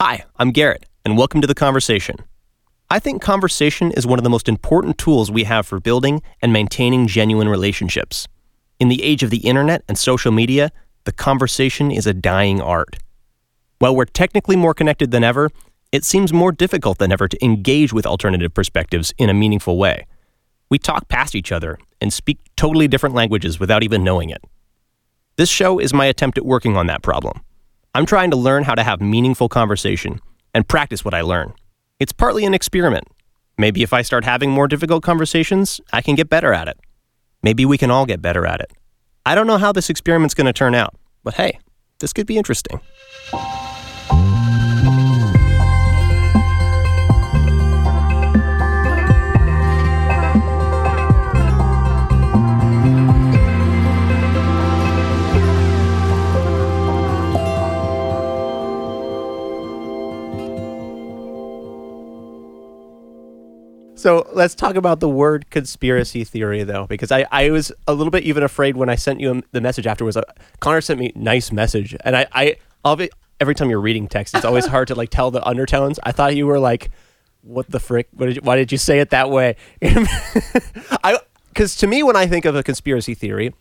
Hi, I'm Garrett, and welcome to The Conversation. I think conversation is one of the most important tools we have for building and maintaining genuine relationships. In the age of the internet and social media, the conversation is a dying art. While we're technically more connected than ever, it seems more difficult than ever to engage with alternative perspectives in a meaningful way. We talk past each other and speak totally different languages without even knowing it. This show is my attempt at working on that problem. I'm trying to learn how to have meaningful conversation and practice what I learn. It's partly an experiment. Maybe if I start having more difficult conversations, I can get better at it. Maybe we can all get better at it. I don't know how this experiment's going to turn out, but hey, this could be interesting. So let's talk about the word conspiracy theory, though, because I, I was a little bit even afraid when I sent you the message afterwards. Uh, Connor sent me nice message, and I, I of it, every time you're reading text, it's always hard to like tell the undertones. I thought you were like, "What the frick? What did you, why did you say it that way?" I because to me, when I think of a conspiracy theory,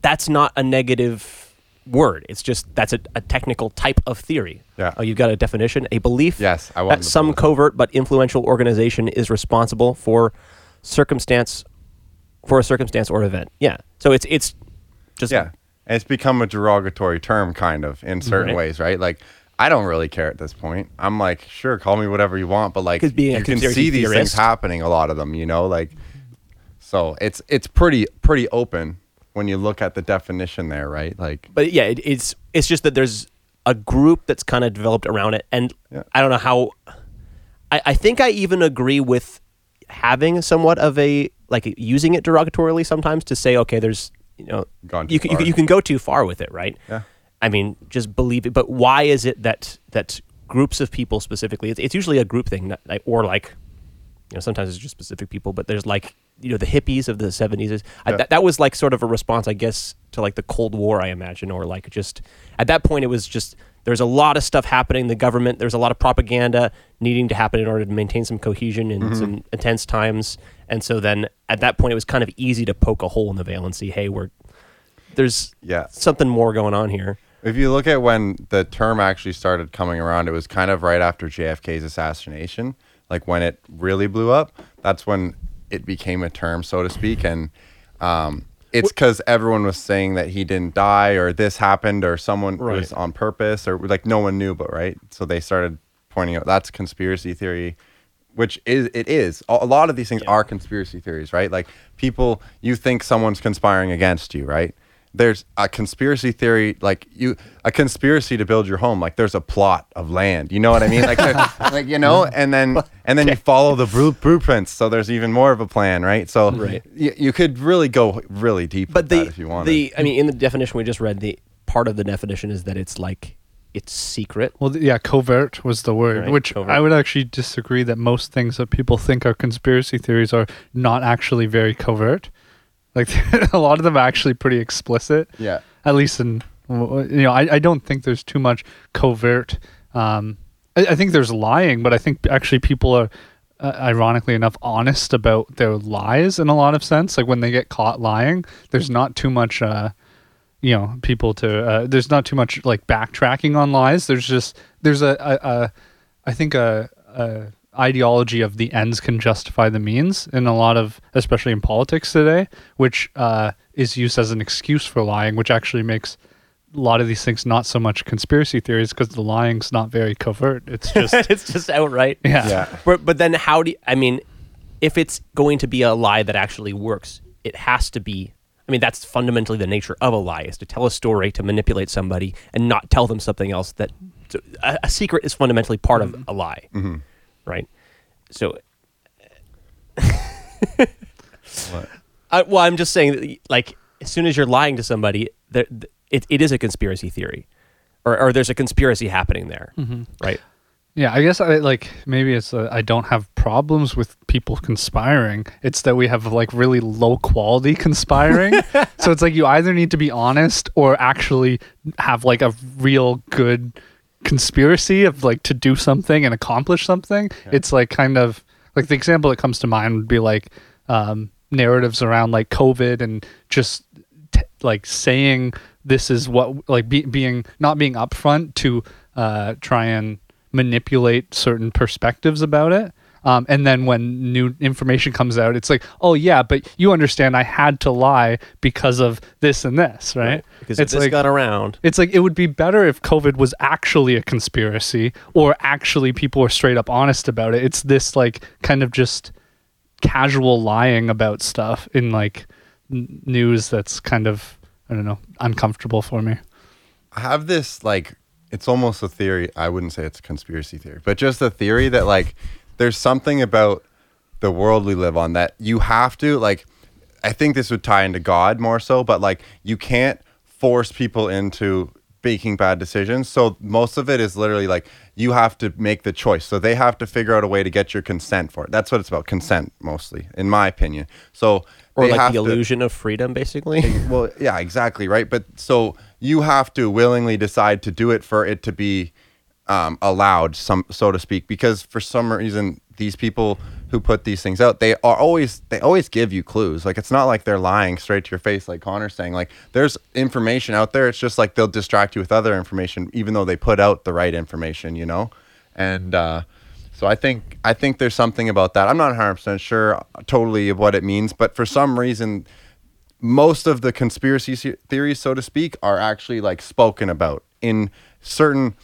that's not a negative word. It's just that's a, a technical type of theory. Yeah. Oh, you've got a definition, a belief. Yes, I that some up. covert but influential organization is responsible for circumstance for a circumstance or event. Yeah. So it's it's just Yeah. And it's become a derogatory term, kind of, in certain Right. ways, right? Like, I don't really care at this point. I'm like, sure, call me whatever you want, but like you can see these things happening. A lot of them, you know, like, so it's it's pretty pretty open when you look at the definition there, right? Like, but yeah, it, it's it's just that there's a group that's kind of developed around it, and Yeah. I don't know how. I, I think I even agree with having somewhat of a like using it derogatorily sometimes to say, okay, there's you know you can, you can you can go too far with it, right? Yeah. I mean, just believe it. But why is it that that groups of people specifically? It's, it's usually a group thing, not, like, or like you know sometimes it's just specific people but there's like you know the hippies of the 70s I, Yeah. that, that was like sort of a response i guess to like the cold war i imagine or like just at that point it was just there's a lot of stuff happening the government there's a lot of propaganda needing to happen in order to maintain some cohesion in Mm-hmm. some intense times and so then at that point it was kind of easy to poke a hole in the veil and see hey we're there's Yeah. something more going on here if you look at when the term actually started coming around, it was kind of right after JFK's assassination, like when it really blew up. That's when it became a term, so to speak, and um, it's because everyone was saying that he didn't die or this happened or someone Right. was on purpose or like no one knew, but right. So they started pointing out that's conspiracy theory. Which is it is a a lot of these things are conspiracy theories, right? Like people, you think someone's conspiring against you, right? There's a conspiracy theory like you a conspiracy to build your home like there's a plot of land you know what i mean like like you know and then and then you follow the blueprints so there's even more of a plan right so Right. you, you could really go really deep but the that if you wanted the i mean in the definition we just read the part of the definition is that it's like it's secret Well, yeah, covert was the word, Right, which covert. I would actually disagree that most things that people think are conspiracy theories are not actually very covert. Like a lot of them are actually pretty explicit. yeah At least in you know, I, I don't think there's too much covert. Um, I, I think there's lying, but I think actually people are. Uh, ironically enough, honest about their lies in a lot of sense. Like when they get caught lying, there's not too much uh, you know people to uh, there's not too much like backtracking on lies there's just there's a, a, a i think a, a ideology of the ends can justify the means in a lot of especially in politics today which uh, is used as an excuse for lying which actually makes a lot of these things not so much conspiracy theories because the lying's not very covert. It's just it's just outright. Yeah. Yeah. But, but then how do you, I mean, if it's going to be a lie that actually works, it has to be. I mean, that's fundamentally the nature of a lie: is to tell a story to manipulate somebody and not tell them something else. That a, a secret is fundamentally part of a lie, right? So, What? I, well, I'm just saying, that, like, as soon as you're lying to somebody, there, it, it is a conspiracy theory, or, or there's a conspiracy happening there, right? Yeah, I guess I like maybe it's uh, I don't have problems with people conspiring. It's that we have like really low quality conspiring. so it's like you either need to be honest or actually have like a real good conspiracy of like to do something and accomplish something. It's like kind of like the example that comes to mind would be like um, narratives around like COVID and just t- like saying this is what like be- being not being upfront to uh, try and manipulate certain perspectives about it. Um, and then when new information comes out, it's like, oh yeah, but you understand I had to lie because of this and this, right? Because it's if this like got around. it's like it would be better if COVID was actually a conspiracy or actually people were straight up honest about it. It's this like kind of just casual lying about stuff in like n- news that's kind of I don't know uncomfortable for me. I have this like it's almost a theory. I wouldn't say it's a conspiracy theory, but just a theory that like there's something about the world we live on that you have to like I think this would tie into God more so, but like you can't force people into making bad decisions. So most of it is literally like you have to make the choice. So they have to figure out a way to get your consent for it. That's what it's about, consent mostly, in my opinion. So Or like the to- illusion of freedom, basically. well, yeah, exactly, right. But so you have to willingly decide to do it for it to be um, allowed, some so to speak, because for some reason these people who put these things out, they are always they always give you clues. Like it's not like they're lying straight to your face, like Connor's saying. Like there's information out there. It's just like they'll distract you with other information, even though they put out the right information, you know. And uh, so I think I think there's something about that. I'm not 100 percent sure totally of what it means, but for some reason most of the conspiracy theories, so to speak, are actually like spoken about in certain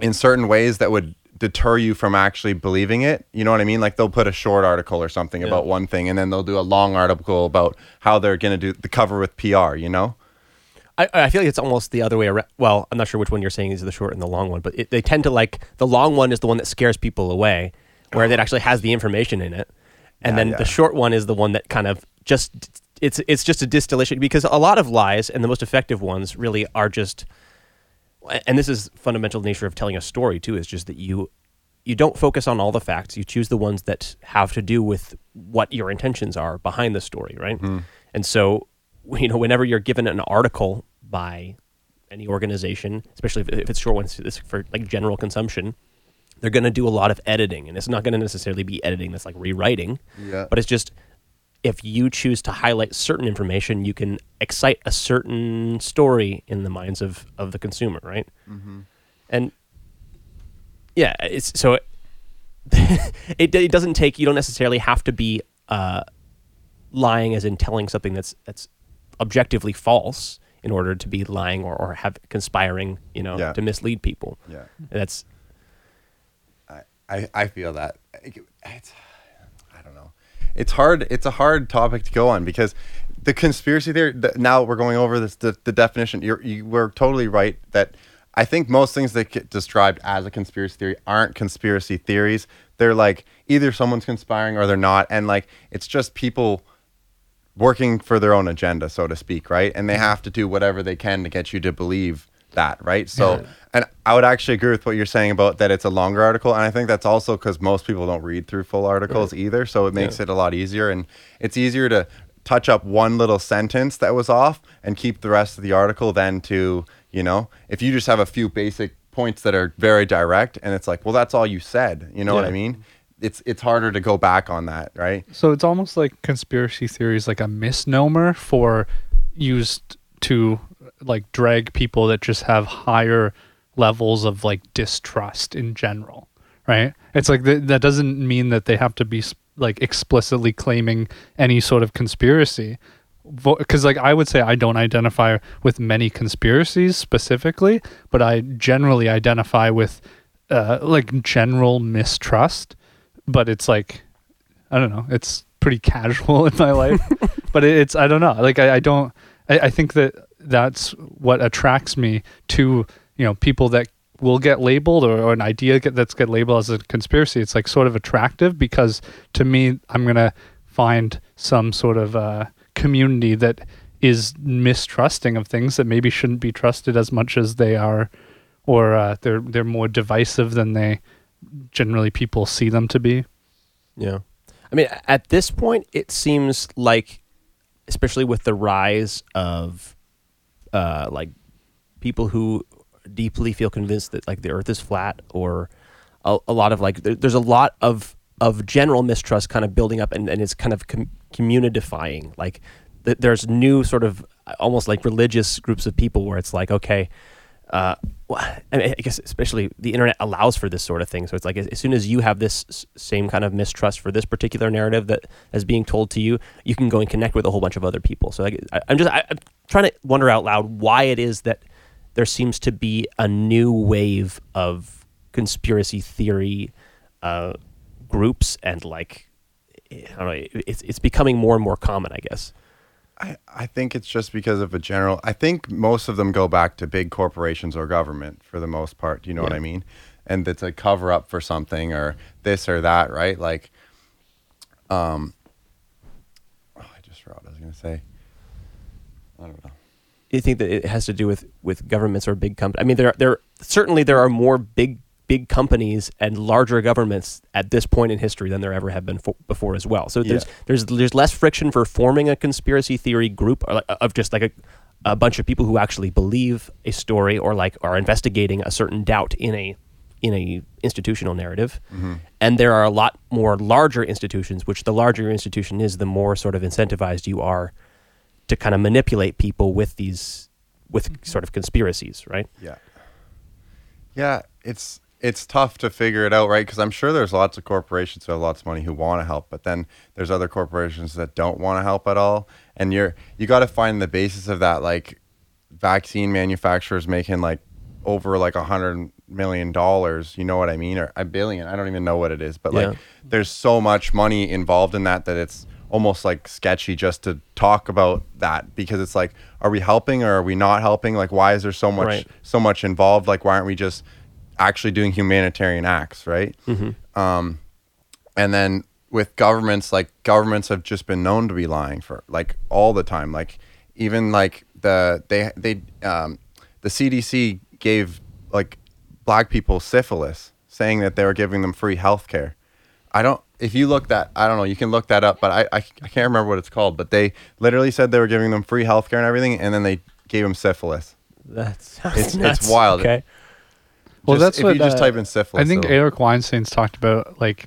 in certain ways that would deter you from actually believing it. You know what I mean? Like they'll put a short article or something about one thing, and then they'll do a long article about how they're going to do the cover with PR. You know? I, I feel like it's almost the other way around. Well, I'm not sure which one you're saying is the short and the long one, but it, they tend to like the long one is the one that scares people away, where it uh-huh. actually has the information in it, and Yeah, then yeah. the short one is the one that kind of just it's it's just a distillation because a lot of lies and the most effective ones really are just, and this is fundamental nature of telling a story too is just that you you don't focus on all the facts. You choose the ones that have to do with what your intentions are behind the story right? Mm-hmm. And so you know whenever you're given an article by any organization especially if, if it's short ones it's for like general consumption they're going to do a lot of editing. And it's not going to necessarily be editing that's like rewriting Yeah. but it's just if you choose to highlight certain information you can excite a certain story in the minds of of the consumer right and yeah it's so it, it, it doesn't take you don't necessarily have to be uh, lying as in telling something that's that's objectively false in order to be lying or, or have conspiring you know Yeah. to mislead people Yeah. that's I, I, I feel that it's I don't know. It's hard. It's a hard topic to go on because the conspiracy theory. The, now we're going over this the, the definition. You're you were totally right that I think most things that get described as a conspiracy theory aren't conspiracy theories. They're like either someone's conspiring or they're not, and like it's just people working for their own agenda, so to speak, right? And they mm-hmm. have to do whatever they can to get you to believe that, right? So, and I would actually agree with what you're saying about that it's a longer article, and I think that's also because most people don't read through full articles either, so it makes it a lot easier, and it's easier to touch up one little sentence that was off and keep the rest of the article than to, you know, if you just have a few basic points that are very direct, and it's like, well, that's all you said, you know what I mean? It's it's harder to go back on that, right? So it's almost like conspiracy theories like a misnomer for used to like drag people that just have higher levels of like distrust in general, right? It's like th- that doesn't mean that they have to be like explicitly claiming any sort of conspiracy. Because like I would say I don't identify with many conspiracies specifically, but I generally identify with uh, like general mistrust. But it's like I don't know. It's pretty casual in my life, but it, it's I don't know. Like I, I don't. I, I think that that's what attracts me to you know people that will get labeled or, or an idea get, that's get labeled as a conspiracy. It's like sort of attractive because to me, I'm gonna find some sort of uh, community that is mistrusting of things that maybe shouldn't be trusted as much as they are, or uh, they're they're more divisive than they generally people see them to be. Yeah. I mean, at this point, it seems like, especially with the rise of, uh, like, people who deeply feel convinced that like the Earth is flat, or a, a lot of like there, there's a lot of of general mistrust kind of building up, and, and it's kind of com-. Like th- there's new sort of almost like religious groups of people where it's like okay. Uh, I, I guess especially the internet allows for this sort of thing. So it's like as, soon as you have this same kind of mistrust for this particular narrative that is being told to you, you can go and connect with a whole bunch of other people. So like, I, I'm just I, I'm trying to wonder out loud why it is that there seems to be a new wave of conspiracy theory uh, groups and like I don't know, it's it's becoming more and more common, I guess. I, I think it's just because of a general. I think most of them go back to big corporations or government for the most part. Do You know what I mean? And it's a cover up for something or this or that, right? Like, um, oh, I just what I was gonna say. I don't know. you think that it has to do with with governments or big companies? I mean, there there certainly there are more big big companies and larger governments at this point in history than there ever have been fo- before as well. So there's Yeah. there's there's less friction for forming a conspiracy theory group or like, of just like a a bunch of people who actually believe a story or like are investigating a certain doubt in a in a institutional narrative. Mm-hmm. And there are a lot more larger institutions, which the larger your institution is, the more sort of incentivized you are to kind of manipulate people with these with mm-hmm. sort of conspiracies, right? Yeah. Yeah, it's it's tough to figure it out, right? Because I'm sure there's lots of corporations who have lots of money who want to help, but then there's other corporations that don't want to help at all. And you're you got to find the basis of that, like vaccine manufacturers making like over like a hundred million dollars. You know what I mean? Or a billion. I don't even know what it is, but Yeah. like there's so much money involved in that that it's almost like sketchy just to talk about that because it's like are we helping or are we not helping like why is there so much Right. so much involved like why aren't we just actually doing humanitarian acts right um and then with governments like governments have just been known to be lying for like all the time like even like the they they um the CDC gave like black people syphilis saying that they were giving them free health care I don't. If you look that, I don't know. You can look that up, but I, I, I can't remember what it's called. But they literally said they were giving them free healthcare and everything, and then they gave them syphilis. That's It's- it's wild. Okay. Well, Just- that's if what you just uh, type in syphilis. I think it'll- Eric Weinstein's talked about like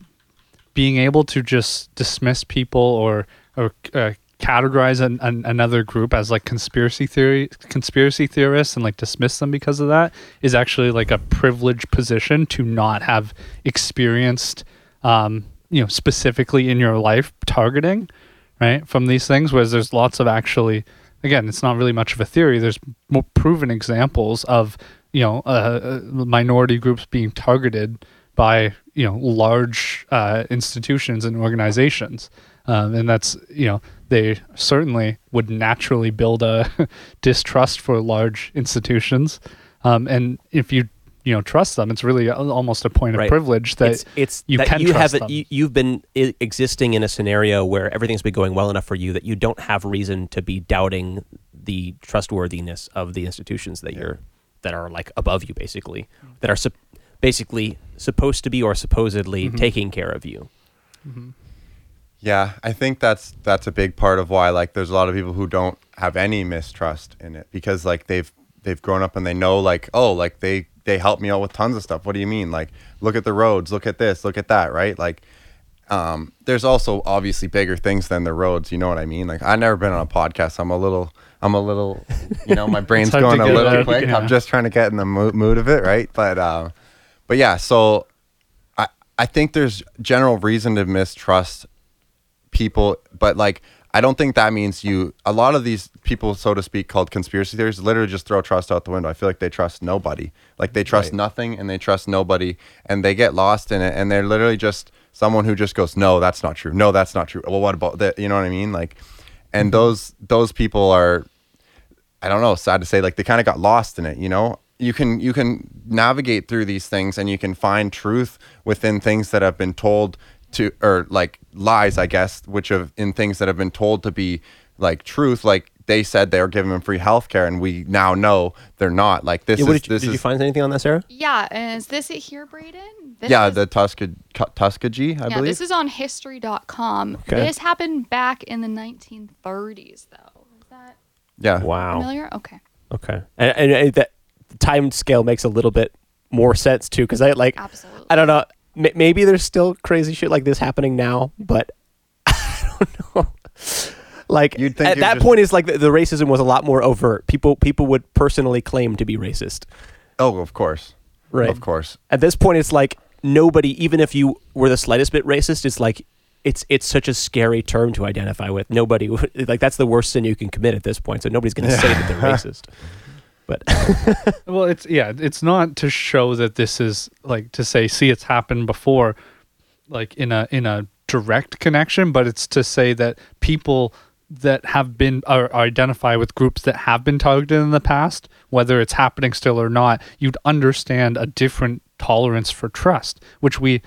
being able to just dismiss people or or uh, categorize an, an, another group as like conspiracy theory conspiracy theorists and like dismiss them because of that is actually like a privileged position to not have experienced um, you know specifically in your life targeting right from these things whereas there's lots of actually again it's not really much of a theory there's more proven examples of you know uh, uh, minority groups being targeted by you know large uh, institutions and organizations um, and that's you know they certainly would naturally build a distrust for large institutions um, and if you you know trust them it's really almost a point of Right. privilege that it's it's you that can you trust have them. You, you've been existing in a scenario where everything's been going well enough for you that you don't have reason to be doubting the trustworthiness of the institutions that you're that are like above you basically that are sup- basically supposed to be or supposedly Mhm. taking care of you Yeah, I think that's that's a big part of why like there's a lot of people who don't have any mistrust in it because like they've they've grown up and they know like oh like they they help me out with tons of stuff. What do you mean? Like look at the roads, look at this, look at that, right? Like um there's also obviously bigger things than the roads, you know what I mean? Like I've never been on a podcast. I'm a little I'm a little you know, my brain's going a little out, quick. yeah. I'm just trying to get in the mo- mood of it, right? But uh but yeah, so I I think there's general reason to mistrust people but like i don't think that means you a lot of these people so to speak called conspiracy theories literally just throw trust out the window i feel like they trust nobody like they trust Right. nothing and they trust nobody and they get lost in it and they're literally just someone who just goes no that's not true no that's not true well what about that you know what i mean like and those those people are I don't know, sad to say, like they kind of got lost in it, you know? You can you can navigate through these things and you can find truth within things that have been told to or like lies, I guess, which have in things that have been told to be like truth, like they said they were giving them free health care and we now know they're not. Like this Yeah, what is did, you, this did is you find anything on that sarah Yeah, and is this it here, Braden? This yeah, is- the Tuska Tuskegee, I yeah, believe. this is on history.com. Okay. This happened back in the 1930s, though. Is that yeah. wow familiar? Okay. okay and, and, and that the time scale makes a little bit more sense too because I like Absolutely. I don't know. M- maybe there's still crazy shit like this happening now, but I don't know. Like You'd think at you're that just- point, is like the, the racism was a lot more overt. People people would personally claim to be racist, Oh, of course. right? Of course. At this point, it's like nobody, even if you were the slightest bit racist, it's like it's it's such a scary term to identify with. Nobody like that's the worst sin you can commit at this point. So nobody's going to say that they're racist. But Well, it's yeah, it's not to show that this is like to say, see, it's happened before, like in a in a direct connection, but it's to say that people that have been or identify with groups that have been targeted in the past, whether it's happening still or not, you'd understand a different tolerance for trust, which we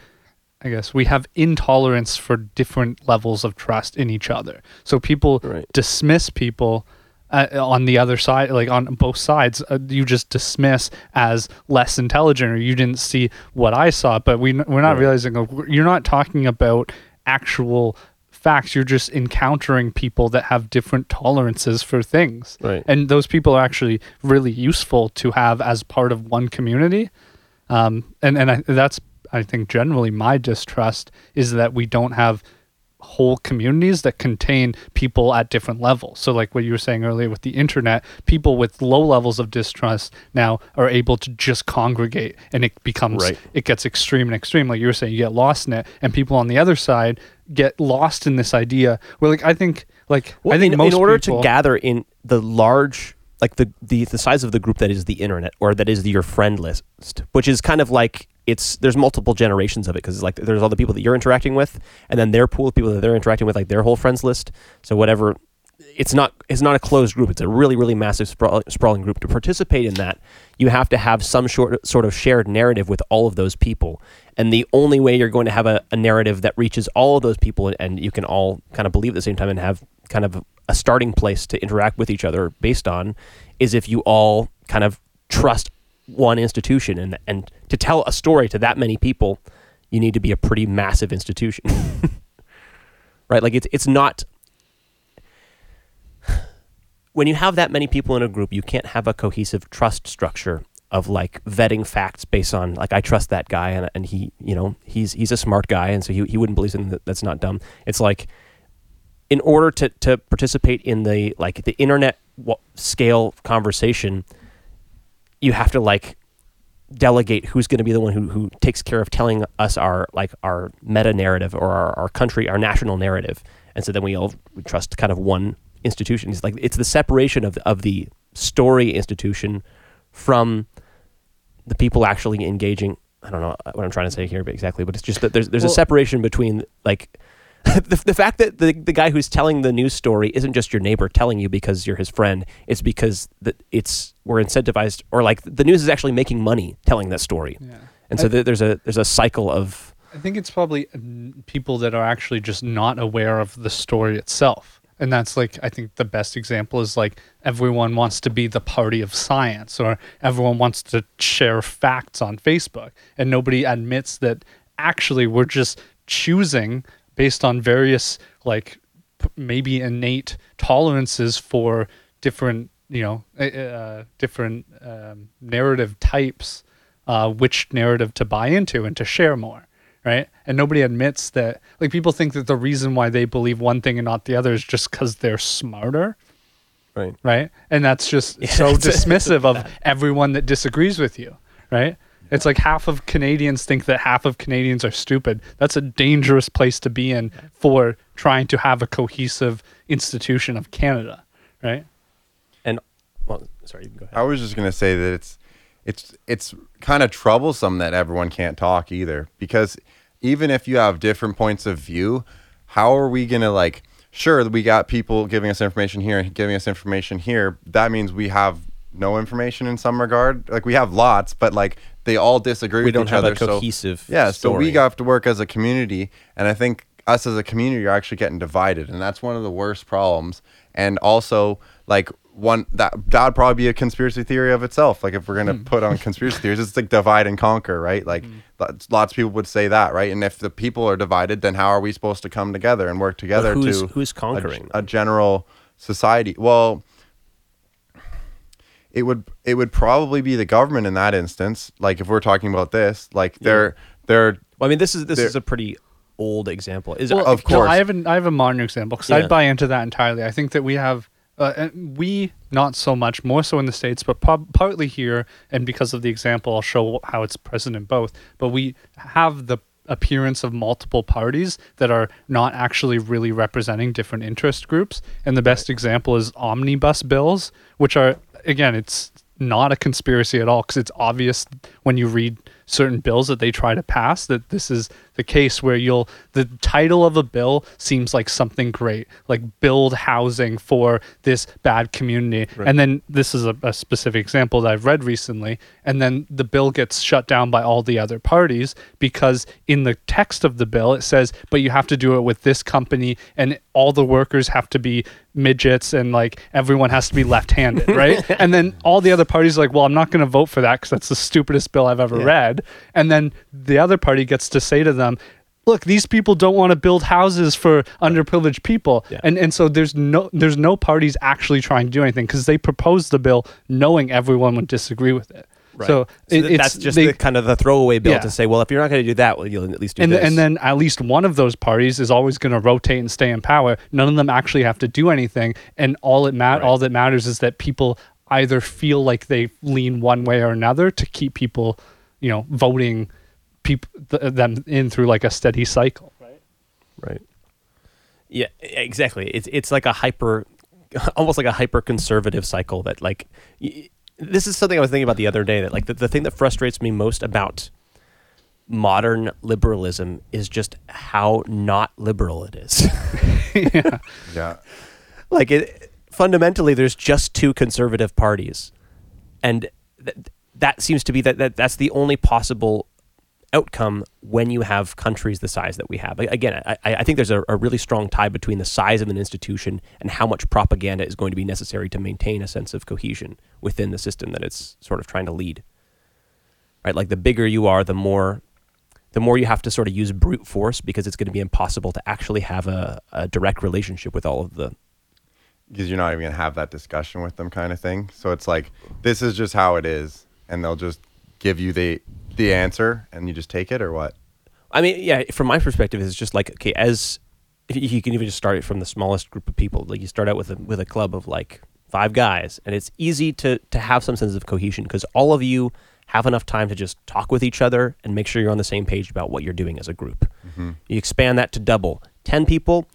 I guess we have intolerance for different levels of trust in each other. So people Right. dismiss people uh, on the other side, like on both sides. Uh, you just dismiss as less intelligent, or you didn't see what I saw. But we we're not Right. realizing uh, you're not talking about actual facts. You're just encountering people that have different tolerances for things, Right. and those people are actually really useful to have as part of one community. Um, and and I, that's I think generally my distrust is that we don't have whole communities that contain people at different levels. So like what you were saying earlier with the internet, people with low levels of distrust now are able to just congregate and it becomes Right. it gets extreme and extreme. Like you were saying, you get lost in it and people on the other side get lost in this idea where like I think like Well, I think in, most in order people, to gather in the large, like the, the the size of the group that is the internet or that is your friend list, which is kind of like it's there's multiple generations of it because it's like there's all the people that you're interacting with, and then their pool of people that they're interacting with, like their whole friends list. So whatever, it's not it's not a closed group. It's a really really massive sprawl, sprawling group. To participate in that, you have to have some short sort of shared narrative with all of those people. And the only way you're going to have a, a narrative that reaches all of those people and, and you can all kind of believe at the same time and have kind of a starting place to interact with each other based on is if you all kind of trust one institution and and to tell a story to that many people you need to be a pretty massive institution. Right? Like it's it's not when you have that many people in a group you can't have a cohesive trust structure of like vetting facts based on like I trust that guy and, and he you know he's he's a smart guy and so he, he wouldn't believe something that, that's not dumb. It's like in order to, to participate in the like the internet scale conversation you have to like delegate who's going to be the one who, who takes care of telling us our like our meta narrative or our, our country our national narrative. And so then we all we trust kind of one institution. It's like it's the separation of, of the story institution from the people actually engaging. I don't know what i'm trying to say here but exactly but it's just that there's there's a separation between like the, the fact that the, the guy who's telling the news story isn't just your neighbor telling you because you're his friend it's because that it's we're incentivized or like the news is actually making money telling that story Yeah. and so th- there's a there's a cycle of I think it's probably mm, people that are actually just not aware of the story itself. And that's like, I think the best example is like everyone wants to be the party of science or everyone wants to share facts on Facebook. And nobody admits that actually we're just choosing based on various, like, p- maybe innate tolerances for different, you know, uh, uh, different um, narrative types, uh, which narrative to buy into and to share more right? And nobody admits that. Like people think that the reason why they believe one thing and not the other is just because they're smarter, right right? And that's just so it's- dismissive of everyone that disagrees with you, right? It's like half of Canadians think that half of Canadians are stupid. That's a dangerous place to be in for trying to have a cohesive institution of Canada, right? and well sorry you can go ahead I was just gonna say that it's it's it's kind of troublesome that everyone can't talk either because even if you have different points of view, how are we gonna like? Sure, we got people giving us information here and giving us information here. That means we have no information in some regard. Like we have lots, but like they all disagree We with don't each have a other. so- cohesive yeah, so story. we have to work as a community, and I think us as a community are actually getting divided, and that's one of the worst problems. And also, like one that that would probably be a conspiracy theory of itself. Like if we're gonna hmm. put on conspiracy theories, it's like divide and conquer, right? Hmm. Like lots, lots of people would say that, right? And if the people are divided, then how are we supposed to come together and work together who's- to who's a- conquering a, general society? Well, it would it would probably be the government in that instance. Like if we're talking about this, like they're they're Well, I mean, this is this There- is a pretty old example. Is Well, Of no, course. I have an, I have a modern example because Yeah. I'd buy into that entirely. I think that we have uh, we not so much more so in the states, but prob- partly here, and because of the example, I'll show how it's present in both. But we have the appearance of multiple parties that are not actually really representing different interest groups. And the best example is omnibus bills, which are again, it's not a conspiracy at all because it's obvious when you read certain bills that they try to pass that this is the case where you'll the title of a bill seems like something great like build housing for this bad community. And then this is a, a specific example that i've read recently and then the bill gets shut down by all the other parties because in the text of the bill it says but you have to do it with this company and all the workers have to be midgets and like everyone has to be left-handed right? And then all the other parties are like well i'm not going to vote for that because that's the stupidest bill i've ever read and then the other party gets to say to them look these people don't want to build houses for underprivileged people Yeah. and and so there's no there's no parties actually trying to do anything because they proposed the bill knowing everyone would disagree with it Right. so, it, it's that's just they- the kind of the throwaway bill Yeah. to say, well, if you're not going to do that, well, you'll at least do and, this. and then at least one of those parties is always going to rotate and stay in power. None of them actually have to do anything, and all it mat- Right. all that matters is that people either feel like they lean one way or another to keep people, you know, voting people th- them in through like a steady cycle. Right. Right. Yeah, exactly. It's it's like a hyper, almost like a hyper conservative cycle that like. Y- this is something I was thinking about the other day. That like the, the thing that frustrates me most about modern liberalism is just how not liberal it is. yeah. yeah. like it fundamentally there's just two conservative parties and th- that seems to be that, that that's the only possible outcome when you have countries the size that we have. Again i, I think there's a, a really strong tie between the size of an institution and how much propaganda is going to be necessary to maintain a sense of cohesion within the system that it's sort of trying to lead. Right? Like the bigger you are the more the more you have to sort of use brute force because it's going to be impossible to actually have a, a direct relationship with all of the because you're not even gonna have that discussion with them kind of thing. So it's like this is just how it is and they'll just give you the the answer and you just take it or what I mean, yeah, from my perspective, it's just like okay, as if you can even just start it from the smallest group of people. Like you start out with a with a club of like five guys, and it's easy to to have some sense of cohesion because all of you have enough time to just talk with each other and make sure you're on the same page about what you're doing as a group. Mm-hmm. You expand that to double ten people.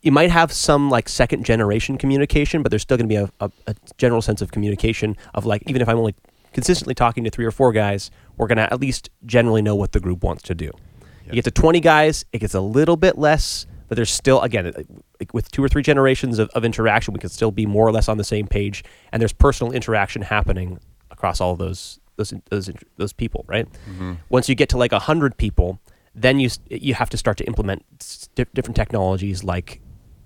You might have some like second generation communication, but there's still going to be a, a, a general sense of communication of like even if I'm only consistently talking to three or four guys, we're going to at least generally know what the group wants to do. You get to 20 guys, it gets a little bit less, but there's still, again, with two or three generations of, of interaction, we can still be more or less on the same page. And there's personal interaction happening across all of those, those, those, those people, right? Mm-hmm. Once you get to like 100 people, then you, you have to start to implement s- di- different technologies like,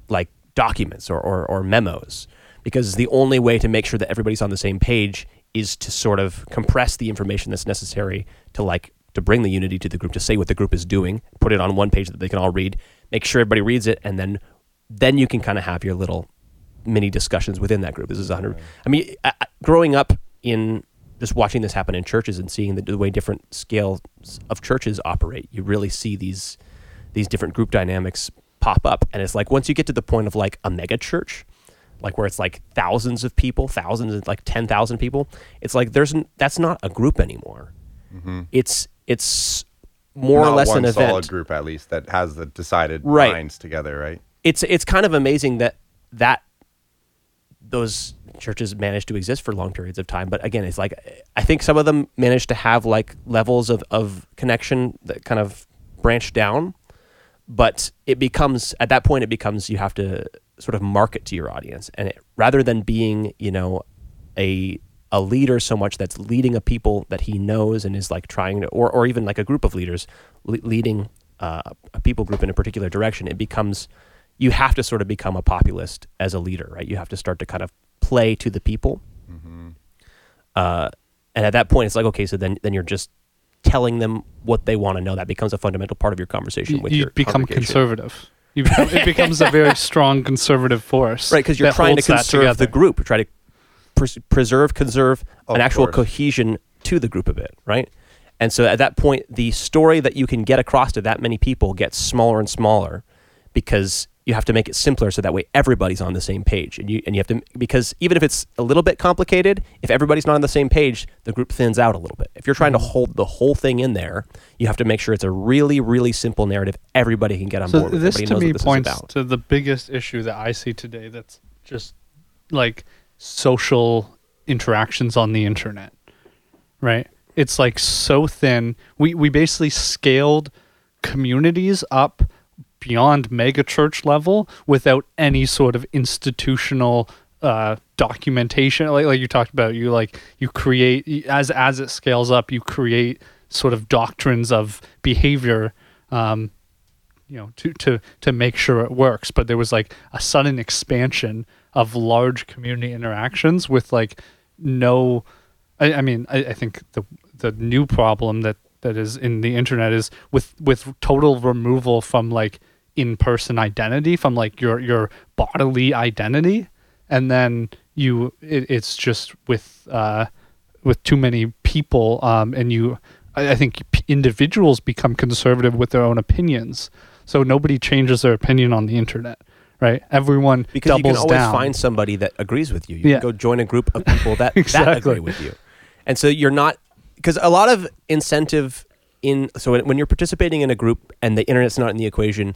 like documents or, or, or memos, because the only way to make sure that everybody's on the same page is to sort of compress the information that's necessary to like to bring the unity to the group, to say what the group is doing, put it on one page that they can all read, make sure everybody reads it, and then then you can kind of have your little mini discussions within that group. This is 100. I mean, I, I- growing up in just watching this happen in churches and seeing the, the way different scales of churches operate, you really see these these different group dynamics pop up. And it's like once you get to the point of like a mega church, like where it's like thousands of people, thousands, and like 10,000 people, it's like there's n- that's not a group anymore. Mm-hmm. It's it's more Not or less an event. solid group at least that has the decided Right. minds together right it's it's kind of amazing that that those churches managed to exist for long periods of time. But again, it's like I think some of them managed to have like levels of, of connection that kind of branch down. But it becomes at that point it becomes you have to sort of market to your audience, and it, rather than being you know a a leader so much that's leading a people that he knows and is like trying to, or or even like a group of leaders le- leading uh, a people group in a particular direction, it becomes you have to sort of become a populist as a leader, right? You have to start to kind of play to the people. Uh, and at that point, it's like, okay, so then, then you're just telling them what they want to know. That becomes a fundamental part of your conversation You, with you your become conservative. You become, it becomes a very strong conservative force. Right, because you're trying to conserve the group, try to pres- preserve, conserve Of an actual course. cohesion to the group a bit, right? And so at that point, the story that you can get across to that many people gets smaller and smaller because you have to make it simpler so that way everybody's on the same page. And you and you have to because even if it's a little bit complicated, if everybody's not on the same page, the group thins out a little bit. If you're trying to Mm-hmm. hold the whole thing in there, you have to make sure it's a really, really simple narrative everybody can get on So board with. this Everybody to me this points to the biggest issue that I see today. That's just like social interactions on the internet, right? It's like so thin. We we basically scaled communities up beyond mega church level without any sort of institutional uh, documentation. Like like you talked about, you like you create as as it scales up, you create sort of doctrines of behavior. Um, you know to to to make sure it works but there was like a sudden expansion of large community interactions with like no i, I mean I, I think the the new problem that that is in the internet is with with total removal from like in-person identity from like your your bodily identity and then you it, it's just with uh with too many people um and you I, I think individuals become conservative with their own opinions so nobody changes their opinion on the internet right everyone because you doubles can always down find somebody that agrees with you. You Yeah. can go join a group of people that that Exactly. agree with you, and so you're not because a lot of incentive in so when, when you're participating in a group and the internet's not in the equation,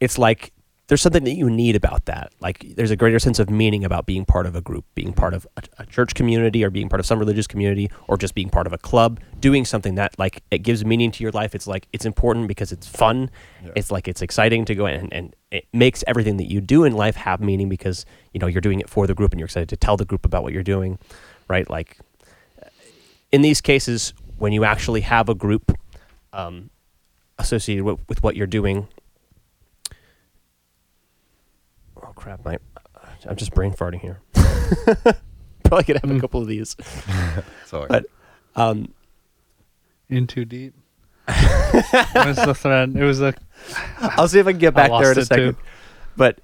it's like there's something that you need about that. Like there's a greater sense of meaning about being part of a group, being part of a, a church community, or being part of some religious community, or just being part of a club, doing something that like it gives meaning to your life. It's like it's important because it's fun. Yeah. It's like it's exciting to go in and, and it makes everything that you do in life have meaning because you know you're doing it for the group and you're excited to tell the group about what you're doing, right? Like in these cases, when you actually have a group um, associated with, with what you're doing. Oh crap! My, I'm just brain farting here. Probably gonna have a Mm. couple of these. Sorry. But um, in too deep what's the thread it was a I'll see if I can get I back there in a lost it too. second. But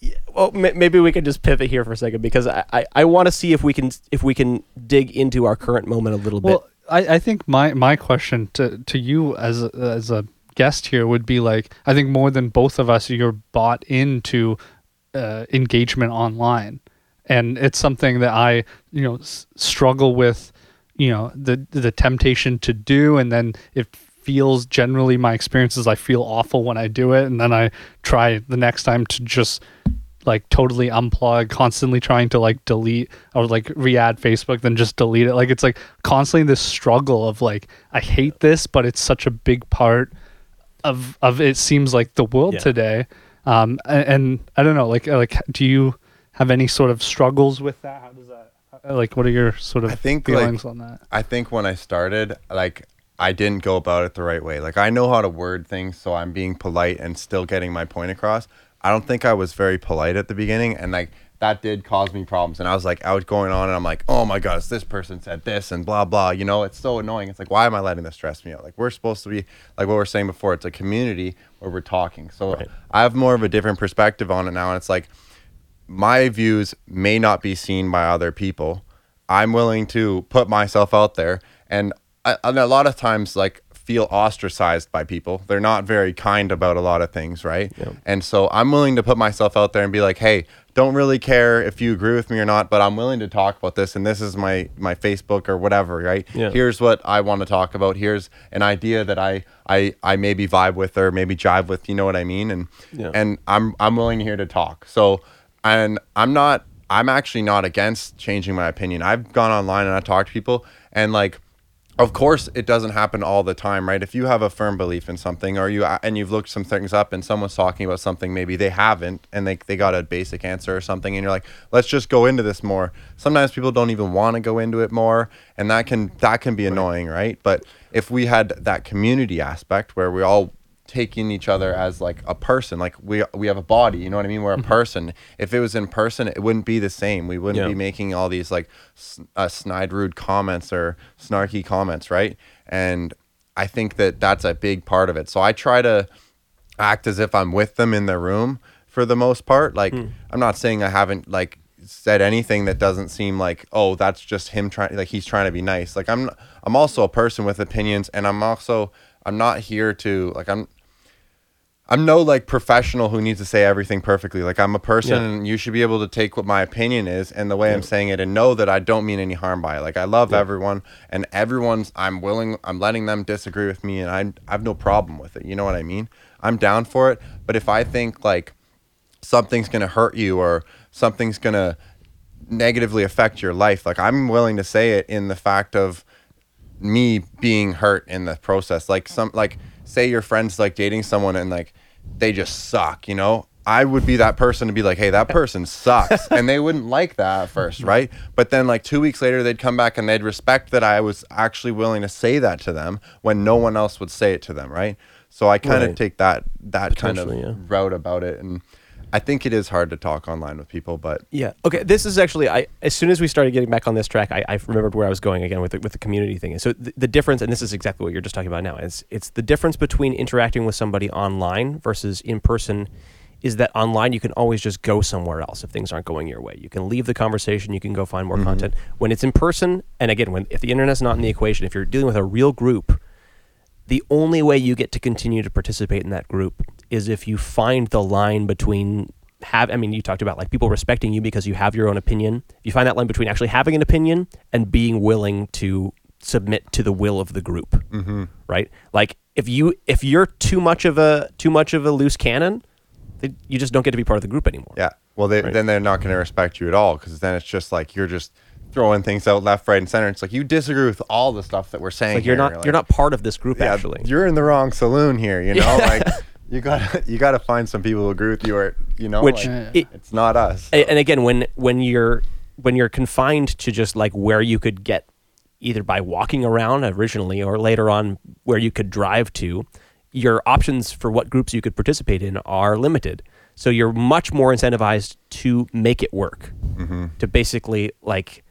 yeah, well, ma- maybe we can just pivot here for a second because I, I, I want to see if we can if we can dig into our current moment a little bit. well I, I think my my question to to you as a, as a guest here would be like i think more than both of us you're bought into uh, engagement online. And it's something that i you know s- struggle with you know the the temptation to do. And then it feels generally my experience is i feel awful when i do it. And then i try the next time to just like totally unplug constantly trying to like delete or like re-add facebook then just delete it. Like it's like constantly this struggle of like i hate this but it's such a big part of of it seems like the world Yeah. today um and, and i don't know like like do you have any sort of struggles with that how does that like what are your sort of I think, like, feelings on that I think when I started, like I didn't go about it the right way. Like I know how to word things, so I'm being polite and still getting my point across. I don't think I was very polite at the beginning, and like that did cause me problems. And I was like, I was going on, and I'm like, oh my gosh, this person said this, and blah blah. You know, it's so annoying. It's like, why am I letting this stress me out? Like we're supposed to be like what we are saying before. It's a community where we're talking. So Right. I have more of a different perspective on it now, and it's like my views may not be seen by other people. I'm willing to put myself out there, and, I, and a lot of times, like feel ostracized by people. They're not very kind about a lot of things, right? Yeah. And so I'm willing to put myself out there and be like, "Hey, don't really care if you agree with me or not, but I'm willing to talk about this, and this is my my Facebook or whatever, right? Yeah. Here's what I want to talk about. Here's an idea that I I I maybe vibe with or maybe jive with. You know what I mean? And Yeah. and I'm I'm willing here to talk. So and I'm not I'm actually not against changing my opinion. I've gone online and I talked to people and like of course it doesn't happen all the time, right? If you have a firm belief in something or you uh, and you've looked some things up and someone's talking about something maybe they haven't and they they got a basic answer or something and you're like, "Let's just go into this more." Sometimes people don't even want to go into it more and that can that can be annoying, right? But if we had that community aspect where we all taking each other as like a person. Like we we have a body you know what i mean? We're a person. If it was in person it wouldn't be the same. We wouldn't Yeah. be making all these like uh, snide rude comments or snarky comments right? And i think that that's a big part of it. So i try to act as if i'm with them in the room for the most part. Like i'm not saying i haven't like said anything that doesn't seem like oh that's just him trying like he's trying to be nice. Like i'm i'm also a person with opinions and i'm also i'm not here to like i'm i'm no like professional who needs to say everything perfectly. Like i'm a person Yeah. and you should be able to take what my opinion is and the way i'm saying it and know that i don't mean any harm by it. Like i love everyone and everyone's i'm willing i'm letting them disagree with me and i i have no problem with it. You know what i mean? I'm down for it. But if i think like something's going to hurt you or something's going to negatively affect your life like i'm willing to say it in the fact of me being hurt in the process. Like some like say your friends like dating someone and like they just suck you know? I would be that person to be like hey that person sucks. And they wouldn't like that at first right? But then like two weeks later they'd come back and they'd respect that i was actually willing to say that to them when no one else would say it to them right? So i kind of Right. take that that kind of yeah. route about it. And i think it is hard to talk online with people but Yeah. Okay. This is actually I as soon as we started getting back on this track, I, I remembered where I was going again with the, with the community thing. So the, the difference, and this is exactly what you're just talking about now, is it's the difference between interacting with somebody online versus in person. Is that online you can always just go somewhere else if things aren't going your way. You can leave the conversation. You can go find more mm-hmm. content. When it's in person, and again, when if the internet's not in the equation, if you're dealing with a real group, the only way you get to continue to participate in that group is if you find the line between have I mean you talked about like people respecting you because you have your own opinion. You find that line between actually having an opinion and being willing to submit to the will of the group. Mm-hmm. Right? Like if you if you're too much of a too much of a loose cannon, you just don't get to be part of the group anymore. Yeah. Well, they, Right. then they're not going to respect you at all because then it's just like you're just throwing things out left, right, and center. It's like you disagree with all the stuff that we're saying. Like you're not you're not part of this group Yeah, actually. you're in the wrong saloon here. You know, like you got you got to find some people who agree with you, or you know, Which like, it- it's not us. A- and again when when you're when you're confined to just like where you could get either by walking around originally or later on where you could drive to your options for what groups you could participate in are limited so you're much more incentivized to make it work mm-hmm. to basically like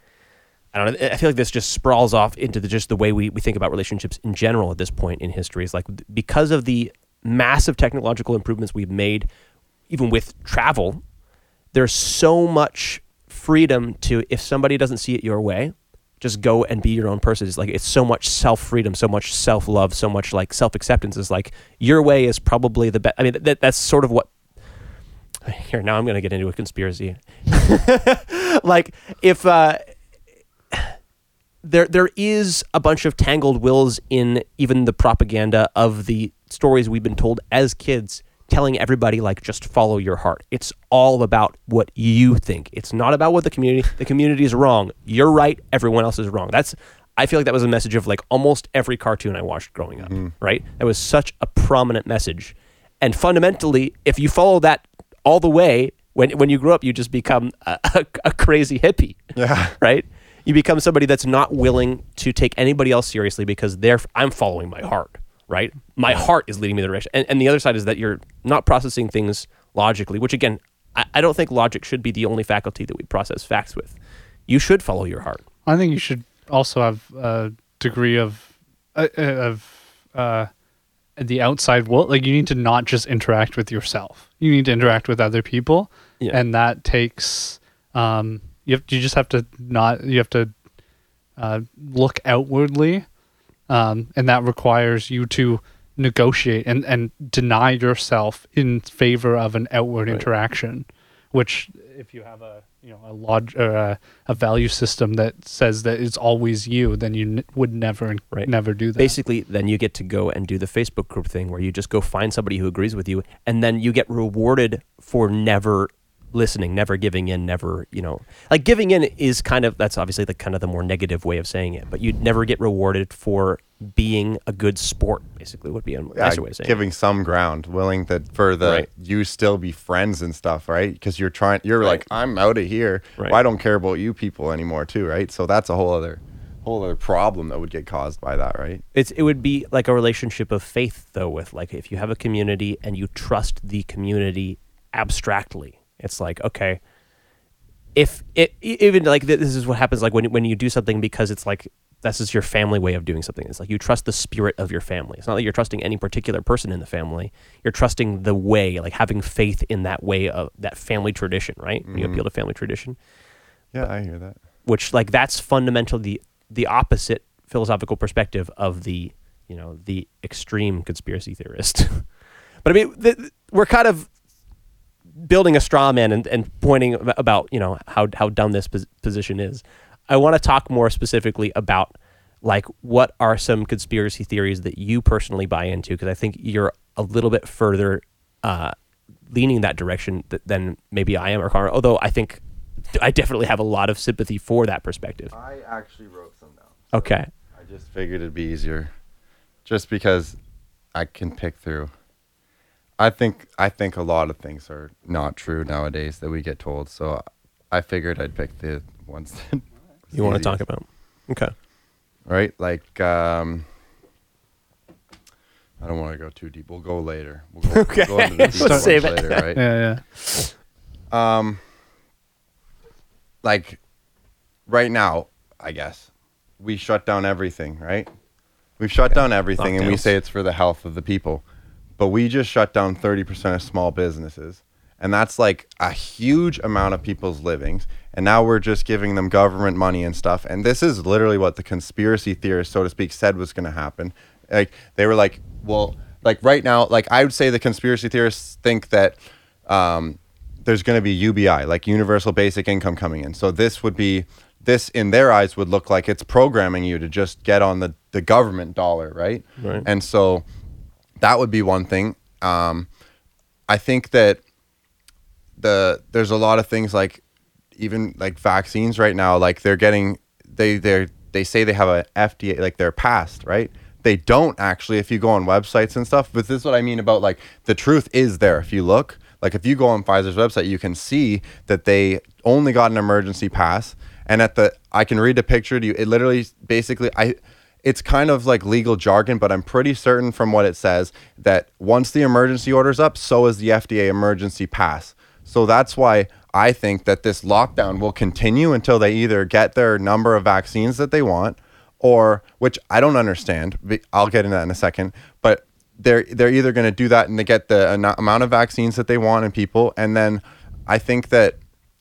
I don't know. I feel like this just sprawls off into the, just the way we, we think about relationships in general at this point in history. Is like because of the massive technological improvements we've made, even with travel, there's so much freedom to if somebody doesn't see it your way, just go and be your own person. It's like it's so much self freedom, so much self love, so much like self acceptance. Is like your way is probably the best. I mean, that, that's sort of what. Here now, I'm going to get into a conspiracy. like if uh, there there is a bunch of tangled wills in even the propaganda of the stories we've been told as kids telling everybody like just follow your heart. It's all about what you think. It's not about what the community the community is wrong. You're right. Everyone else is wrong. That's i feel like that was a message of like almost every cartoon i watched growing up mm-hmm. right? That was such a prominent message. And fundamentally if you follow that all the way when when you grow up you just become a, a, a crazy hippie Yeah. right? You become somebody that's not willing to take anybody else seriously because they're I'm following my heart, right? My heart is leading me the direction. And, and the other side is that you're not processing things logically, which again, I, I don't think logic should be the only faculty that we process facts with. You should follow your heart. I think you should also have a degree of uh, uh, of uh, the outside world. Like you need to not just interact with yourself. You need to interact with other people, Yeah. and that takes um, you have you just have to not you have to uh, look outwardly, um, and that requires you to negotiate and and deny yourself in favor of an outward interaction, which if you have a you know a log or a, a value system that says that it's always you, then you n- would never Right. never do that. Basically, then you get to go and do the Facebook group thing where you just go find somebody who agrees with you, and then you get rewarded for never listening, never giving in, never, you know, like giving in is kind of that's obviously the kind of the more negative way of saying it, but you'd never get rewarded for being a good sport. Basically, would be a Yeah, way of saying it. giving some ground, willing that for the Right. you still be friends and stuff, right? Because you're trying, you're like, I'm out of here. Right. Well, I don't care about you people anymore, too, right? So that's a whole other, whole other problem that would get caused by that, right? It's it would be like a relationship of faith though with like if you have a community and you trust the community abstractly. It's like okay, if it even like this is what happens like when when you do something because it's like that's just your family way of doing something. It's like you trust the spirit of your family. It's not like you're trusting any particular person in the family. You're trusting the way, like having faith in that way of that family tradition, right? When you mm-hmm. appeal to family tradition, Yeah, I hear that. which like that's fundamentally the the opposite philosophical perspective of the you know the extreme conspiracy theorist. but I mean, th- th- we're kind of building a straw man and, and pointing about you know how how dumb this pos- position is. I want to talk more specifically about like what are some conspiracy theories that you personally buy into because I think you're a little bit further uh, leaning that direction th- than maybe I am or Connor. Although I think I definitely have a lot of sympathy for that perspective. I actually wrote some down. Okay. I just figured it'd be easier, just because I can pick through. I think I think a lot of things are not true nowadays that we get told. So I figured I'd pick the ones that You want to talk about? Okay. right? Like um, I don't want to go too deep. We'll go later. We'll go, Okay. we'll go into the Let's deep ones save it. later, right? Yeah, yeah. Um, like right now, I guess we shut down everything, right? We've shut down everything, and we say it's for the health of the people, but we just shut down thirty percent of small businesses, and that's like a huge amount of people's livings. And now we're just giving them government money and stuff. And this is literally what the conspiracy theorists, so to speak, said was going to happen. Like they were like, well, like right now, like I would say the conspiracy theorists think that um, there's going to be UBI, like universal basic income coming in. So this would be this in their eyes would look like it's programming you to just get on the the government dollar, right? Right. And so that would be one thing. Um, I think that the there's a lot of things like even like vaccines right now like they're getting they they they say they have a FDA like they're passed right? They don't actually if you go on websites and stuff but this is what I mean about like the truth is there. If you look like if you go on Pfizer's website you can see that they only got an emergency pass. And at the I can read the picture to you. It literally basically I it's kind of like legal jargon, but I'm pretty certain from what it says that once the emergency order's up, so is the FDA emergency pass. So that's why I think that this lockdown will continue until they either get their number of vaccines that they want, or which I don't understand. I'll get into that in a second. But they're they're either going to do that and they get the amount of vaccines that they want in people, and then I think that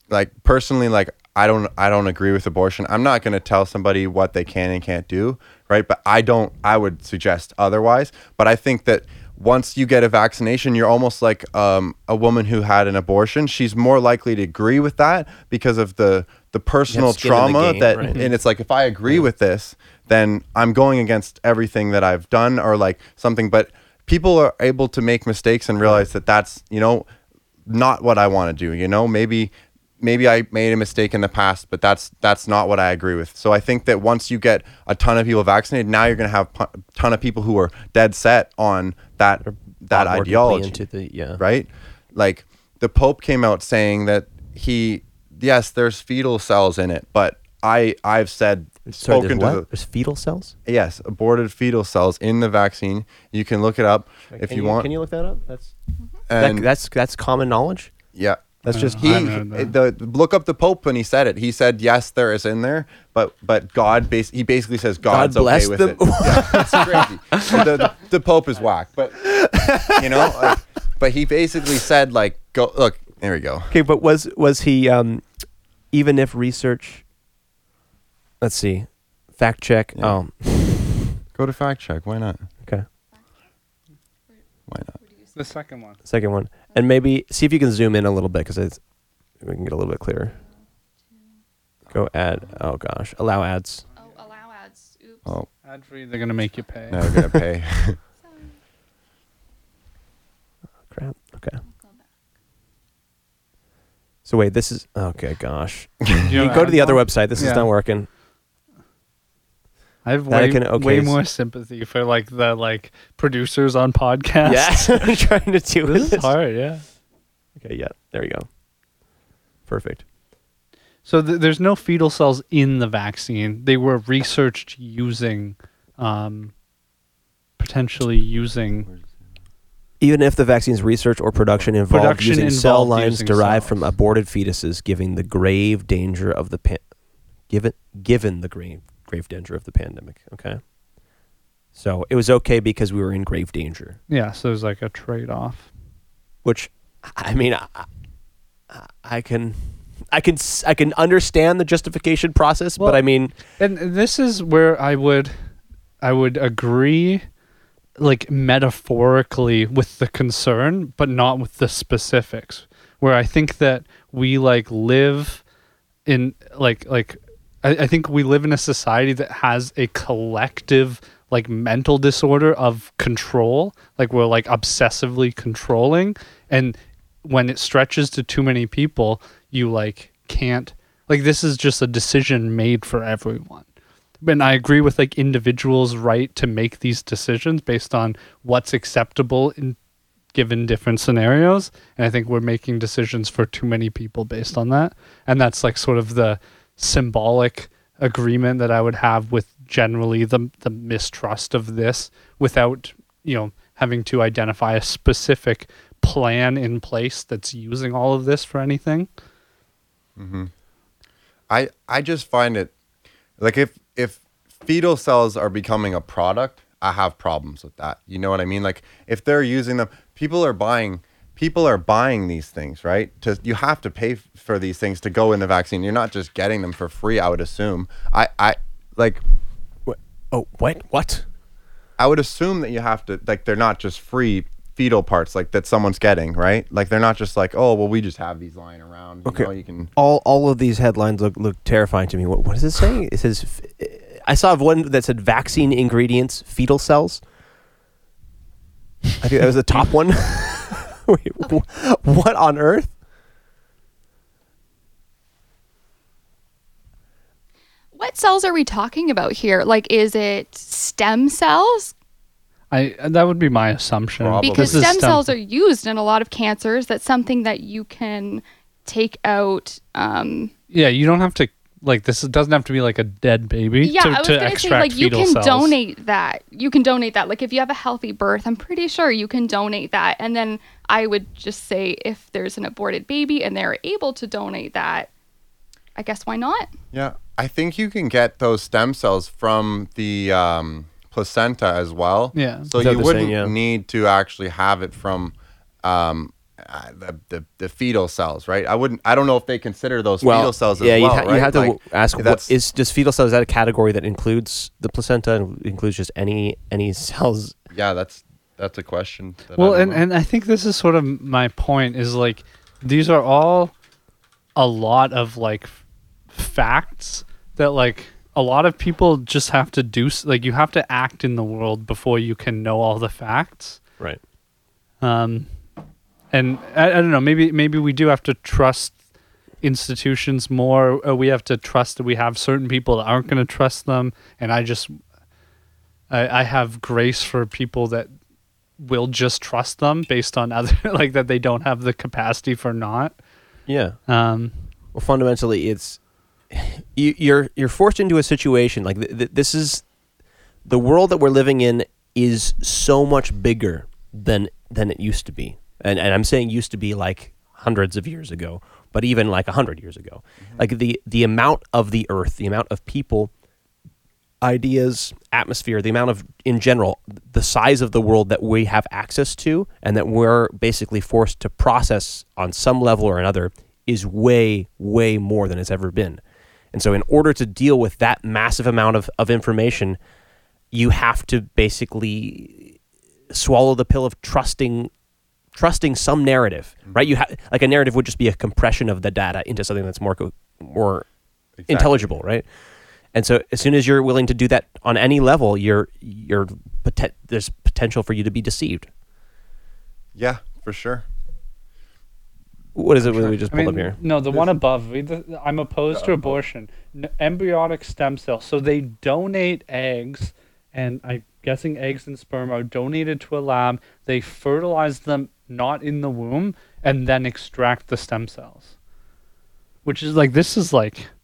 like personally like I don't I don't agree with abortion. I'm not going to tell somebody what they can and can't do, right? But I don't I would suggest otherwise, but I think that once you get a vaccination, you're almost like um, a woman who had an abortion. She's more likely to agree with that because of the the personal in the trauma game, that right. and it's like if I agree with this, then I'm going against everything that I've done or like something but people are able to make mistakes and realize that that's, you know, not what I want to do. You know, maybe maybe I made a mistake in the past, but that's that's not what I agree with. So I think that once you get a ton of people vaccinated, now you're going to have a ton of people who are dead set on that that Bought ideology, into the yeah. right? Like the Pope came out saying that he yes, there's fetal cells in it, but I I've said Sorry, there's spoken to what? the, There's fetal cells. yes, aborted fetal cells in the vaccine. You can look it up if Can you, want. Can you look that up? That's that, and that's that's common knowledge. yeah, That's Uh, just he that. the look up the Pope when he said it. He said yes, there is in there, but but God bas- he basically says God's bless okay with them. it. Yeah, it's crazy. the, the, the Pope is whack, but you know, like, but he basically said like go look. There we go. okay. But was was he um, even if research? Let's see, fact check. Yeah. Oh, Go to fact check. Why not? okay. Why not? The second one. Second one, and maybe see if you can zoom in a little bit because it's we can get a little bit clearer. Go add. Oh gosh, allow ads. Oh, allow ads. Oops. Oh, Ad free, they're gonna make you pay. now we're gonna pay. Sorry. Crap. Okay. I'll go back. So wait, this is okay. Gosh, You you go to the other website. This is not working. I have way, can- okay, way more sympathy for like the like producers on podcasts. Yeah, I'm trying to do this this. is hard. Yeah. Okay, yeah, there you go. Perfect. So th- there's no fetal cells in the vaccine. They were researched using, um, potentially using. Even if the vaccine's research or production involved Production using cell lines using derived from aborted fetuses, giving the grave danger of the pa- given given the grave grave danger of the pandemic. Okay. So it was okay because we were in grave danger, Yeah, so there's like a trade off. which I mean, I, I- I can, I can, s- I can understand the justification process, Well- but I mean, And this is where I would I would agree like metaphorically with the concern, but not with the specifics. Where I think that we like live in like like I, I think we live in a society that has a collective like mental disorder of control. Like we're like obsessively controlling and when it stretches to too many people, you like can't like this is just a decision made for everyone. And I agree with like individuals' right to make these decisions based on what's acceptable in given different scenarios. And I think we're making decisions for too many people based on that. And that's like sort of the symbolic agreement that I would have with generally the the mistrust of this without, you know, having to identify a specific plan in place that's using all of this for anything. Mm-hmm. I I just find it like if if fetal cells are becoming a product, I have problems with that. You know what I mean? Like if they're using them, people are buying people are buying these things, right? To you have to pay f- for these things to go in the vaccine. You're not just getting them for free, I would assume. I I like what, oh, what, what? I would assume that you have to like they're not just free fetal parts like that someone's getting, right? Like they're not just like, "Oh, well we just have these lying around." You Okay. know, you can all all of these headlines look look terrifying to me. What what does it saying? It says I saw one that said vaccine ingredients fetal cells. I think that was the top one. Wait, wh- what on earth? What cells are we talking about here? Like, is it stem cells? I that would be my assumption. Probably. Because This is stem cells are used in a lot of cancers. That's something that you can take out. Um, Yeah, you don't have to like this. doesn't have to be like a dead baby yeah, to, I was to gonna say extract like you can cells. donate that. You can donate that. Like if you have a healthy birth, I'm pretty sure you can donate that. And then I would just say if there's an aborted baby and they're able to donate that, I guess why not? Yeah, I think you can get those stem cells from the um, placenta as well. Yeah. So you wouldn't same, yeah. need to actually have it from um, uh, the, the the fetal cells, right? I wouldn't. I don't know if they consider those fetal cells as yeah, well. you, ha- right? you have to Like, ask what that's- is does fetal cell is that a category that includes the placenta and includes just any any cells? Yeah, that's that's a question. That Well, and know. and I think this is sort of my point is like these are all a lot of like facts that like a lot of people just have to do like you have to act in the world before you can know all the facts. Right. Um, and I, I don't know. Maybe maybe we do have to trust institutions more. Or we have to trust that we have certain people that aren't going to trust them. And I just, I, I have grace for people that will just trust them based on other like that they don't have the capacity for not. Yeah. Um, Well, fundamentally, it's you, you're you're forced into a situation like th- th- this is the world that we're living in is so much bigger than than it used to be, and and I'm saying used to be like hundreds of years ago, but even like a hundred years ago, like the the amount of the Earth, the amount of people, ideas, atmosphere, the amount of in general, the size of the world that we have access to, and that we're basically forced to process on some level or another is way, way more than it's ever been. And so, in order to deal with that massive amount of, of information, you have to basically swallow the pill of trusting trusting some narrative, mm-hmm. right? You have like a narrative would just be a compression of the data into something that's more co- more Exactly. intelligible, right? And so, as soon as you're willing to do that on any level, you're you're poten- there's potential for you to be deceived. yeah, for sure. What is it that we just I pulled mean, up here? no, the one above. read the- I'm opposed to abortion. N- embryonic stem cells. So they donate eggs, and I'm guessing eggs and sperm are donated to a lab. They fertilize them not in the womb, and then extract the stem cells. Which is like this is like I don't know.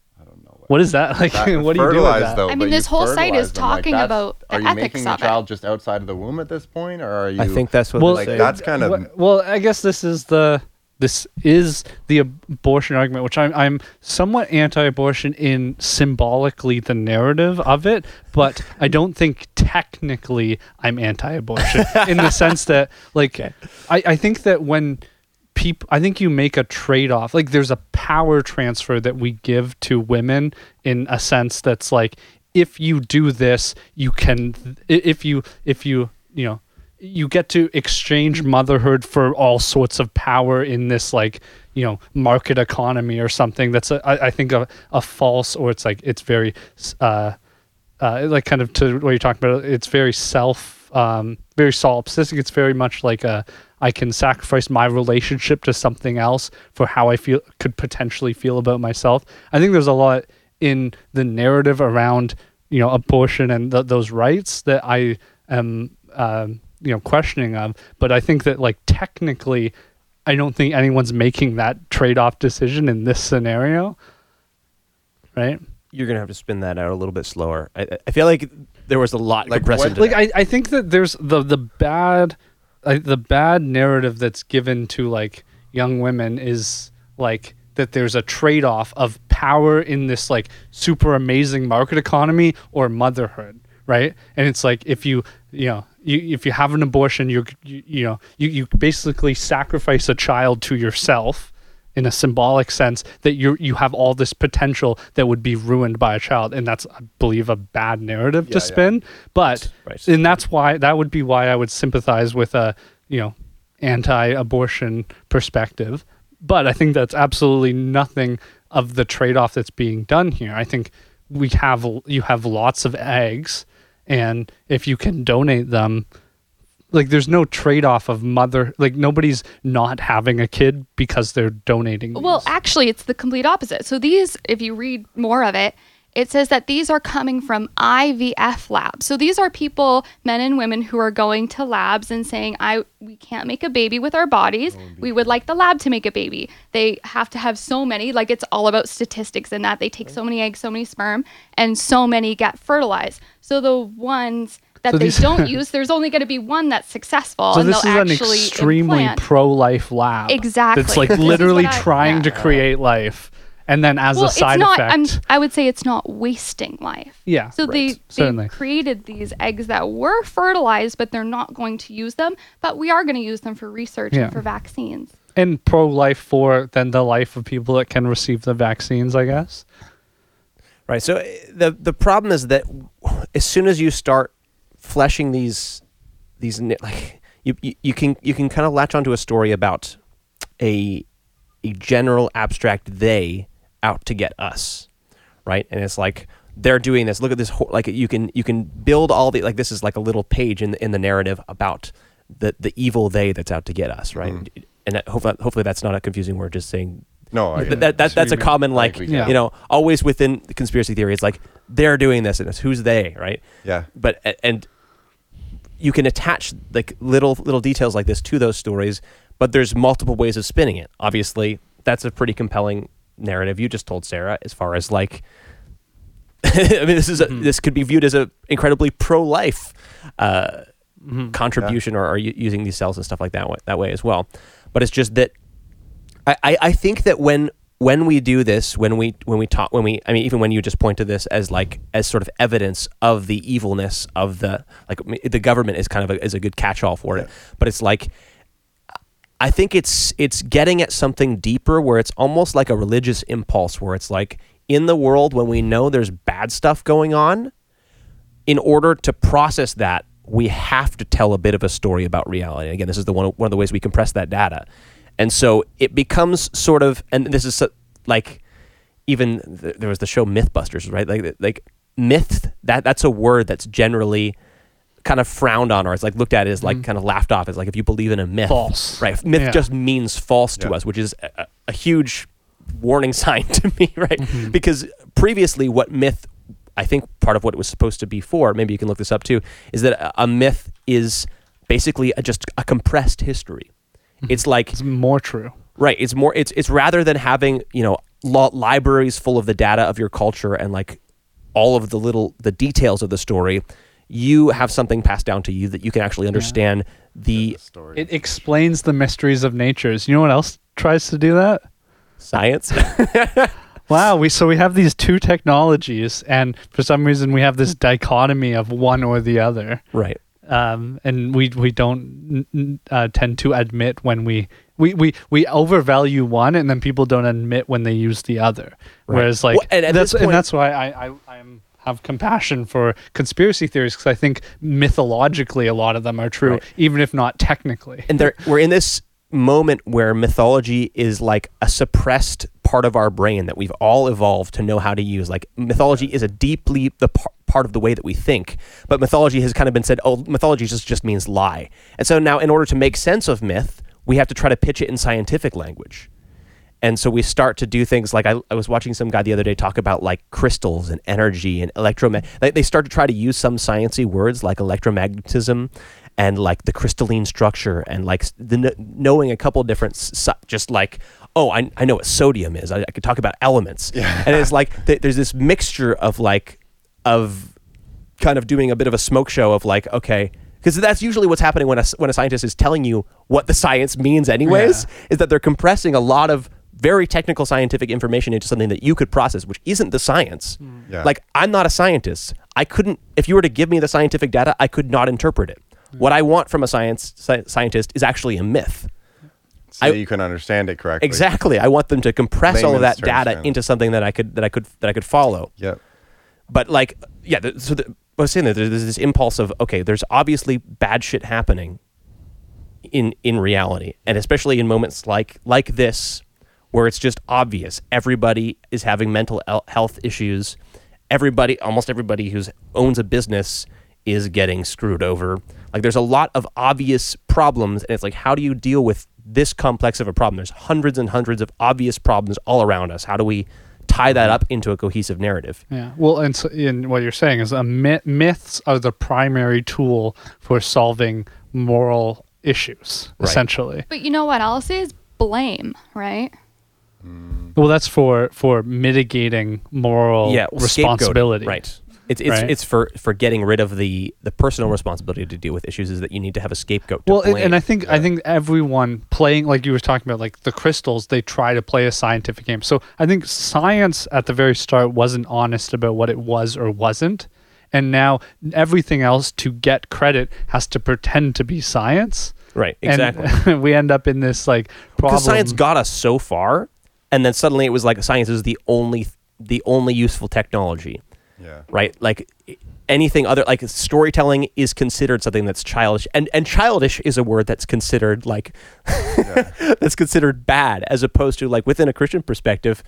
What is that like? That- what do you do with that? Though, I mean, this whole site is fertilize them, like, talking that's- about the Are you making the of it. child just outside of the womb at this point, or are you? I think that's what well, this like, is. that's kind of- well. I guess this is the this is the abortion argument, which I'm I'm somewhat anti-abortion in symbolically the narrative of it, but I don't think technically I'm anti-abortion in the sense that like I, I think that when people I think you make a trade-off like there's a power transfer that we give to women in a sense that's like if you do this you can if you if you you know you get to exchange motherhood for all sorts of power in this like you know market economy or something that's a, I, I think a, a false or it's like it's very uh uh, like kind of to what you're talking about, it's very self, um, very solipsistic. It's very much like a I can sacrifice my relationship to something else for how I feel could potentially feel about myself. I think there's a lot in the narrative around you know abortion and th- those rights that I am um, you know questioning of. But I think that like technically, I don't think anyone's making that trade off decision in this scenario, right? You're gonna have to spin that out a little bit slower. I, I feel like there was a lot Like compressed into like that. I, I think that there's the the bad uh, the bad narrative that's given to like young women is like that there's a trade-off of power in this like super amazing market economy or motherhood right? And it's like if you you know you, if you have an abortion you're you, you know you, you basically sacrifice a child to yourself in a symbolic sense that you you have all this potential that would be ruined by a child. And that's i believe a bad narrative Yeah, to yeah. spin. But Right. and that's why that would be why i would sympathize with a you know anti-abortion perspective. But i think that's absolutely nothing of the trade-off that's being done here. I think we have you have lots of eggs. And if you can donate them like there's no trade-off of mother like nobody's not having a kid because they're donating Well, actually, it's the complete opposite. So these, if you read more of it, it says that these are coming from IVF labs. So these are people, men and women, who are going to labs and saying, "I we can't make a baby with our bodies. We would like the lab to make a baby. They have to have so many. Like it's all about statistics and that they take so many eggs, so many sperm, and so many get fertilized. So the ones that So they these- don't use, there's only going to be one that's successful, so and this is they'll an actually extremely implant. pro-life lab Exactly. It's like literally what I- trying yeah. to create life and then as well, a side it's not. effect I'm, I would say it's not wasting life. yeah So they, they created these eggs that were fertilized, but they're not going to use them. But we are going to use them for research Yeah. and for vaccines. and pro-life for then the life of people that can receive the vaccines i guess Right. So uh, the the problem is that as soon as you start fleshing these these like you, you, you can you can kind of latch onto a story about a a general abstract they out to get us, right? And it's like they're doing this. Look at this. ho- Like you can you can build all the like this is like a little page in the, in the narrative about the the evil they that's out to get us, right? And that, hopefully hopefully that's not a confusing word. Just saying No, I, that, that, that- that's a common like Like you know always within the conspiracy theory it's like they're doing this and it's who's they right yeah. but and you can attach like little little details like this to those stories but there's multiple ways of spinning it. Obviously that's a pretty compelling narrative you just told sarah as far as like i mean this is a, this could be viewed as a incredibly pro-life uh, contribution or, or using these cells and stuff like that way, that way as well. But it's just that I, I, I think that when when we do this, when we when we talk when we I mean even when you just point to this as like as sort of evidence of the evilness of the like the government is kind of a, is a good catch-all for it, but it's like I think it's it's getting at something deeper where it's almost like a religious impulse where it's like in the world when we know there's bad stuff going on, in order to process that, we have to tell a bit of a story about reality. Again, this is the one one of the ways we compress that data, and so it becomes sort of, and this is so- like, even th- there was the show MythBusters, right? Like like myth that that's a word that's generally kind of frowned on or it's like looked at as like mm-hmm. kind of laughed off as like if you believe in a myth False. right myth Yeah. just means false to Yeah. us which is a, a- huge warning sign to me right mm-hmm. because previously what myth i think part of what it was supposed to be for maybe you can look this up too is that a, a myth is basically a, just a compressed history it's like it's more true Right. It's more. It's it's rather than having you know lo- libraries full of the data of your culture and like all of the little the details of the story. You have something passed down to you that you can actually understand the story. it explains the mysteries of natures you know what else tries to do that? Science. Wow, we so we have these two technologies, and for some reason we have this dichotomy of one or the other, right. Um, and we we don't uh, tend to admit when we. We, we, we overvalue one and then people don't admit when they use the other. Right. Whereas like Well, and at that's point- and that's why I, I I'm have compassion for conspiracy theories because I think mythologically a lot of them are true, Right. even if not technically. and there we're in this moment where mythology is like a suppressed part of our brain that we've all evolved to know how to use like mythology is a deeply the par- part of the way that we think but mythology has kind of been said oh mythology just just means lie and so now in order to make sense of myth we have to try to pitch it in scientific language and so we start to do things like I, I was watching some guy the other day talk about like crystals and energy and electromag. They, they start to try to use some sciency words like electromagnetism and like the crystalline structure and like the knowing a couple different just like oh I, I know what sodium is. I, I could talk about elements. And it's like th- there's this mixture of like of kind of doing a bit of a smoke show of like okay because that's usually what's happening when a, s- when a scientist is telling you what the science means anyways is that they're compressing a lot of very technical scientific information into something that you could process which isn't the science. Hmm. Yeah. like i'm not a scientist. I couldn't if you were to give me the scientific data i could not interpret it. Hmm. What i want from a science sci- scientist is actually a myth so I- you can understand it correctly. exactly. I want them to compress all of that data into something that i could that i could that i could follow. Yep. but like yeah the, so the, I was saying that there's this impulse of okay there's obviously bad shit happening in in reality. And especially in moments like like this where it's just obvious everybody is having mental health issues. Everybody almost everybody who owns a business is getting screwed over. Like there's a lot of obvious problems and it's like how do you deal with this complex of a problem there's hundreds and hundreds of obvious problems all around us how do we tie that up into a cohesive narrative Yeah. Well, and, so, and what you're saying is uh, a myth, myths are the primary tool for solving moral issues, Right. essentially. But you know what else is blame, right? Well, that's for for mitigating moral yeah well, responsibility. right it's it's, Right. it's for for getting rid of the the personal responsibility to deal with issues is that you need to have a scapegoat to Well, and, blame. and I think I think everyone playing like you were talking about, like the crystals, they try to play a scientific game. So I think science at the very start wasn't honest about what it was or wasn't, and now everything else to get credit has to pretend to be science. right exactly And we end up in this like problem. because science got us so far and then suddenly it was like science is the only the only useful technology Yeah. right? Like anything other like storytelling is considered something that's childish and and childish is a word that's considered like that's considered bad as opposed to like within a christian perspective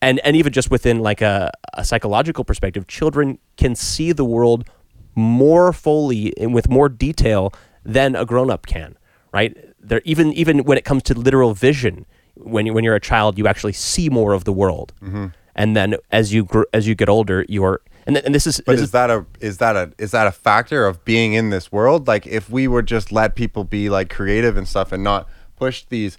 and and even just within like a, a psychological perspective children can see the world more fully and with more detail than a grown-up can right? There even even when it comes to literal vision when you when you're a child you actually see more of the world mm-hmm. And then as you gr- as you get older you're and, th- and this is But this is is that a is that a is that a factor of being in this world? Like if we would just let people be like creative and stuff and not push these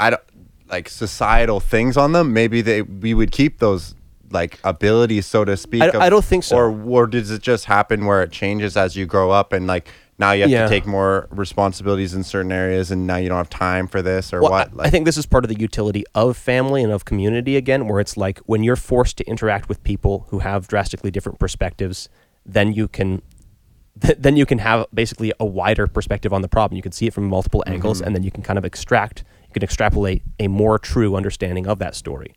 I don't like societal things on them, maybe they we would keep those like abilities so to speak. I- I don't think so. Or or does it just happen where it changes as you grow up and like now you have Yeah. to take more responsibilities in certain areas and now you don't have time for this or Well, what? I, I think this is part of the utility of family and of community again, where it's like when you're forced to interact with people who have drastically different perspectives, then you can th- then you can have basically a wider perspective on the problem. You can see it from multiple mm-hmm. angles, and then you can kind of extract, you can extrapolate a more true understanding of that story.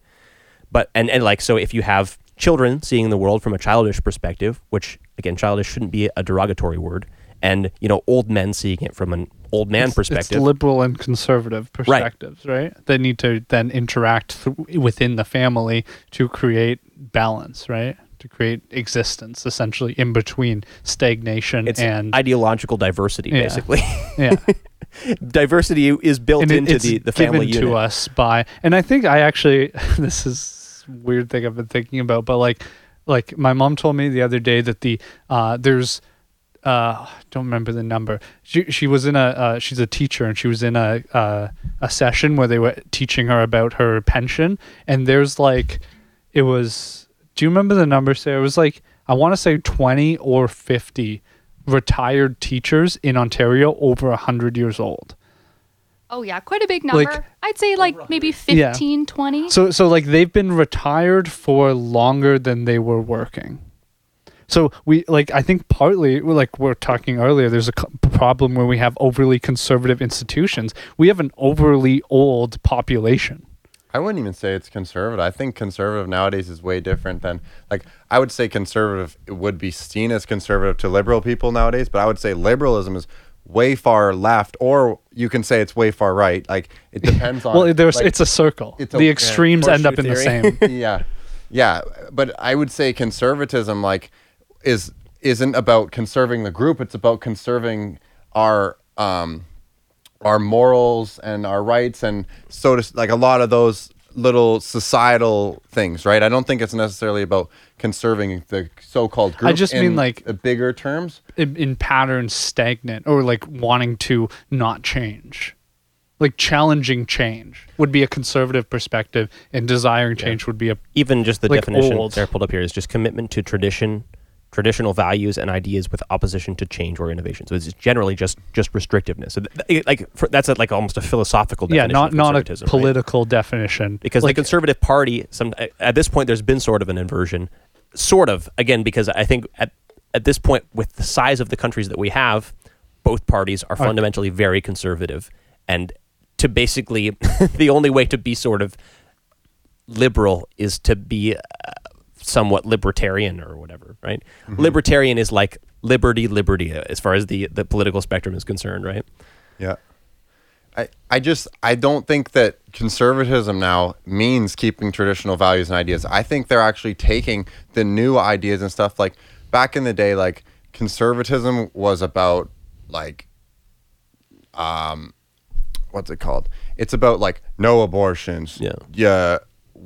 But and and like so, if you have children seeing the world from a childish perspective, which again, childish shouldn't be a derogatory word, and you know, old men seeing it from an old man It's- perspective, It's liberal and conservative perspectives, right? They need to then interact th- within the family to create balance, right? To create existence, essentially in between stagnation it's and ideological diversity, Yeah. basically. yeah. diversity is built it- into the, the family given unit. to us by and i think i actually this is weird thing i've been thinking about but like like my mom told me the other day that the uh there's uh I don't remember the number she she was in a uh, she's a teacher and she was in a uh, a session where they were teaching her about her pension and there's like it was do you remember the number Sarah? it was like i want to say 20 or 50 retired teachers in ontario over 100 years old Oh yeah, quite a big number. Like- I'd say like maybe Yeah. 20. So so like they've been retired for longer than they were working. So we like I think partly like we we're talking earlier there's a problem where we have overly conservative institutions. We have an overly old population. I wouldn't even say it's conservative. I think conservative nowadays is way different than like I would say conservative would be seen as conservative to liberal people nowadays, but I would say liberalism is way far left, or you can say it's way far right. Like it depends on. Well, there's like, it's a circle. it's a- the yeah, extremes end up in the same. yeah, yeah. But I would say conservatism like is isn't about conserving the group. It's about conserving our um our morals and our rights and so to like a lot of those little societal things, right? I don't think it's necessarily about conserving the so-called group. I just mean, like- the bigger terms. in, in patterns stagnant or like wanting to not change. Like challenging change would be a conservative perspective, and desiring change would be a Even just the Like definition old. there pulled up here is just commitment to tradition, traditional values and ideas with opposition to change or innovation. So it's generally just just restrictiveness. So th- like for, that's a, like almost a philosophical yeah, definition. not not a conservatism, right? political definition. because like the conservative party some at this point there's been sort of an inversion sort of again because i think at at this point with the size of the countries that we have both parties are Are- fundamentally very conservative and to basically the only way to be sort of liberal is to be uh, somewhat libertarian or whatever right libertarian is like liberty liberty as far as the the political spectrum is concerned right Yeah. I, I just I don't think that conservatism now means keeping traditional values and ideas. I think they're actually taking the new ideas and stuff like back in the day like conservatism was about like um what's it called? It's about like no abortions. Yeah. Yeah.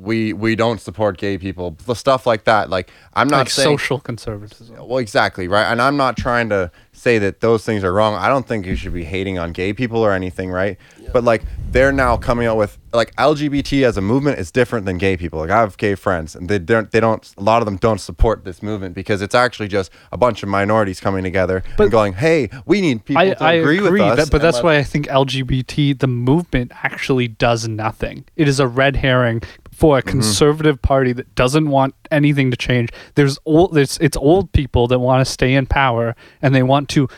We we don't support gay people. The stuff like that. Like I'm not like saying social conservatism. well, exactly, right? And I'm not trying to say that those things are wrong. I don't think you should be hating on gay people or anything, right? But like they're now coming out with like LGBT as a movement is different than gay people. Like I have gay friends and they don't they don't a lot of them don't support this movement because it's actually just a bunch of minorities coming together But- and going, "Hey, we need people I, to I agree, agree, with us." that, but that's let's- why I think LGBT, the movement, actually does nothing. It is a red herring for a Mm-hmm. conservative party that doesn't want anything to change. There's old, there's it's old people that want to stay in power and they want to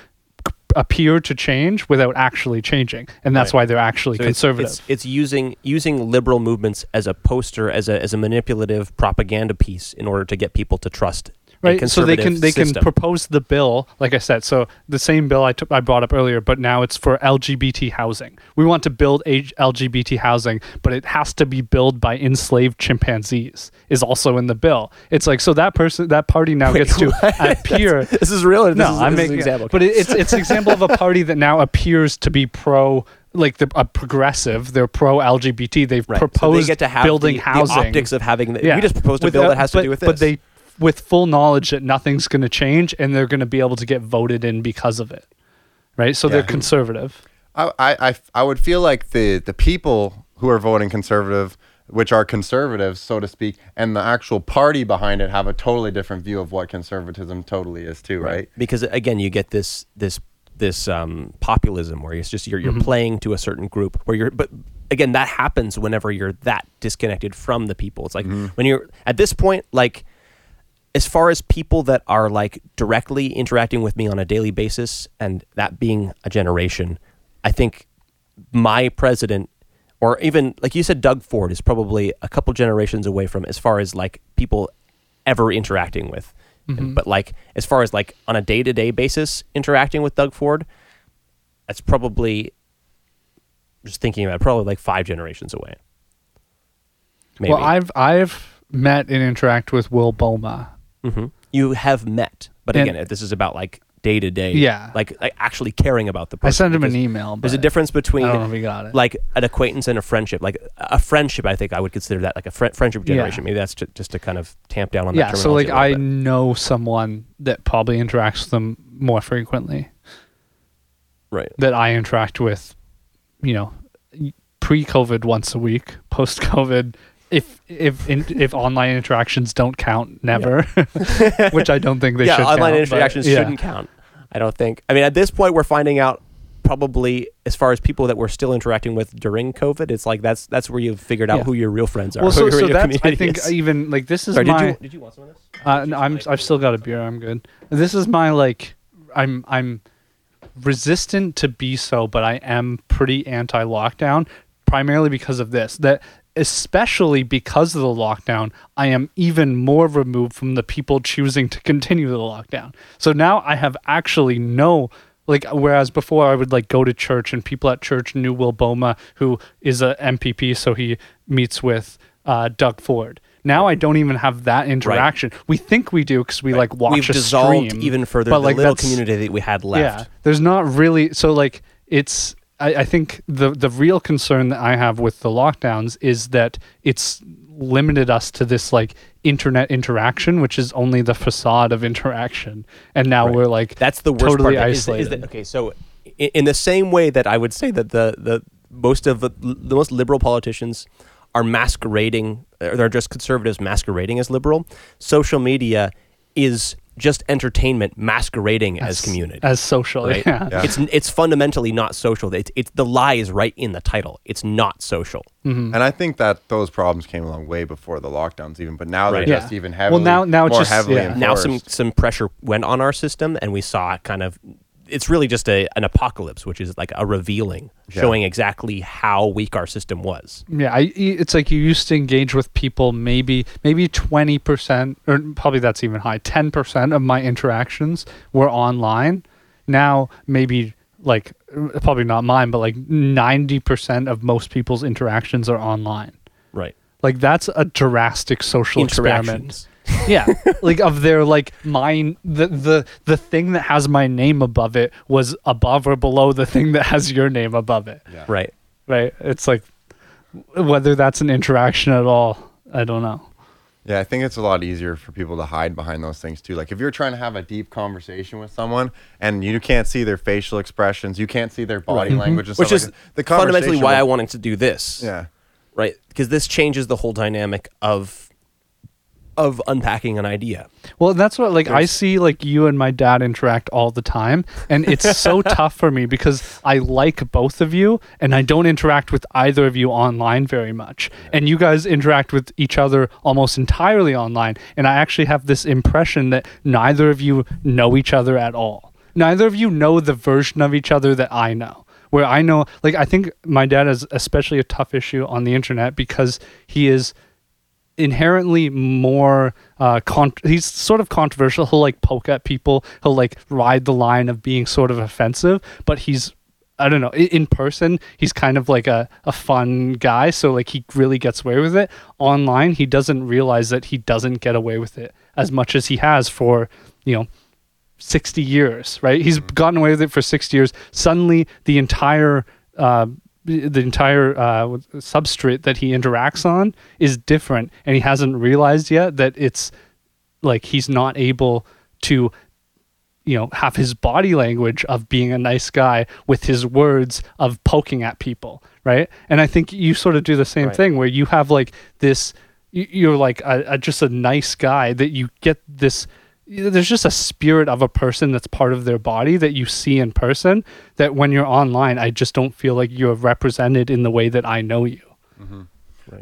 c- appear to change without actually changing, and that's Right. why they're actually So it's- conservative. It's, it's, using using liberal movements as a poster, as a as a manipulative propaganda piece in order to get people to trust. Right so they can they can propose the bill like i said so the same bill I took I brought up earlier but now it's for lgbt housing we want to build lgbt housing but it has to be built by enslaved chimpanzees is also in the bill it's like so that person that party now Wait, gets to what? appear this is real. This no is, i'm this making an example. but it, it's it's an example of a party that now appears to be pro like the a progressive they're pro lgbt they've Right. So they get to have building the, housing the optics of having. The, We just proposed a bill that has but, to do with this. But they, with full knowledge that nothing's going to change, and they're going to be able to get voted in because of it, right? So they're conservative. I, I, I, I would feel like the, the people who are voting conservative, which are conservatives, so to speak, and the actual party behind it have a totally different view of what conservatism totally is too, right? because again you get this this this um, populism where it's just you're Mm-hmm. you're playing to a certain group where you're but again that happens whenever you're that disconnected from the people it's like when you're at this point like as far as people that are like directly interacting with me on a daily basis and that being a generation i think my president or even like you said doug ford is probably a couple generations away from as far as like people ever interacting with. And- mm-hmm. but like as far as like on a day-to-day basis interacting with doug ford that's probably just thinking about it, probably like five generations away. Maybe. Well, I've I've met and interact with Will Bouma. Hmm you have met but And- again this is about like day to day Yeah. like, like actually caring about the person I sent him an email. there's a difference between I don't know if he got it. like an acquaintance and a friendship like a friendship i think i would consider that like a fri friendship Yeah. generation maybe that's ju- just to kind of tamp down on yeah, that so like I a little bit. know someone that probably interacts with them more frequently right that I interact with, you know, pre-COVID once a week, post-COVID. If if in, if online interactions don't count, never, which I don't think they yeah should. online count, but interactions yeah. shouldn't count i don't think i mean at this point we're finding out probably as far as people that we're still interacting with during COVID, it's like that's that's where you've figured out Yeah. who your real friends are. Well, so, so that's I think is. even like this is Sorry, my. did you did you want some of this? Uh, no, I'm I've still got a beer. I'm good. This is my like I'm I'm resistant to be so, but I am pretty anti-lockdown primarily because of this. That especially because of the lockdown, I am even more removed from the people choosing to continue the lockdown. So now I have actually no like whereas before I would like go to church and people at church knew Will Bouma who is a MPP so he meets with uh, Doug Ford. Now I don't even have that interaction. We think we do because we like watch We've a dissolved stream, even further but, the like, little community that we had left. Yeah, there's not really so like it's. I, I think the the real concern that I have with the lockdowns is that it's limited us to this like internet interaction, which is only the facade of interaction, and now Right. we're like That's the worst totally part. it, is- isolated. Is, that, okay, so in, in the same way that I would say that the the most of the, the most liberal politicians are masquerading, or they're just conservatives masquerading as liberal. Social media is just entertainment masquerading as, community. as social. right? Yeah. Yeah. It's it's fundamentally not social. It's, it's the lie is right in the title. It's not social. Mm-hmm. And I think that those problems came along way before the lockdowns, even. But now Right. they're Yeah. just even heavily. Well, heavily, now- now it's more just- heavily yeah. Now some some pressure went on our system, and we saw it kind of. It's really just a an apocalypse, which is like a revealing, Yeah. showing exactly how weak our system was. Yeah, I, it's like you used to engage with people maybe maybe twenty percent, or probably that's even high. Ten percent of my interactions were online. Now maybe like uh, probably not mine, but like ninety percent of most people's interactions are online. Right. Like that's a drastic social experiment. Interactions. Yeah, like of their like mine the the the thing that has my name above it was above or below the thing that has your name above it Yeah. Right. right? It's like whether that's an interaction at all, I don't know. Yeah, I think it's a lot easier for people to hide behind those things too. Like if you're trying to have a deep conversation with someone and you can't see their facial expressions, you can't see their body mm-hmm. language, and Which stuff is like the fundamentally conversation why I wanted to do this. Yeah, Right. Because this changes the whole dynamic of of unpacking an idea. Well, that's what like I see like you and my dad interact all the time, and it's so tough for me because I like both of you, and I don't interact with either of you online very much, and you guys interact with each other almost entirely online, and I actually have this impression that neither of you know each other at all. Neither of you know the version of each other that I know. Where I know, like, I think my dad is especially a tough issue on the internet because he is inherently more uh con- he's sort of controversial he'll like poke at people he'll like ride the line of being sort of offensive but he's i don't know in person he's kind of like a, a fun guy so like he really gets away with it online he doesn't realize that he doesn't get away with it as much as he has for you know 60 years, right? He's gotten away with it for 60 years. Suddenly, the entire uh, the entire uh, substrate that he interacts on is different, and he hasn't realized yet that it's like he's not able to you know have his body language of being a nice guy with his words of poking at people right and i think you sort of do the same Right. thing where you have like this you- you're like a, a, just a nice guy that you get this there's just a spirit of a person that's part of their body that you see in person that when you're online i just don't feel like you're represented in the way that i know you mm-hmm.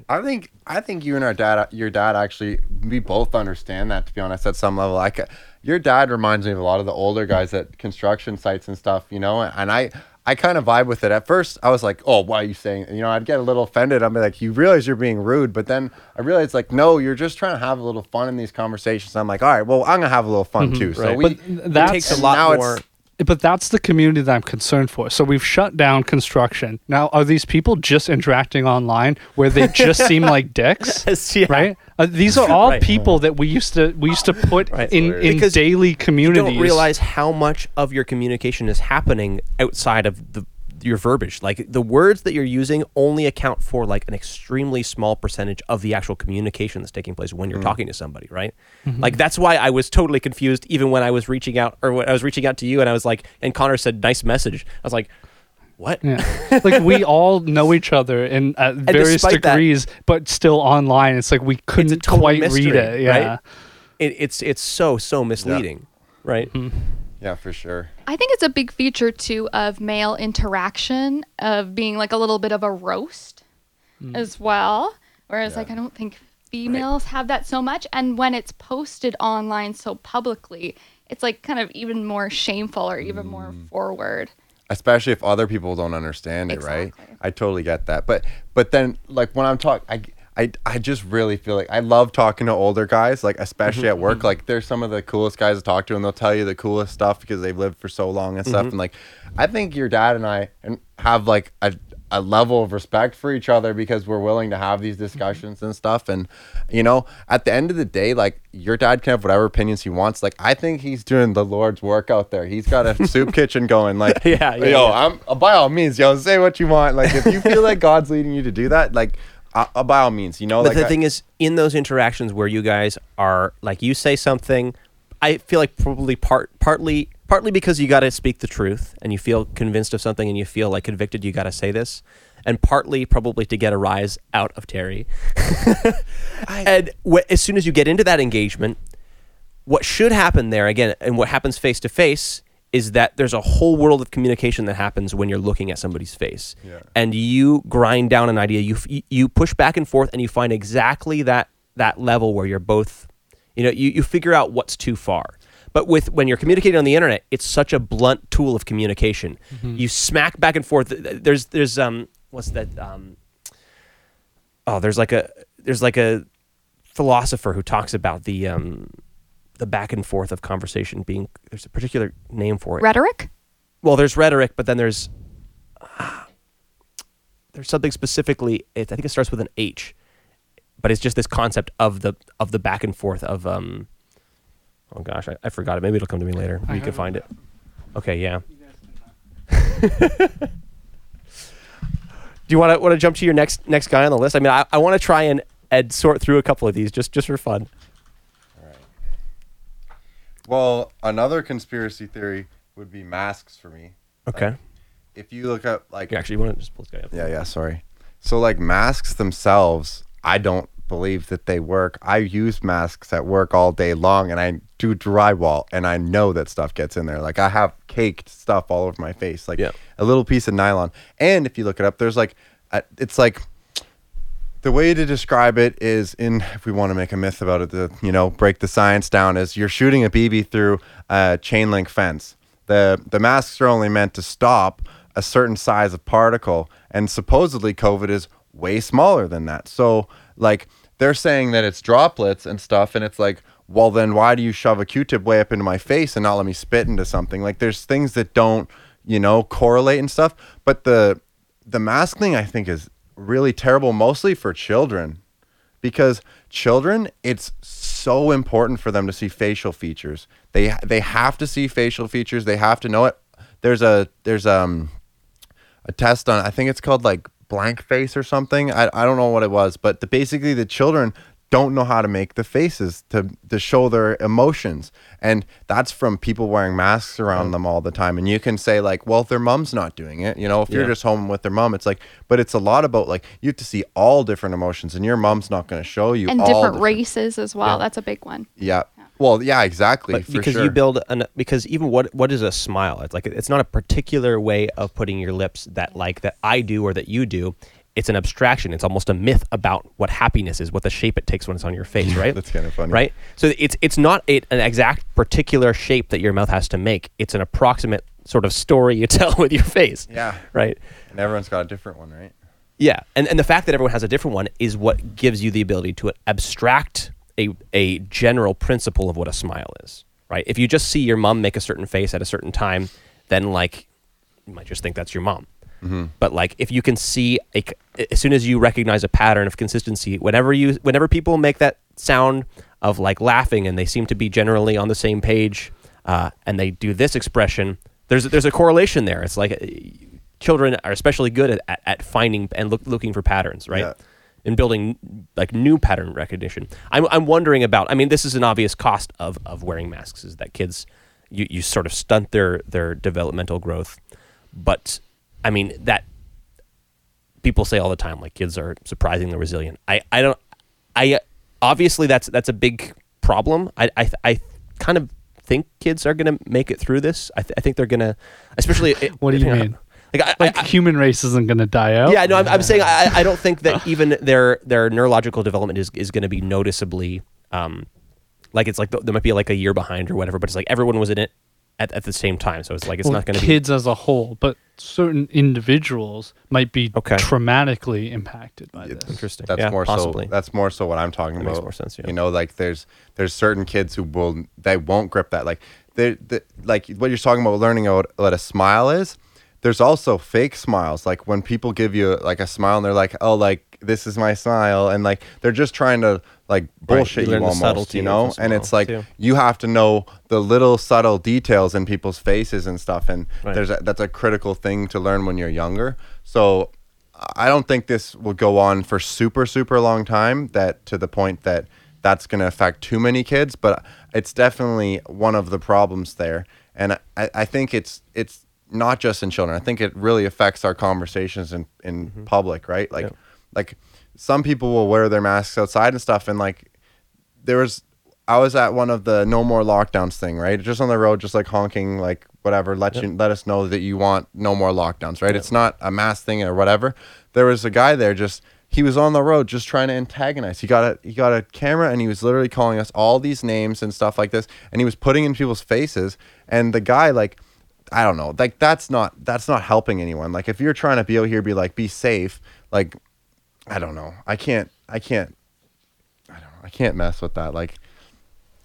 I think I think you and our dad, your dad, actually, we both understand that. To be honest, at some level, like your dad reminds me of a lot of the older guys at construction sites and stuff, you know. And I, I kind of vibe with it. At first, I was like, "Oh, why are you saying?" You know, I'd get a little offended. I'd be like, "You realize you're being rude," but then I realized, like, no, you're just trying to have a little fun in these conversations. I'm like, "All right, well, I'm gonna have a little fun mm-hmm. too." So right. we, but that's takes a lot now it's- more. But that's the community that I'm concerned for. So we've shut down construction. Now, are these people just interacting online where they just seem like dicks? Yeah. Right? Uh, these are all Right. people that we used to we used to put Right. in, in Because daily You communities. don't realize how much of your communication is happening outside of the your verbiage. Like the words that you're using only account for like an extremely small percentage of the actual communication that's taking place when you're mm. talking to somebody, right? Mm-hmm. Like that's why I was totally confused even when I was reaching out or when I was reaching out to you and I was like and Connor said nice message. I was like, "What?" Yeah. like we all know each other in at various despite that- degrees, but still online. It's like we couldn't quite mystery, read it. Yeah. right? It, it's it's so so misleading, right? yeah, Yeah, for sure. I think it's a big feature too of male interaction of being like a little bit of a roast hmm. as well. Whereas like I don't think females have that so much. And when it's posted online so publicly, it's like kind of even more shameful or even more mm. forward. especially if other people don't understand it right i totally get that but but then like when i'm talking I, I just really feel like i love talking to older guys like especially mm-hmm, at work. Mm-hmm. like they're some of the coolest guys to talk to and they'll tell you the coolest stuff because they've lived for so long and stuff. Mm-hmm. And like i think your dad and i and have like a a level of respect for each other because we're willing to have these discussions and stuff. And you know at the end of the day like your dad can have whatever opinions he wants. Like i think he's doing the lord's work out there. He's got a soup kitchen going. Like Yeah, yeah, yo yeah. i'm by all means yo say what you want. Like if you feel like god's leading you to do that like uh, uh, by all means you know But like the I- thing is, in those interactions where you guys are like, you say something, I feel like probably part partly partly because you got to speak the truth and you feel convinced of something and you feel like convicted, you got to say this, and partly probably to get a rise out of Terry. and as soon as you get into that engagement, what should happen there again, and what happens face to face is that there's a whole world of communication that happens when you're looking at somebody's face, Yeah. and you grind down an idea. You you push back and forth, and you find exactly that that level where you're both, you know, you, you figure out what's too far. But with when you're communicating on the internet, it's such a blunt tool of communication. You smack back and forth. There's there's um what's that um oh there's like a there's like a philosopher who talks about the um the back and forth of conversation being there's a particular name for it. Rhetoric? well, there's rhetoric, but then there's there's something specifically. It, I think it starts with an H, but it's just this concept of the of the back and forth of um. Oh gosh, I, I forgot it. Maybe it'll come to me later. I you can have find it. Okay, yeah. Do you want to want to jump to your next next guy on the list? I mean, I, I want to try and and sort through a couple of these just just for fun. Well another conspiracy theory would be masks for me Okay. if you look up like actually You actually want to just pull this guy up. Yeah, yeah, sorry. So like masks themselves, I don't believe that they work. I use masks at work all day long and I do drywall and I know that stuff gets in there. Like I have caked stuff all over my face, like Yeah. a little piece of nylon. And if you look it up, there's like a, it's like the way to describe it is in if we want to make a myth about it to you know break the science down is you're shooting a bb through a chain link fence. The the masks are only meant to stop a certain size of particle and supposedly covid is way smaller than that. So like they're saying that it's droplets and stuff and it's like well then why do you shove a q-tip way up into my face and not let me spit into something? Like there's things that don't you know correlate and stuff but the the mask thing i think is really terrible mostly for children. Because children it's so important for them to see facial features. They they have to see facial features. They have to know it. There's a there's um a test on i think it's called like blank face or something. I, I don't know what it was but the, basically the children don't know how to make the faces to to show their emotions. And that's from people wearing masks around them all the time. And you can say like well their mom's not doing it you know if you're just home with their mom it's like but it's a lot about like you have to see all different emotions and your mom's not going to show you And all different races as well. Yeah. That's a big one. yeah. Well yeah exactly but because sure. you build an because even what what is a smile? It's like it's not a particular way of putting your lips that like that i do or that you do it's an abstraction it's almost a myth about what happiness is what the shape it takes when it's on your face right that's kinda funny. right so it's it's not a, an exact particular shape that your mouth has to make it's an approximate sort of story you tell with your face Yeah. right and everyone's got a different one right yeah, and and the fact that everyone has a different one is what gives you the ability to abstract a a general principle of what a smile is, right? If you just see your mom make a certain face at a certain time, then like you might just think that's your mom. But like if you can see a as soon as you recognize a pattern of consistency, whenever you whenever people make that sound of like laughing and they seem to be generally on the same page, uh, and they do this expression, there's there's a correlation there. It's like uh, children are especially good at, at, at finding and look, looking for patterns, right? Yeah. And building like new pattern recognition. I'm, I'm wondering about. I mean, this is an obvious cost of, of wearing masks is that kids you, you sort of stunt their their developmental growth, but I mean that people say all the time like kids are surprisingly resilient. I, I don't I obviously that's that's a big problem. I I, I kind of think kids are going to make it through this. I, th- I think they're going to, especially. What do you depending on- mean? Like, I, Like I, human race isn't going to die out. yeah, no, I'm, I'm saying I, I don't think that even their their neurological development is is going to be noticeably, um, like it's like th- there might be like a year behind or whatever, but it's like everyone was in it at, at the same time, so it's like it's Well, not going to be. kids as a whole, but certain individuals might be Okay. traumatically impacted by this. Interesting. That's yeah, more possibly. so. That's more so what I'm talking That about. makes more sense, yeah. You know, like there's there's certain kids who will they won't grip that. Like they the, like what you're talking about learning what, what a smile is. There's also fake smiles. Like when people give you like a smile and they're like, oh, like this is my smile, and like they're just trying to like bullshit you you, the almost, subtlety you know. And it's like too. you have to know the little subtle details in people's faces and stuff. And Right. there's a, that's a critical thing to learn when you're younger. So I don't think this will go on for super super long time. That to the point that that's going to affect too many kids, but it's definitely one of the problems there. And I, I think it's it's not just in children. I think it really affects our conversations in in mm-hmm. public, right? Like Yeah. like some people will wear their masks outside and stuff, and like there was I was at one of the no more lockdowns thing, right? Just on the road, just like honking, like whatever, let you let us know that you want no more lockdowns, right? It's not a mass thing or whatever. There was a guy there just he was on the road just trying to antagonize. He got a he got a camera and he was literally calling us all these names and stuff like this, and he was putting in people's faces. And the guy like I don't know, like that's not that's not helping anyone. Like if you're trying to be out here, be like be safe, like I don't know. I can't I can't I don't know. I can't mess with that. Like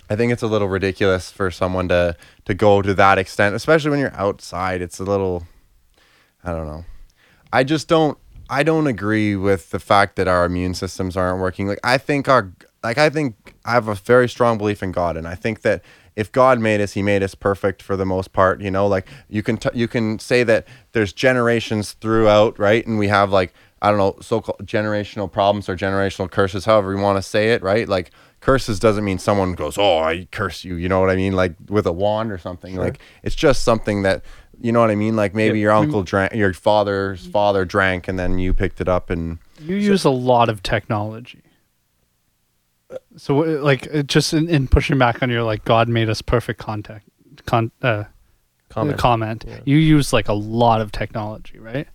I think it's a little ridiculous for someone to to go to that extent, especially when you're outside. It's a little I don't know. I just don't I don't agree with the fact that our immune systems aren't working. Like I think our like I think I have a very strong belief in God and I think that if God made us, He made us perfect for the most part. You know, like you can t- you can say that there's generations throughout, right? And we have like I don't know, so-called generational problems or generational curses, however you want to say it, right? Like curses doesn't mean someone goes, "Oh, I curse you," you know what I mean? Like with a wand or something. Like it's just something that you know what I mean? Like maybe Yeah. your uncle drank, your father's father drank, and then you picked it up and You use a lot of technology. So, uh, like, just in, in pushing back on your like God made us perfect contact con, uh, Comment. comment, Yeah. you use like a lot of technology, right?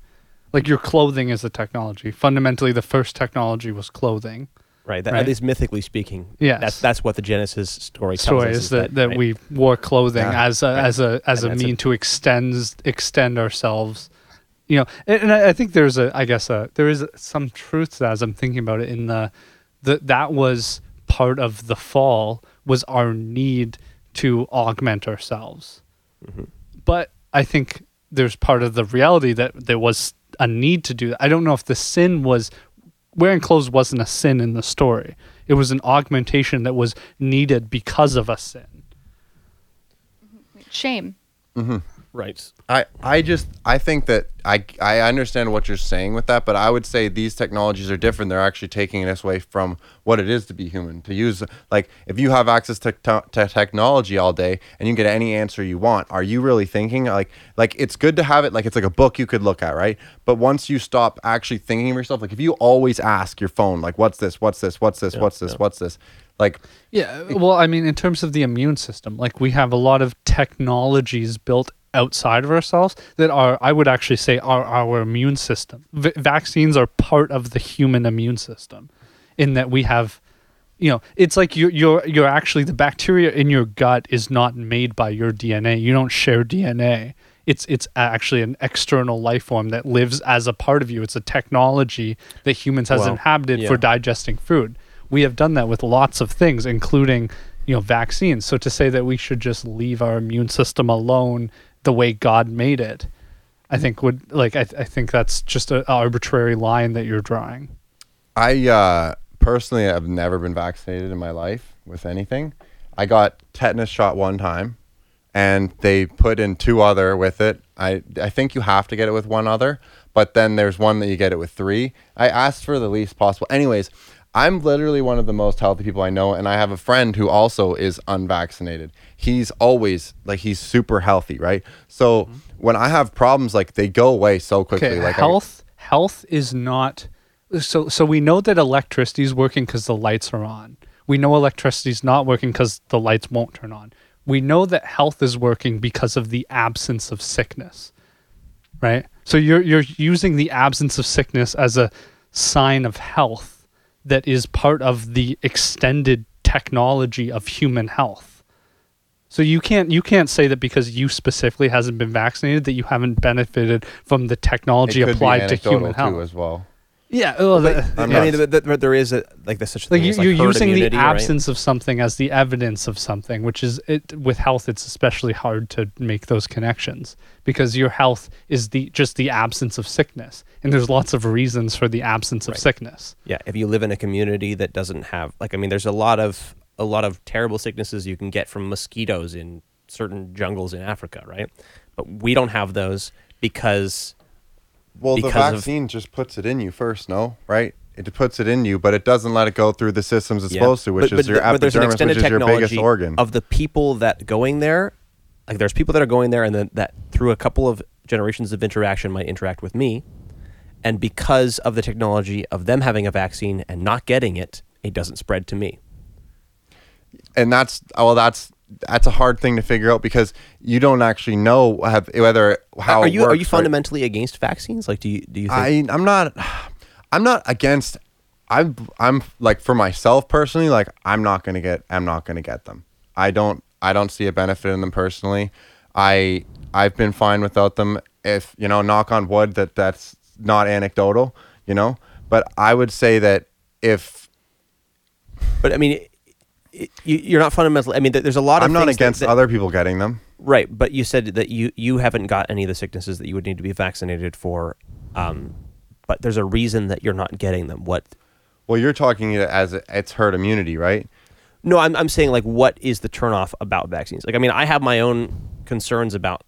Like your clothing is a technology. Fundamentally, the first technology was clothing. Right. That, Right. At least mythically speaking. Yes. That's that's what the Genesis story tells Story us. is that, that, right? we wore clothing Yeah. as a as a as And a mean it. to extend extend ourselves. You know, and, and I I think there's a I guess a there is some truth to that as I'm thinking about it. In the the that was part of the fall was our need to augment ourselves. Mm-hmm. But I think there's part of the reality that there was a need to do that. I don't know if the sin was wearing clothes wasn't a sin in the story. It was an augmentation that was needed because of a sin. Shame. Mm-hmm. Right. I, I just I think that I I understand what you're saying with that, but I would say these technologies are different. They're actually taking us away from what it is to be human. To use like if you have access to, to, to technology all day and you get any answer you want, are you really thinking like like it's good to have it like it's like a book you could look at, right? But once you stop actually thinking of yourself, like if you always ask your phone like what's this, what's this, what's this, Yeah, what's this, yeah. what's this, like Yeah, well, I mean, in terms of the immune system, like we have a lot of technologies built outside of ourselves that are, I would actually say, are our immune system. V- vaccines are part of the human immune system, in that we have, you know, it's like you're you're you're actually the bacteria in your gut is not made by your DNA. You don't share DNA. It's it's actually an external life form that lives as a part of you. It's a technology that humans has Well, inhabited for digesting food. We have done that with lots of things, including you know vaccines. So to say that we should just leave our immune system alone the way God made it, I think would like I, th- I think that's just an arbitrary line that you're drawing. I uh, personally have never been vaccinated in my life with anything. I got tetanus shot one time, and they put in two other with it. I I think you have to get it with one other, but then there's one that you get it with three. I asked for the least possible. Anyways, I'm literally one of the most healthy people I know, and I have a friend who also is unvaccinated. He's always like he's super healthy, right? So mm-hmm. when I have problems, like they go away so quickly. Okay, like I- health health is not so so we know that electricity is working because the lights are on. We know electricity is not working because the lights won't turn on. we know that health is working because of the absence of sickness. Right? So you're you're using the absence of sickness as a sign of health that is part of the extended technology of human health. So you can't you can't say that because you specifically hasn't been vaccinated that you haven't benefited from the technology applied to human health. as well. Yeah, well, But, the- I'm I mean, th- th- th- there is a, like there's such a like thing you, as, like you're using immunity, the right? absence of something as the evidence of something, which is it with health. It's especially hard to make those connections because your health is the just the absence of sickness, and there's lots of reasons for the absence of sickness. Yeah, if you live in a community that doesn't have like I mean there's a lot of a lot of terrible sicknesses you can get from mosquitoes in certain jungles in Africa, right? But we don't have those because Well, the Because of- vaccine just puts it in you first, no? Right? It puts it in you, but it doesn't let it go through the systems it's yeah. supposed to, which But- is but your but epidermis, which is your biggest organ. of the people that going there. Like there's people that are going there and then that through a couple of generations of interaction might interact with me. And because of the technology of them having a vaccine and not getting it, it doesn't spread to me. and that's well, that's that's a hard thing to figure out because you don't actually know have, whether how are you are works, you right? fundamentally against vaccines? Like do you do you think I I'm not I'm not against I'm I'm like for myself personally like I'm not going to get I'm not to get them. I don't I don't see a benefit in them personally. I I've been fine without them if you know knock on wood that that's not anecdotal, you know, but I would say that if But I mean, you, you're not fundamentally. I mean, there's a lot of. I'm not things that- against that- other people getting them. Right, but you said that you you haven't got any of the sicknesses that you would need to be vaccinated for. Um, but there's a reason that you're not getting them. What? Well, you're talking as it's herd immunity, right? No, I'm I'm saying like what is the turnoff about vaccines? Like, I mean, I have my own concerns about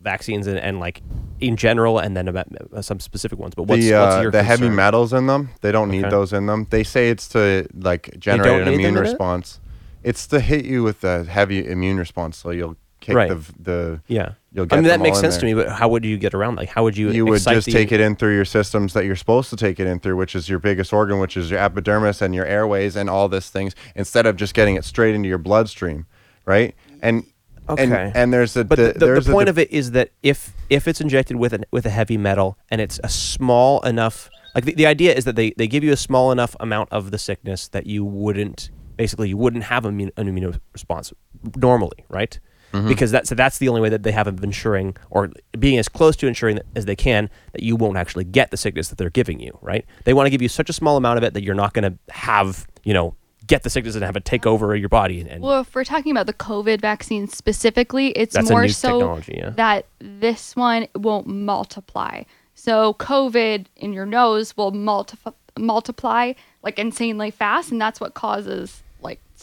vaccines and, and like in general, and then about uh, some specific ones. But what's, the what's uh, your the heavy metals in them, they don't need Okay. those in them. They say it's to like generate an immune response. It's to hit you with a heavy immune response, so you'll kick Right. the the Yeah, You'll get I mean that them makes all in sense to there. me. But how would you get around? Like, how would you? you would excite just the- take it in through your systems that you're supposed to take it in through, which is your biggest organ, which is your epidermis and your airways and all these things, instead of just getting it straight into your bloodstream, right? And and Okay. and there's a But the, the, there's the point of it is that if if it's injected with an, with a heavy metal and it's a small enough, like the, the idea is that they, they give you a small enough amount of the sickness that you wouldn't basically you wouldn't have immune, an immune response normally, right? Mm-hmm. Because that's that's the only way that they have of ensuring or being as close to ensuring that, as they can that you won't actually get the sickness that they're giving you, right? They want to give you such a small amount of it that you're not going to have, you know, get the sickness and have it take over your body and, and Well, if we're talking about the COVID vaccine specifically, it's more so yeah. that this one won't multiply. So COVID in your nose will multiply multiply like insanely fast, and that's what causes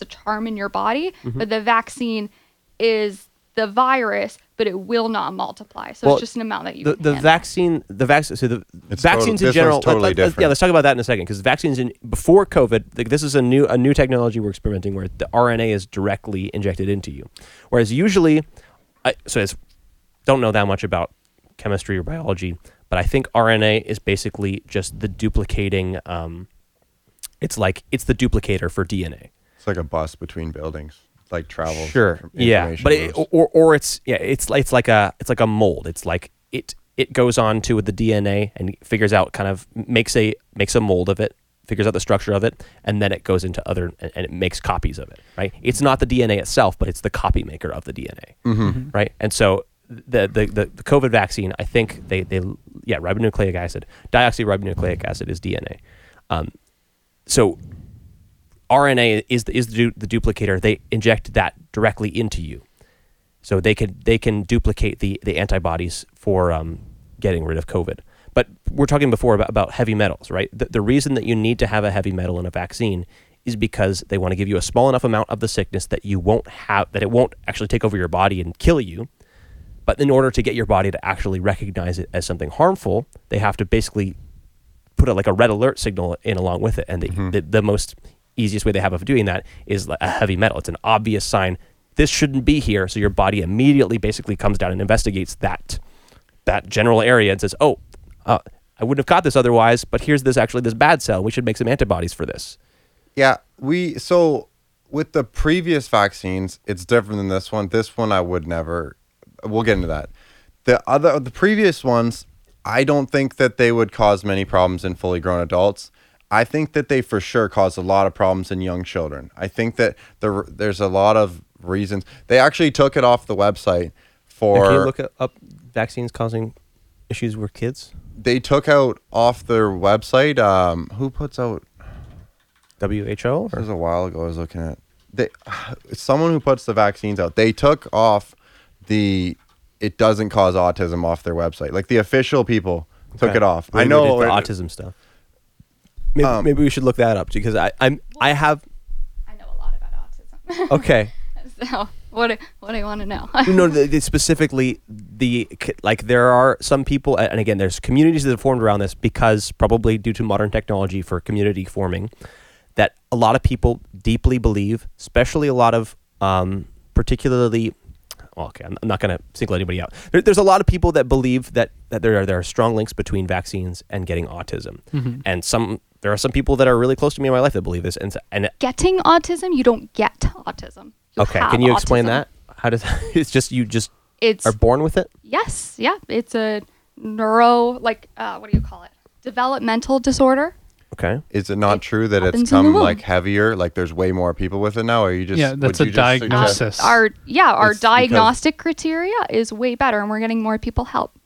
like such harm in your body. Mm-hmm. But the vaccine is the virus, but it will not multiply. So Well, it's just an amount that you the, can the vaccine the vaccine so the It's vaccines total- in general totally let, let, yeah let's talk about that in a second because vaccines in before covid like, this is a new a new technology we're experimenting where the rna is directly injected into you whereas usually I, so it's don't know that much about chemistry or biology but i think rna is basically just the duplicating um, it's like it's the duplicator for dna it's like a bus between buildings, like travel. Sure. Yeah, but it, or or it's yeah, it's like it's like a it's like a mold. It's like it it goes on to with the DNA and figures out kind of makes a makes a mold of it, figures out the structure of it, and then it goes into other and, and it makes copies of it. Right. It's not the DNA itself, but it's the copy maker of the DNA. Mm-hmm. Right. And so. The, the, the, the COVID vaccine, I think they, they yeah ribonucleic acid, deoxyribonucleic acid is DNA. Um, so RNA is the, is the, du- the duplicator. They inject that directly into you, so they can they can duplicate the the antibodies for um, getting rid of COVID. But we're talking before about, about heavy metals, right? The, the reason that you need to have a heavy metal in a vaccine is because they want to give you a small enough amount of the sickness that you won't have that it won't actually take over your body and kill you. But in order to get your body to actually recognize it as something harmful, they have to basically put a, like a red alert signal in along with it. And the, the, the most easiest way they have of doing that is a heavy metal. It's an obvious sign this shouldn't be here. So your body immediately basically comes down and investigates that that general area and says, "Oh, uh, I wouldn't have caught this otherwise, but here's this actually this bad cell. We should make some antibodies for this." Yeah, we so with the previous vaccines, it's different than this one. This one I would never. We'll get into that. The other, the previous ones, I don't think that they would cause many problems in fully grown adults. I think that they for sure cause a lot of problems in young children. I think that there, there's a lot of reasons. They actually took it off the website for. can you look up vaccines causing issues with kids? they took out off their website. Um, who puts out? WHO This was a while ago. I was looking at. They, someone who puts the vaccines out. They took off the. It doesn't cause autism off their website. Like the official people took Okay. it off. I know the autism stuff. Maybe, Um, maybe we should look that up because I I'm I have I know a lot about autism. okay. so what do, what do you want to know? no, the, the specifically the like there are some people, and again, there's communities that have formed around this because probably due to modern technology for community forming, that a lot of people deeply believe, especially a lot of um, particularly. well, Okay, I'm I'm not going to single anybody out. There, there's a lot of people that believe that, that there are there are strong links between vaccines and getting autism, and some there are some people that are really close to me in my life that believe this, and s- and Getting autism, you don't get autism. You okay, have can you explain autism. that? How does it's just you just It's are born with it? yes, yeah. It's a neuro like uh, what do you call it? Developmental disorder. Okay. Is it not It true that it's happens in the come womb. like heavier? Like there's way more people with it now, or you just Yeah, that's would a you just suggest- diagnosis. Our yeah, our It's because- diagnostic criteria is way better, and we're getting more people help.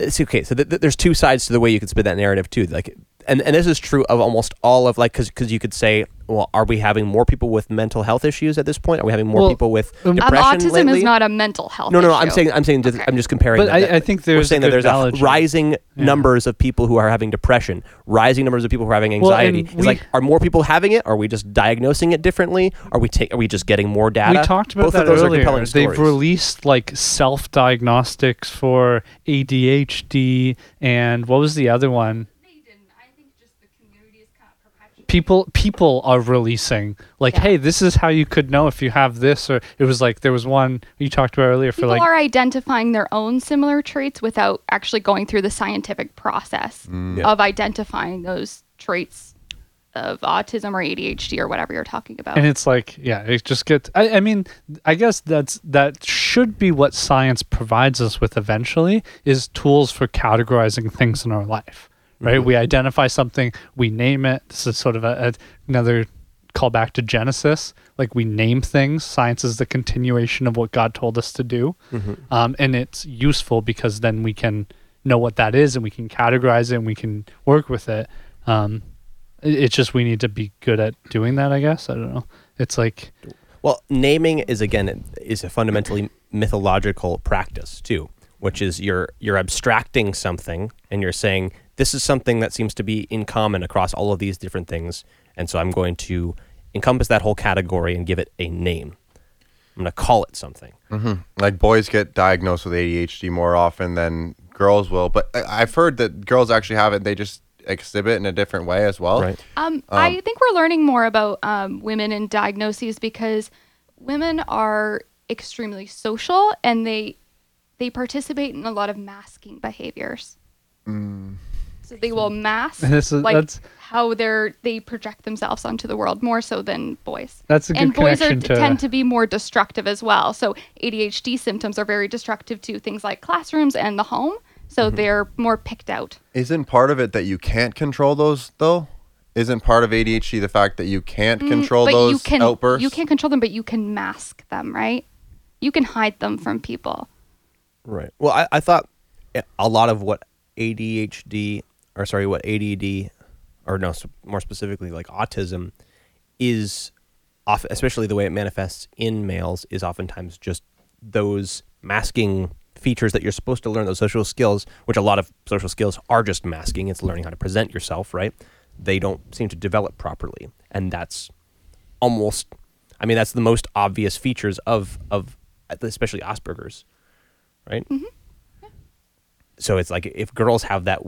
It's okay. So th- th- there's two sides to the way you can spin that narrative too. Like, and and this is true of almost all of like because because you could say, well, are we having more people with mental health issues at this point? Are we having more Well, people with um, depression autism lately? is not a mental health. no, no, no. issue. I'm saying, I'm saying, just, Okay. I'm just comparing. But that- I- that- I think we're there's saying that there's a analogy. rising numbers of people who are having depression, rising numbers of people who are having anxiety. and it's we- like, are more people having it? Are we just diagnosing it differently? Are we take? Are we just getting more data? We talked about Both that of those earlier. are compelling They've stories. released like self diagnostics for ADHD and what was the other one? They didn't. I think just the community is kind of perpetuating. People people are releasing like, Yeah. hey, this is how you could know if you have this, or it was like there was one you talked about earlier for like People like are identifying their own similar traits without actually going through the scientific process mm. Yeah. of identifying those traits of autism or ADHD or whatever you're talking about. and it's like yeah it just gets I, I mean i guess that's that should be what science provides us with eventually is tools for categorizing things in our life right? We identify something we name it. This is sort of a, a, another callback to genesis. Like we name things. Science is the continuation of what god told us to do. Um, and it's useful because then we can know what that is and we can categorize it and we can work with it. Um, it- it's just we need to be good at doing that i guess. I don't know. It's like Well, naming is again is a fundamentally mythological practice too, which is you're you're abstracting something and you're saying this is something that seems to be in common across all of these different things, and so I'm going to encompass that whole category and give it a name. I'm going to call it something. like boys get diagnosed with ADHD more often than girls will. But I- I've heard that girls actually have it. They just exhibit in a different way as well. Right. Um, I think we're learning more about um, women and diagnoses because women are extremely social and they they participate in a lot of masking behaviors. So they will mask This is- like that's- how they're they project themselves onto the world more so than boys. That's a good and boys are, to- tend to be more destructive as well. So ADHD symptoms are very destructive to things like classrooms and the home. So Mm-hmm. they're more picked out. Isn't part of it that you can't control those though? Isn't part of ADHD the fact that you can't control Mm, those you can outbursts? you can't control them, but you can mask them, right? You can hide them from people. Right. Well, I, I thought a lot of what ADHD, or sorry, what ADD, or no, more specifically, like autism, is, off, especially the way it manifests in males, is oftentimes just those masking features that you're supposed to learn, those social skills, which a lot of social skills are just masking. It's learning how to present yourself, right? They don't seem to develop properly. And that's almost, I mean, that's the most obvious features of, of especially Asperger's right? Mm-hmm. So it's like if girls have that,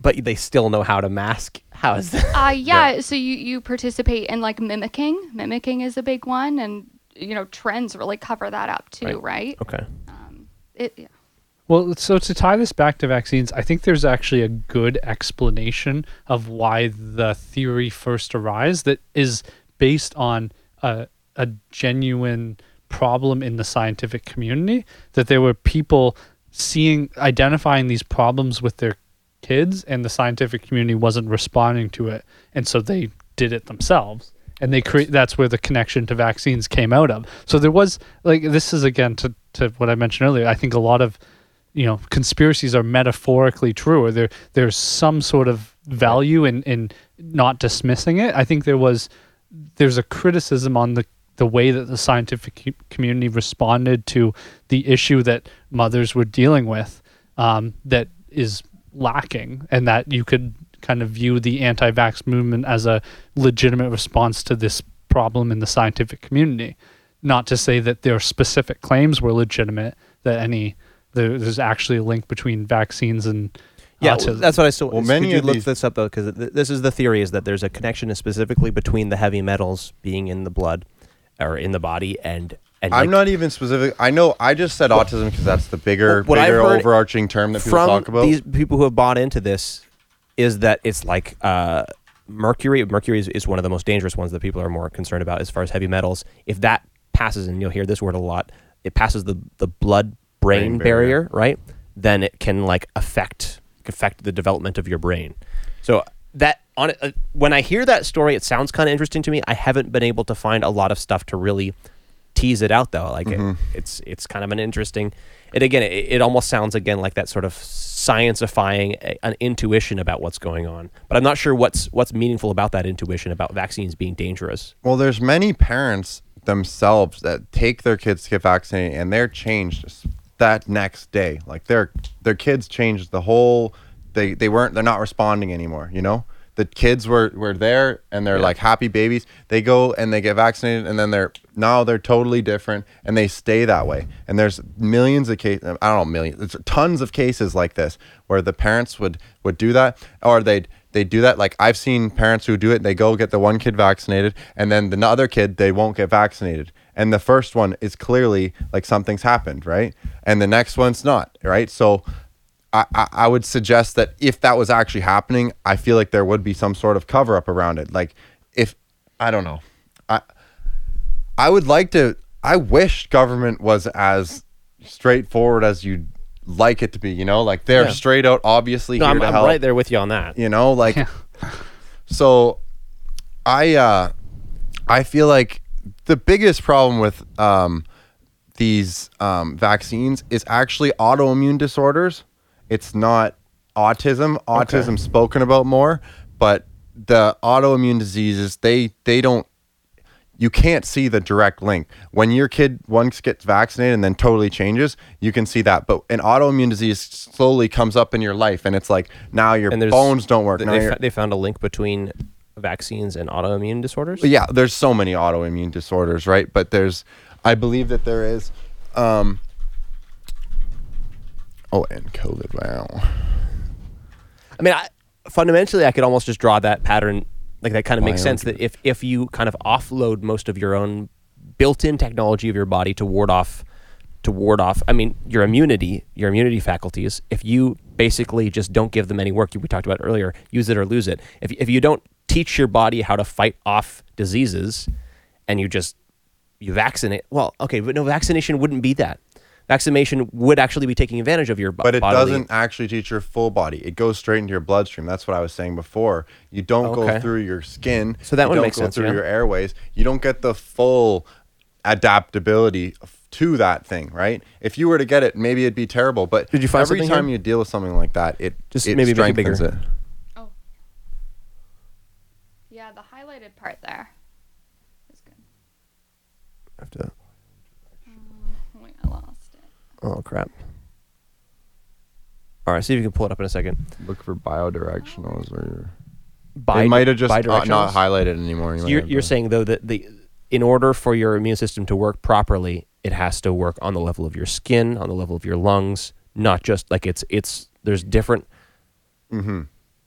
but they still know how to mask. How is that? Uh, yeah, So you you participate in like mimicking. Mimicking is a big one, and you know trends really cover that up too, right? Okay. Um, it, yeah. Well, so to tie this back to vaccines, I think there's actually a good explanation of why the theory first arose that is based on a, a genuine problem in the scientific community that there were people seeing identifying these problems with their kids and the scientific community wasn't responding to it and so they did it themselves and they create that's where the connection to vaccines came out of. So there was like this is again to, to what i mentioned earlier i think a lot of you know conspiracies are metaphorically true or there there's some sort of value in in not dismissing it. I think there was there's a criticism on the the way that the scientific community responded to the issue that mothers were dealing with um, that is lacking and that you could kind of view the anti-vax movement as a legitimate response to this problem in the scientific community not to say that their specific claims were legitimate that any there, there's actually a link between vaccines and Yeah, autism. that's what I still. Well, many Could many you of look these- this up though, because th- this is the theory: is that there's a connection specifically between the heavy metals being in the blood or in the body and and I'm like, not even specific. I know. I just said autism because that's the bigger, bigger overarching term that people talk about. these people who have bought into this is that it's like uh, mercury. Mercury is, is one of the most dangerous ones that people are more concerned about as far as heavy metals. If that passes, and you'll hear this word a lot, it passes the the blood brain Brain barrier. barrier, right? Then it can like affect affect the development of your brain. So that on uh, when I hear that story, it sounds kind of interesting to me. I haven't been able to find a lot of stuff to really tease it out though. Like Mm-hmm. it, it's it's kind of an interesting. And again, it, it almost sounds again like that sort of scientifying a, an intuition about what's going on. But I'm not sure what's what's meaningful about that intuition about vaccines being dangerous. Well, there's many parents themselves that take their kids to get vaccinated and they're changed that next day. Like their their kids changed the whole they they weren't they're not responding anymore, you know? The kids were were there and they're like happy babies. They go and they get vaccinated and then they're now they're totally different and they stay that way. And there's millions of cases I don't know millions there's tons of cases like this where the parents would would do that or they'd they do that. Like I've seen parents who do it. They go get the one kid vaccinated, and then the other kid they won't get vaccinated. And the first one is clearly like something's happened, right? And the next one's not, right? So I, I, I would suggest that if that was actually happening, I feel like there would be some sort of cover up around it. Like if I don't know, I I would like to. I wish government was as straightforward as you'd like it to be. You know, like they're Yeah. straight out, obviously No, here I'm, I'm right there with you on that. you know like Yeah. so i uh i feel like the biggest problem with um these um vaccines is actually autoimmune disorders it's not autism autism spoken about more but the autoimmune diseases they they don't you can't see the direct link. When your kid once gets vaccinated and then totally changes, you can see that. But an autoimmune disease slowly comes up in your life, and it's like now your bones don't work. They, now they, your- they found a link between vaccines and autoimmune disorders. yeah, there's so many autoimmune disorders, right? But there's, I believe that there is. Um, oh, and COVID. Wow. I mean, I, fundamentally, I could almost just draw that pattern. Like that kind of makes sense. That if if you kind of offload most of your own built-in technology of your body to ward off, to ward off. I mean, your immunity, your immunity faculties. If you basically just don't give them any work, we talked about earlier, use it or lose it. If if you don't teach your body how to fight off diseases, and you just you vaccinate, well, okay, but no, vaccination wouldn't be that. Vaccination would actually be taking advantage of your bo- But it bodily- doesn't actually teach your full body. It goes straight into your bloodstream. That's what I was saying before. You don't go through your skin. So that you one don't go sense, Through yeah. your airways, you don't get the full adaptability to that thing, right? If you were to get it, maybe it'd be terrible. But Did you find every time here? you deal with something like that, it Just it maybe make it strengthens bigger. it. Oh. Yeah, the highlighted part there is good. have to- Oh, wait, I lost it. Oh crap. All right, see if you can pull it up in a second. Look for bidirectionals or your. Bi- it might have just uh, not highlighted anymore. You so you're you're saying though that the in order for your immune system to work properly, it has to work on the level of your skin, on the level of your lungs, not just like it's it's there's different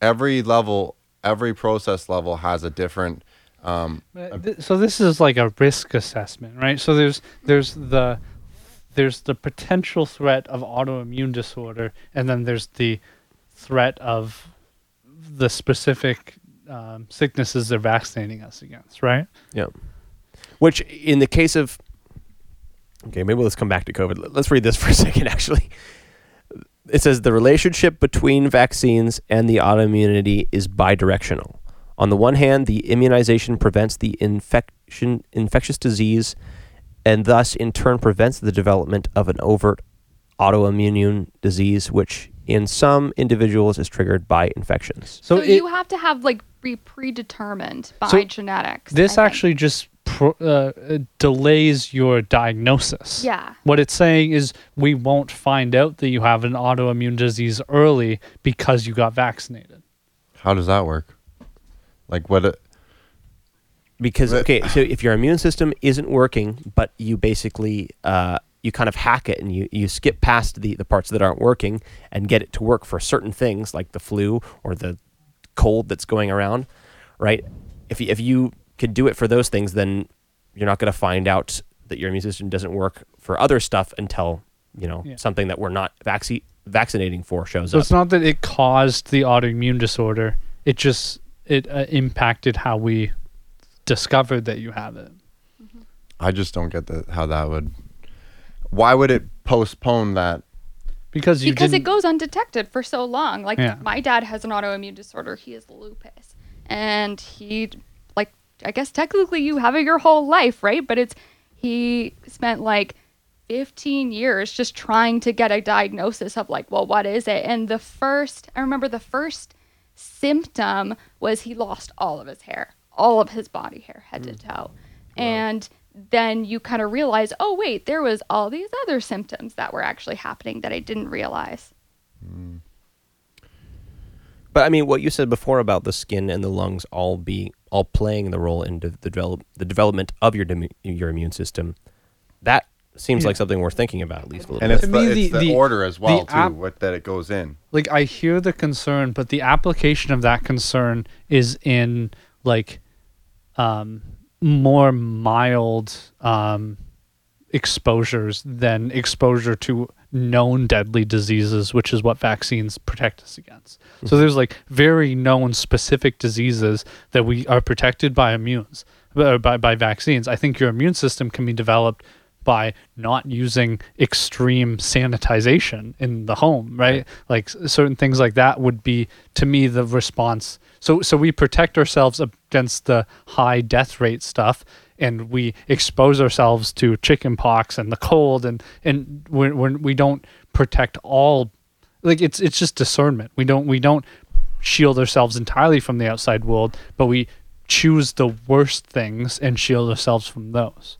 every level, every process level has a different. Um, th- so this is like a risk assessment, right? So there's there's the there's the potential threat of autoimmune disorder, and then there's the threat of the specific um, sicknesses they're vaccinating us against, right? Yeah. Which, in the case of, okay, maybe let's come back to COVID. Let- Let's read this for a second, actually. It says the relationship between vaccines and the autoimmunity is bidirectional. On the one hand, the immunization prevents the infection, infectious disease and thus, in turn, prevents the development of an overt autoimmune disease, which in some individuals is triggered by infections. So, it- you have to have like be predetermined by So genetics. This I think. actually just pro- uh, uh, delays your diagnosis. Yeah. What it's saying is we won't find out that you have an autoimmune disease early because you got vaccinated. How does that work? Like what? It, because But- okay so if your immune system isn't working but you basically uh, you kind of hack it and you, you skip past the, the parts that aren't working and get it to work for certain things like the flu or the cold that's going around right if you, if you could do it for those things then you're not going to find out that your immune system doesn't work for other stuff until you know Yeah. something that we're not vaccine vaccinating for shows So up it's not that it caused the autoimmune disorder. It just it uh, impacted how we discovered that you have it. Mm-hmm. I just don't get the how that would. Why would it postpone that? Because you because it didn't- goes undetected for so long. Like Yeah. my dad has an autoimmune disorder. He has lupus, and he like I guess technically you have it your whole life, right? But it's he spent like 15 years just trying to get a diagnosis of like, well, what is it? And the first I remember the first symptom was he lost all of his hair, all of his body hair, head to mm. toe, and then you kind of realize, oh wait, there was all these other symptoms that were actually happening that I didn't realize. Mm. But I mean, what you said before about the skin and the lungs all being all playing the role in de- the develop the development of your demu- your immune system, that seems like something worth thinking about at least a little And bit. it's To the, me, it's the- the, the- order as well the too, app- what, that it goes in. like I hear the concern, but the application of that concern is in like um, more mild um, exposures than exposure to known deadly diseases, which is what vaccines protect us against. So there's like very known specific diseases that we are protected by immunes uh, by by vaccines. I think your immune system can be developed by not using extreme sanitization in the home, right? Like certain things like that would be to me the response. So so we protect ourselves against the high death rate stuff and we expose ourselves to chicken pox and the cold and and we're, we're, we don't protect all like it's it's just discernment. We don't we don't shield ourselves entirely from the outside world, but we choose the worst things and shield ourselves from those.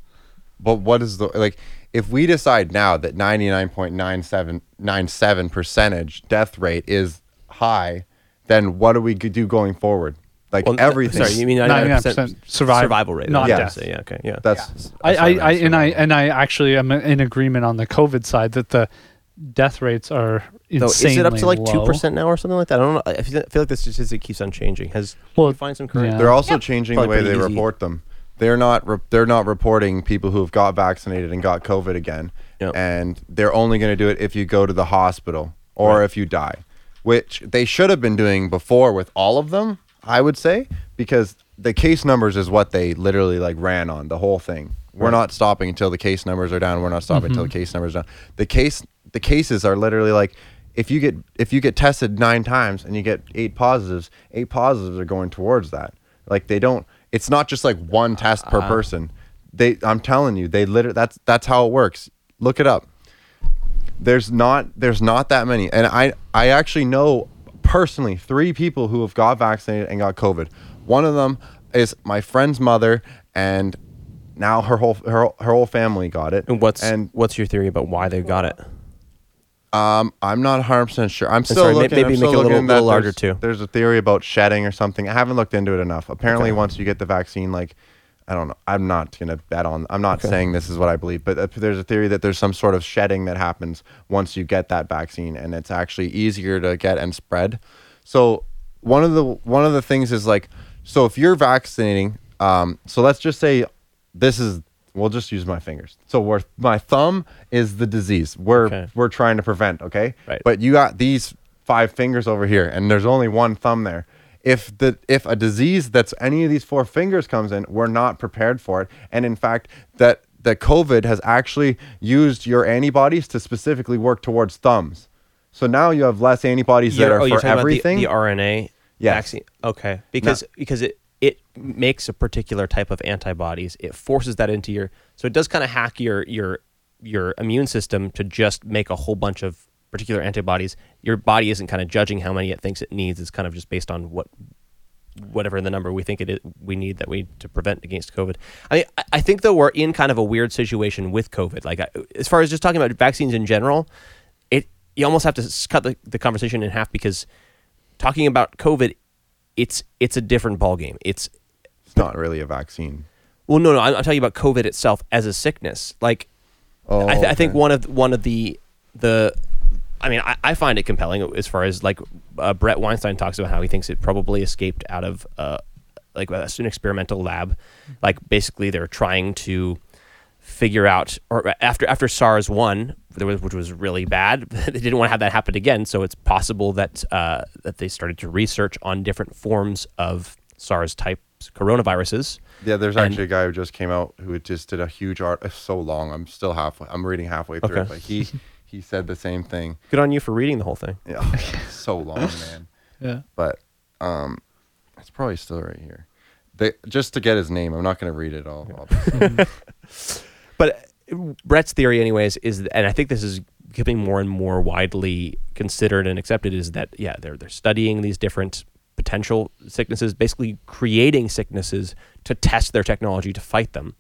But what is the like? If we decide now that ninety nine point nine seven nine seven percentage death rate is high, then what do we do going forward? Like Well, uh, everything. Sorry, you mean 99% 99% survival- survival rate? not yeah. death. Yeah. Okay. Yeah. that's I, that's I, what I and I and I actually am in agreement on the COVID side that the death rates are So insanely is it up to like low. two percent now or something like that? I don't know. I feel I feel like the statistic keeps on changing. Has Well, well, find some current? yeah. They're also Yep. changing the way they easy. report them. They're not re- they're not reporting people who have got vaccinated and got COVID again, Yep. and they're only going to do it if you go to the hospital or Right. if you die, which they should have been doing before with all of them. I would say because the case numbers is what they literally like ran on the whole thing. We're Right. not stopping until the case numbers are down. We're not stopping until mm-hmm. the case numbers are down. The case the cases are literally like if you get if you get tested nine times and you get eight positives, eight positives are going towards that. Like they don't. It's not just like one test per uh-huh. person. They. I'm telling you, they literally. That's that's how it works. Look it up. There's not there's not that many, and I I actually know personally three people who have got vaccinated and got COVID. One of them is my friend's mother, and now her whole her, her whole family got it. and what's and what's your theory about why they got it? Um, I'm not 100 percent sure. I'm still sorry, looking. maybe I'm make it a little- little larger there's- too. There's a theory about shedding or something. I haven't looked into it enough. Apparently, Okay. once you get the vaccine, like I don't know. I'm not gonna bet on. I'm not saying this is what I believe, but uh, there's a theory that there's some sort of shedding that happens once you get that vaccine, and it's actually easier to get and spread. So one of the one of the things is like, so if you're vaccinating, um, so let's just say this is. We'll just use my fingers. So where my thumb is the disease. We're Okay. we're trying to prevent. Okay. Right. But you got these five fingers over here, and there's only one thumb there. if the if a disease that's any of these four fingers comes in, we're not prepared for it. And in fact, that that COVID has actually used your antibodies to specifically work towards thumbs. So now you have less antibodies that You're- are oh, you're for talking everything. about the, the RNA Yes. vaccine. Okay, because because it it makes a particular type of antibodies. It forces that into your so it does kind of hack your your your immune system to just make a whole bunch of particular antibodies. Your body isn't kind of judging how many it thinks it needs. It's kind of just based on what whatever the number we think it is, we need that we to prevent against COVID. I mean, I- think though we're in kind of a weird situation with COVID. Like as far as just talking about vaccines in general, it you almost have to cut the, the conversation in half because talking about COVID, it's it's a different ballgame. It's it's not really a vaccine. well, no, no, I'm, I'm talking about COVID itself as a sickness. Like Oh, I, th- I think one of one of the the I mean I, I find it compelling as far as like uh, Bret Weinstein talks about how he thinks it probably escaped out of uh, like an experimental lab like basically they're trying to figure out or after after SARS one there was which was really bad they didn't want to have that happen again so it's possible that uh, that they started to research on different forms of SARS type coronaviruses Yeah, there's And- actually a guy who just came out who just did a huge art. It's so long. I'm still halfway. I'm reading halfway through Okay. it, but he he said the same thing. good on you for reading the whole thing Yeah, so long, man. Yeah. But um, it's probably still right here. They, just to get his name, I'm not going to read it all. all But Bret's theory, anyways, is, and I think this is becoming more and more widely considered and accepted, is that yeah, they're they're studying these different potential sicknesses, basically creating sicknesses to test their technology to fight them.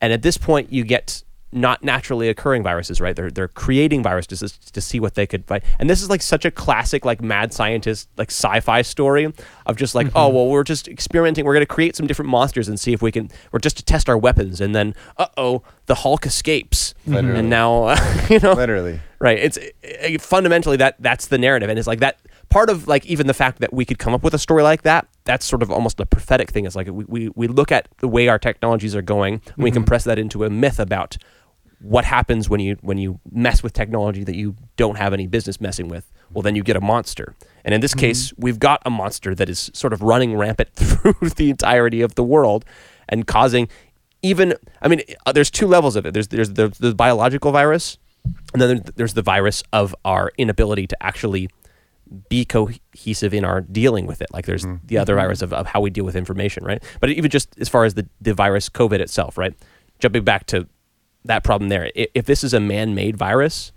And at this point, you get not naturally occurring viruses, right? They're they're creating viruses to, to see what they could fight. And this is like such a classic, like mad scientist, like sci-fi story of just like, oh mm-hmm. well, we're just experimenting. We're going to create some different monsters and see if we can, We're just to test our weapons. And then, uh oh, the Hulk escapes, Literally. and now you know, Literally. right? It's it, fundamentally that that's the narrative, and it's like that part of like even the fact that we could come up with a story like that. That's sort of almost a prophetic thing. It's like we we, we look at the way our technologies are going, and we mm-hmm. compress that into a myth about what happens when you when you mess with technology that you don't have any business messing with. Well, then you get a monster, and in this mm-hmm. case, we've got a monster that is sort of running rampant through the entirety of the world and causing even. I mean, uh, there's two levels of it. There's there's the, the biological virus, and then there's- there's the virus of our inability to actually be cohesive in our dealing with it. Like there's mm-hmm. the other mm-hmm. virus of, of how we deal with information, right? But even just as far as the, the virus COVID itself, right? Jumping back to that problem there. If this is a man made virus,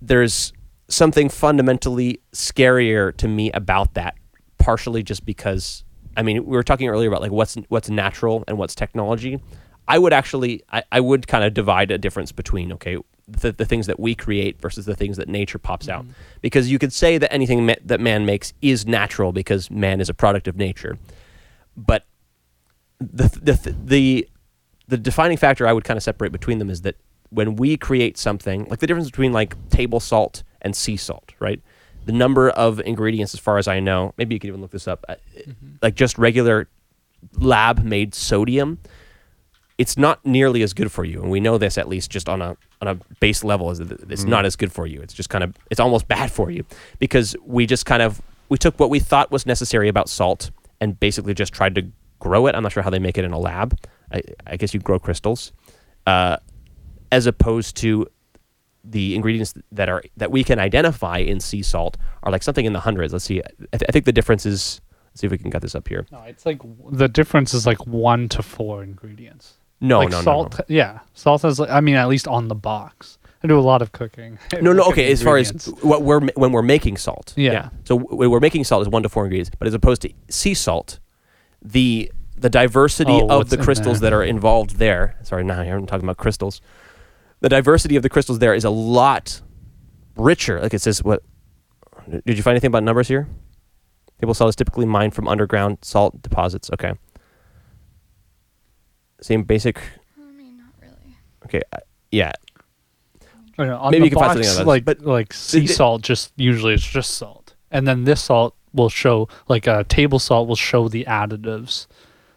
there's something fundamentally scarier to me about that, partially just because I mean, we were talking earlier about like what's what's natural and what's technology. I would actually I, I would kind of divide a difference between okay the, the things that we create versus the things that nature pops out mm-hmm. because you could say that anything ma- that man makes is natural because man is a product of nature but the the the the defining factor I would kind of separate between them is that when we create something, like the difference between like table salt and sea salt, right? The number of ingredients, as far as I know, maybe you could even look this up, uh, like just regular lab made sodium, it's not nearly as good for you, and we know this at least just on a on a base level is that it's not as good for you. It's just kind of it's almost bad for you because we just kind of we took what we thought was necessary about salt and basically just tried to grow it. I'm not sure how they make it in a lab. I, I guess you grow crystals, uh, as opposed to the ingredients that are that we can identify in sea salt are like something in the hundreds. Let's see. I, th- I think the difference is. Let's see if we can get this up here. No, it's like the difference is like one to four ingredients. No, like no, no, salt. no. Yeah, salt has. like- I mean, at least on the box. I do a lot of cooking. No, no. Okay, as far as what we're when we're making salt. Yeah. So when we're making salt is one to four ingredients, but as opposed to sea salt, the the diversity Oh, of the crystals there? that are involved there. Sorry, now I'm talking about crystals. The diversity of the crystals there is a lot richer. Like it says, what? Did you find anything about numbers here? Table salt is typically mined from underground salt deposits. Okay. Same basic. I mean, not really. Okay. uh, Yeah. Know, Maybe you can find box, something on like but like sea salt. Just usually it's just salt, and then this salt will show like uh, table salt will show the additives.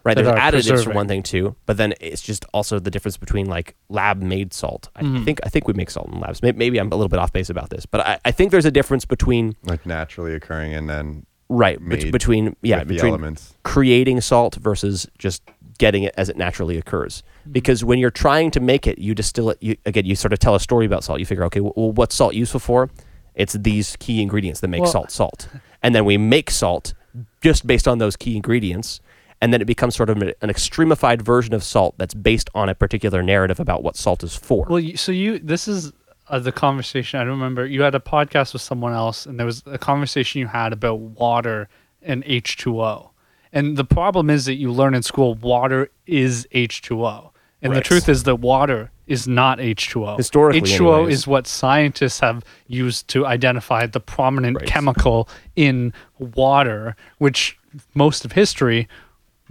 Right, that there's are additives for one thing too, but then it's just also the difference between like lab made salt. I Mhm. think I think we make salt in labs. Maybe, maybe I'm a little bit off base about this, but I, I think there's a difference between like naturally occurring and then right bet- made between yeah with the between elements. creating salt versus just getting it as it naturally occurs. Because when you're trying to make it, you distill it. You, again, you sort of tell a story about salt. You figure, okay, well, what's salt useful for? It's these key ingredients that make Well- salt salt, and then we make salt just based on those key ingredients, and then it becomes sort of an extremified version of salt that's based on a particular narrative about what salt is for. Well, you, so you this is uh, the conversation. I don't remember. You had a podcast with someone else, and there was a conversation you had about water and H two O. And the problem is that you learn in school water is H two O, and the truth is that water is not H two O. Historically, H two O anyways. is what scientists have used to identify the prominent Right. chemical in water, which most of history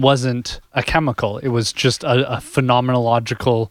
wasn't a chemical. It was just a, a phenomenological,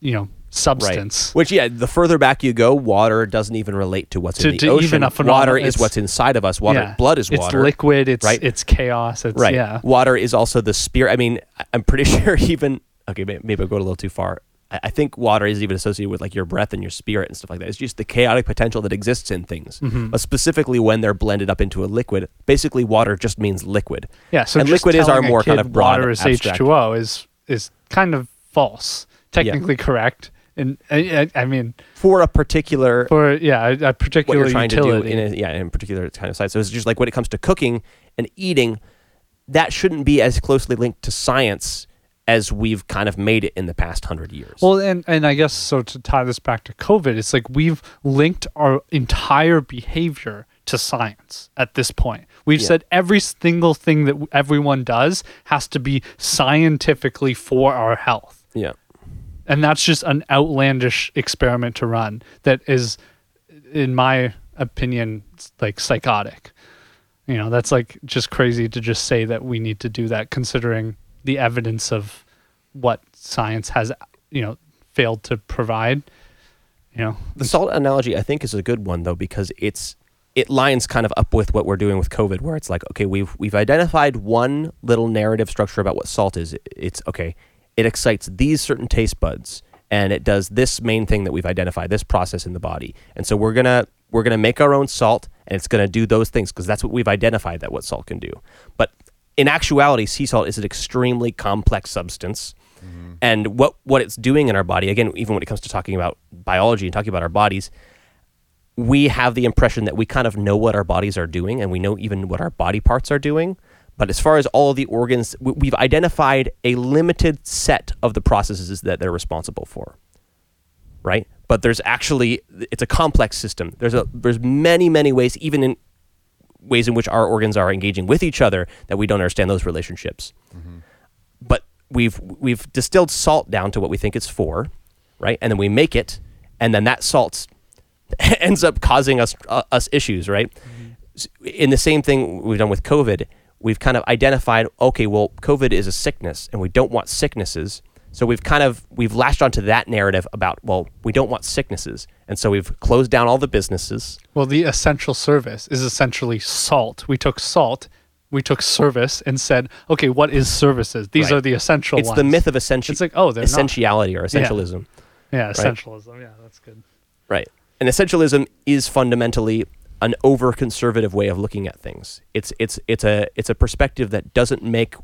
you know, substance. Which, yeah, the further back you go, water doesn't even relate to what's To- in the to ocean. even a water is what's inside of us. Water, Yeah. blood is water. It's liquid. It's right? it's chaos. It's right. yeah. Water is also the spirit. I mean, I- I'm pretty sure even okay, maybe I'll go a little too far. I think water is even associated with like your breath and your spirit and stuff like that. It's just the chaotic potential that exists in things. Mm-hmm. But specifically when they're blended up into a liquid, basically water just means liquid. Yeah. So and liquid is our more kind of broad water is. H two O is is kind of false. Technically correct. And I, I, mean, For a particular for yeah, a, a what you're trying utility. to do in a, yeah, in a particular kind of side. So it's just like when it comes to cooking and eating, that shouldn't be as closely linked to science as we've kind of made it in the past hundred years. Well, and and I guess so to tie this back to COVID, it's like we've linked our entire behavior to science at this point. We've Yeah. said every single thing that everyone does has to be scientifically for our health. yeah. And that's just an outlandish experiment to run that is in my opinion like psychotic. You know, that's like just crazy to just say that we need to do that considering the evidence of what science has, you know, failed to provide. You know, The salt analogy, I think, is a good one though because it's it lines kind of up with what we're doing with COVID, where it's like, okay, we've we've identified one little narrative structure about what salt is. It's okay, it excites these certain taste buds, and it does this main thing that we've identified, this process in the body, and so we're gonna we're gonna make our own salt, and it's gonna do those things because that's what we've identified that what salt can do. But in actuality, sea salt is an extremely complex substance. And what, what it's doing in our body, again, even when it comes to talking about biology and talking about our bodies, we have the impression that we kind of know what our bodies are doing and we know even what our body parts are doing. But as far as all the organs, we've identified a limited set of the processes that they're responsible for. Right? But there's actually, it's a complex system. There's, a, there's many, many ways, even in ways in which our organs are engaging with each other, that we don't understand those relationships but we've we've distilled salt down to what we think it's for, right? And then we make it, and then that salt ends up causing us uh, us issues, right? S- In the same thing we've done with COVID, we've kind of identified, okay, well, COVID is a sickness, and we don't want sicknesses. So we've kind of we've latched onto that narrative about well, we don't want sicknesses, and so we've closed down all the businesses. well, the essential service is essentially salt. We took salt, we took service, and said, okay, what is services? These Right. are the essential It's ones. the myth of essential. It's like, oh, they're not. essentiality or essentialism. Yeah, essentialism. Yeah, that's good. Right. And essentialism is fundamentally an over conservative way of looking at things. It's it's it's a it's a perspective that doesn't make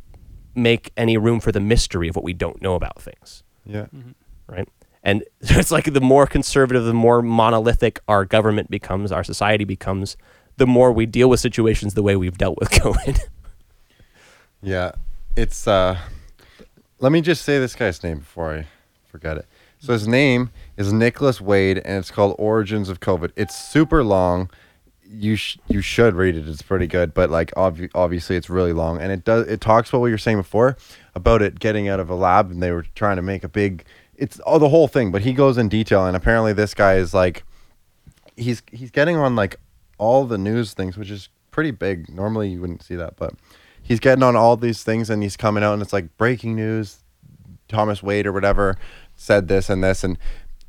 make any room for the mystery of what we don't know about things. Yeah. Mm-hmm. Right. And it's like the more conservative, the more monolithic our government becomes, our society becomes, the more we deal with situations the way we've dealt with COVID. Yeah, it's. uh Let me just say this guy's name before I forget it. So his name is Nicholas Wade, and it's called Origins of COVID. It's super long. You sh- you should read it. It's pretty good, but like obvi- obviously it's really long, and it does it talks about what you were saying before about it getting out of a lab, and they were trying to make a big. It's oh the whole thing, but he goes in detail, and apparently this guy is like he's he's getting on like all the news things, which is pretty big. Normally you wouldn't see that, but he's getting on all these things and he's coming out and it's like breaking news. Thomas Wade or whatever said this and this and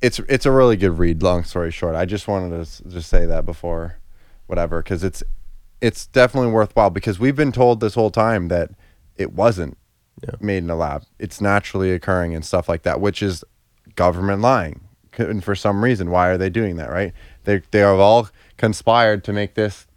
it's it's a really good read. Long story short, I just wanted to just say that before whatever because it's it's definitely worthwhile because we've been told this whole time that it wasn't Yeah. made in a lab. It's naturally occurring and stuff like that, which is government lying. And for some reason, why are they doing that? Right? They they have all conspired to make this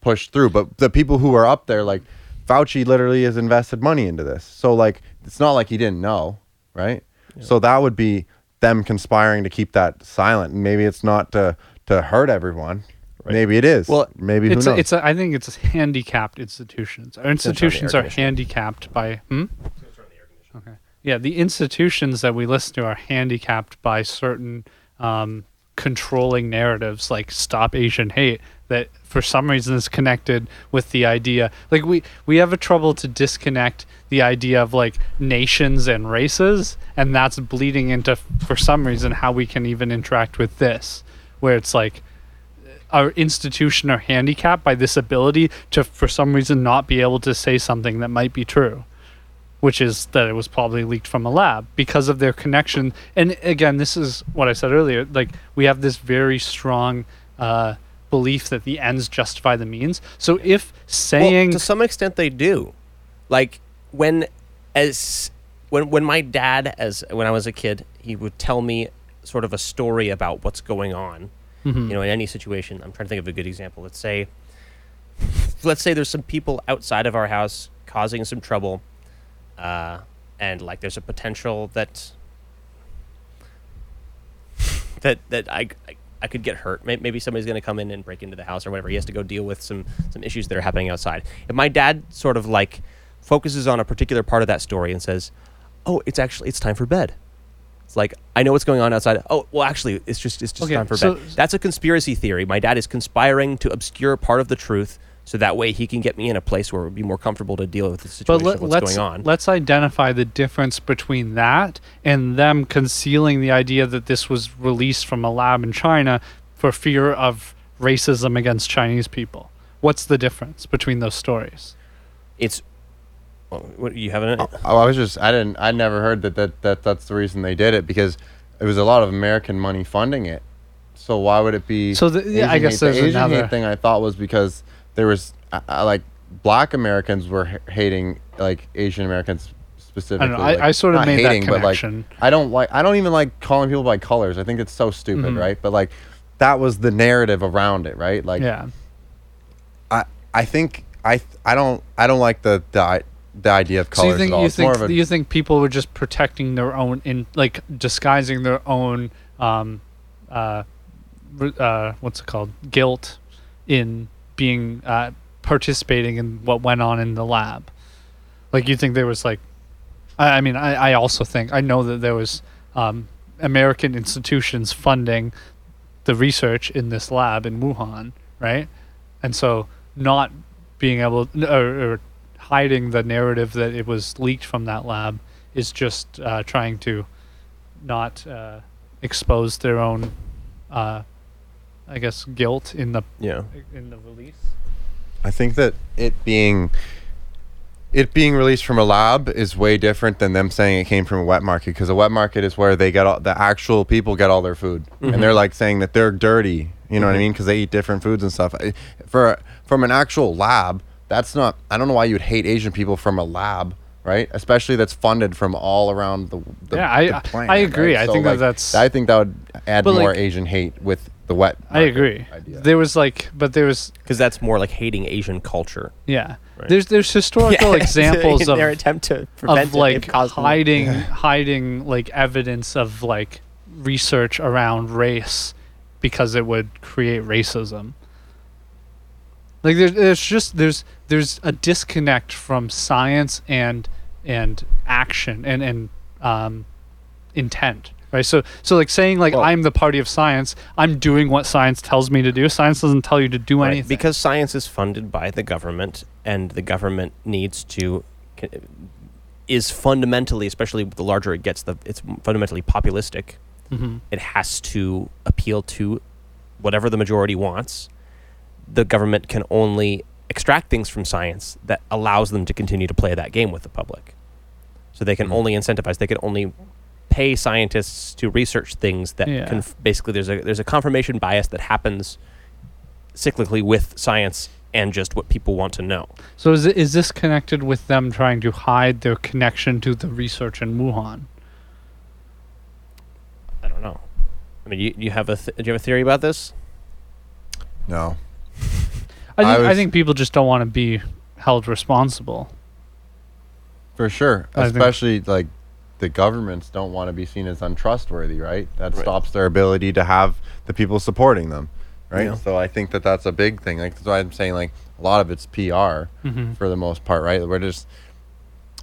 push through. But the people who are up there, like Fauci, literally has invested money into this. So like, it's not like he didn't know, right? So that would be them conspiring to keep that silent. And maybe it's not to to hurt everyone. Maybe it is. Well, maybe who it's knows? a, it's a, I think it's handicapped institutions. Our institutions are handicapped by hmm. Okay. Yeah, the institutions that we listen to are handicapped by certain um, controlling narratives, like "Stop Asian Hate," that for some reason is connected with the idea. Like we we have a trouble to disconnect the idea of like nations and races, and that's bleeding into for some reason how we can even interact with this, where it's like our institution are handicapped by this ability to for some reason not be able to say something that might be true which is that it was probably leaked from a lab because of their connection. And again this is what i said earlier like we have this very strong uh, belief that the ends justify the means. So if saying well, to some extent they do. Like when as when when my dad as when i was a kid he would tell me sort of a story about what's going on you know in any situation i'm trying to think of a good example let's say let's say there's some people outside of our house causing some trouble uh, and like there's a potential that that that I, I I could get hurt. Maybe somebody's going to come in and break into the house or whatever. He has to go deal with some some issues that are happening outside. If my dad sort of like focuses on a particular part of that story and says, "Oh, it's actually it's time for bed." It's like I know what's going on outside. Oh, well, actually, it's just it's just Okay, time for so- bed. That's a conspiracy theory. My dad is conspiring to obscure part of the truth, so that way he can get me in a place where it would be more comfortable to deal with the situation but let, what's us going on. let's identify the difference between that and them concealing the idea that this was released from a lab in China for fear of racism against Chinese people. What's the difference between those stories? it's what you have it? Oh, I was just I didn't I never heard that, that that that's the reason they did it because it was a lot of American money funding it. So why would it be? So the- yeah, I guess hate? the Asian another- hate thing. I thought was because there was uh, uh, like black Americans were h- hating like Asian Americans specifically. I, like, I sort of made hating, that but like connection. I don't like I don't even like calling people by colors. I think it's so stupid, Mhm. right? But like that was the narrative around it, right? Like yeah. I I think I I don't I don't like the the i- the idea of So colors you think at all. you It's more think of a you think people were just protecting their own in like disguising their own um uh, uh what's it called guilt in being uh participating in what went on in the lab. Like you think there was like I, I mean I, I also think I know that there was um American institutions funding the research in this lab in Wuhan, right? And so not being able or, or hiding the narrative that it was leaked from that lab is just uh, trying to not uh, expose their own, uh, I guess, guilt in the Yeah. in the release. I think that it being it being released from a lab is way different than them saying it came from a wet market because a wet market is where they get all the actual people get all their food. And they're like saying that they're dirty you know what i mean? Because they eat different foods and stuff. For from an actual lab that's not i don't know why you would hate asian people from a lab right especially that's funded from all around the, the Yeah, I- the I- planet, I agree. right? I So, think that that's- i think that would add more like- asian hate with the wet I agree. idea. There was like, but there was Because that's more like hating Asian culture. yeah. Right. There's there's historical examples in of their attempt to prevent of like they've hiding hiding like evidence of like research around race because it would create racism like there's, there's just there's there's a disconnect from science and and action and and um intent right so so like saying like Well- i'm the party of science i'm doing what science tells me to do science doesn't tell you to do Right, anything because science is funded by the government, and the government needs to is fundamentally, especially the larger it gets, the it's fundamentally populistic. Mhm. It has to appeal to whatever the majority wants. The government can only extract things from science that allows them to continue to play that game with the public. So they can Mm. only incentivize. They can only pay scientists to research things that Yeah. conf- basically there's a there's a confirmation bias that happens cyclically with science and just what people want to know. So is it, is this connected with them trying to hide their connection to the research in Wuhan? I don't know. I mean, you, you have a th- do you have a theory about this? no I think I, was- think people just don't want to be held responsible. For sure. I think- Especially like the governments don't want to be seen as untrustworthy, right? That Right. stops their ability to have the people supporting them, right? Yeah. So I think that that's a big thing. Like that's why I'm saying like a lot of it's PR Mhm. for the most part, right? We're just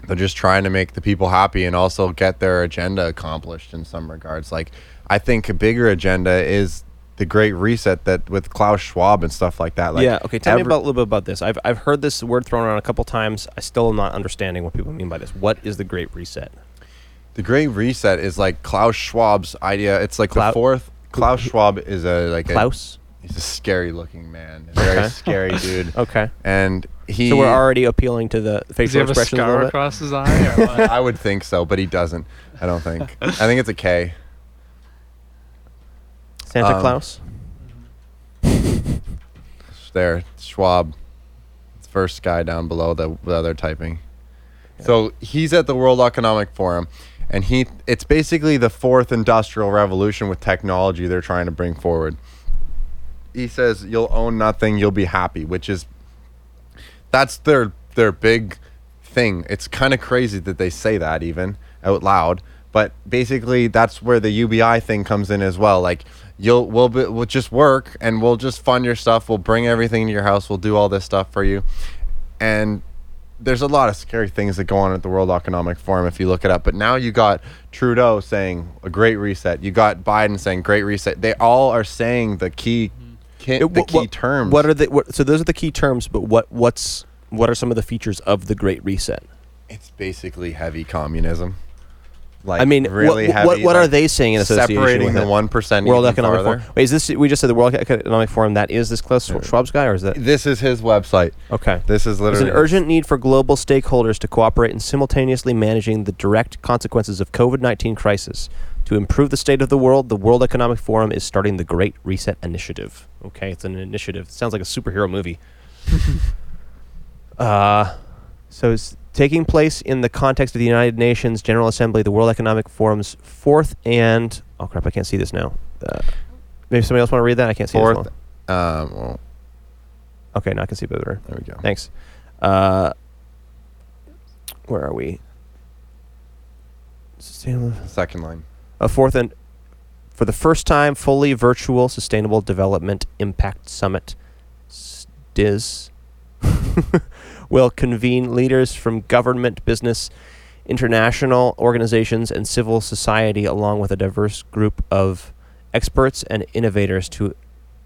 they're just trying to make the people happy and also get their agenda accomplished in some regards. Like I think a bigger agenda is the great reset that with Klaus Schwab and stuff like that. Like yeah. Okay. Tell me about a little bit about this. I've I've heard this word thrown around a couple times. I still am not understanding what people mean by this. What is the Great Reset? The Great Reset is like Klaus Schwab's idea. It's like Klau- the fourth. Klaus Schwab is a like a Klaus. he's a scary looking man, very Okay. scary dude, Okay. and he. So we're already appealing to the Does he have a expressions a scar little across his eye? Or what? I would think so, but he doesn't. I don't think. I think it's a K. Santa Um, Claus. There, Schwab. It's first guy down below the, the other typing. So he's at the World Economic Forum, and he it's basically the fourth industrial revolution with technology they're trying to bring forward. He says you'll own nothing, you'll be happy, which is that's their their big thing. It's kind of crazy that they say that even out loud, but basically that's where the UBI thing comes in as well. Like you'll we'll be, we'll just work and we'll just fund your stuff. We'll bring everything to your house. We'll do all this stuff for you, and there's a lot of scary things that go on at the World Economic Forum if you look it up. But now you got Trudeau saying a great reset. You got Biden saying great reset. They all are saying the key, mm-hmm. ki- It- the key what- terms. What are the what, so those are the key terms, but what what's what are some of the features of the Great Reset? It's basically heavy communism. Like I mean, really what, heavy. what, what are they saying in association separating with the one percent World Economic farther? Forum? Wait, is this we just said the World Economic Forum? That is this Klaus Schwab's guy, or is that This is his website. okay? This is literally There's an urgent need for global stakeholders to cooperate in simultaneously managing the direct consequences of COVID-19 crisis. To improve the state of the world, the World Economic Forum is starting the Great Reset Initiative. Okay, it's an initiative. sounds like a superhero movie. uh, so it's taking place in the context of the United Nations General Assembly, the World Economic Forum's fourth and oh crap, I can't see this now. Uh, maybe somebody else want to read that? I can't see fourth. this. Um, well, Okay, now I can see better. there we go. Thanks. Uh, where are we? Sustainable. Second line. A fourth and for the first time, fully virtual Sustainable Development Impact Summit, SDIS, will convene leaders from government, business, international organizations, and civil society, along with a diverse group of experts and innovators to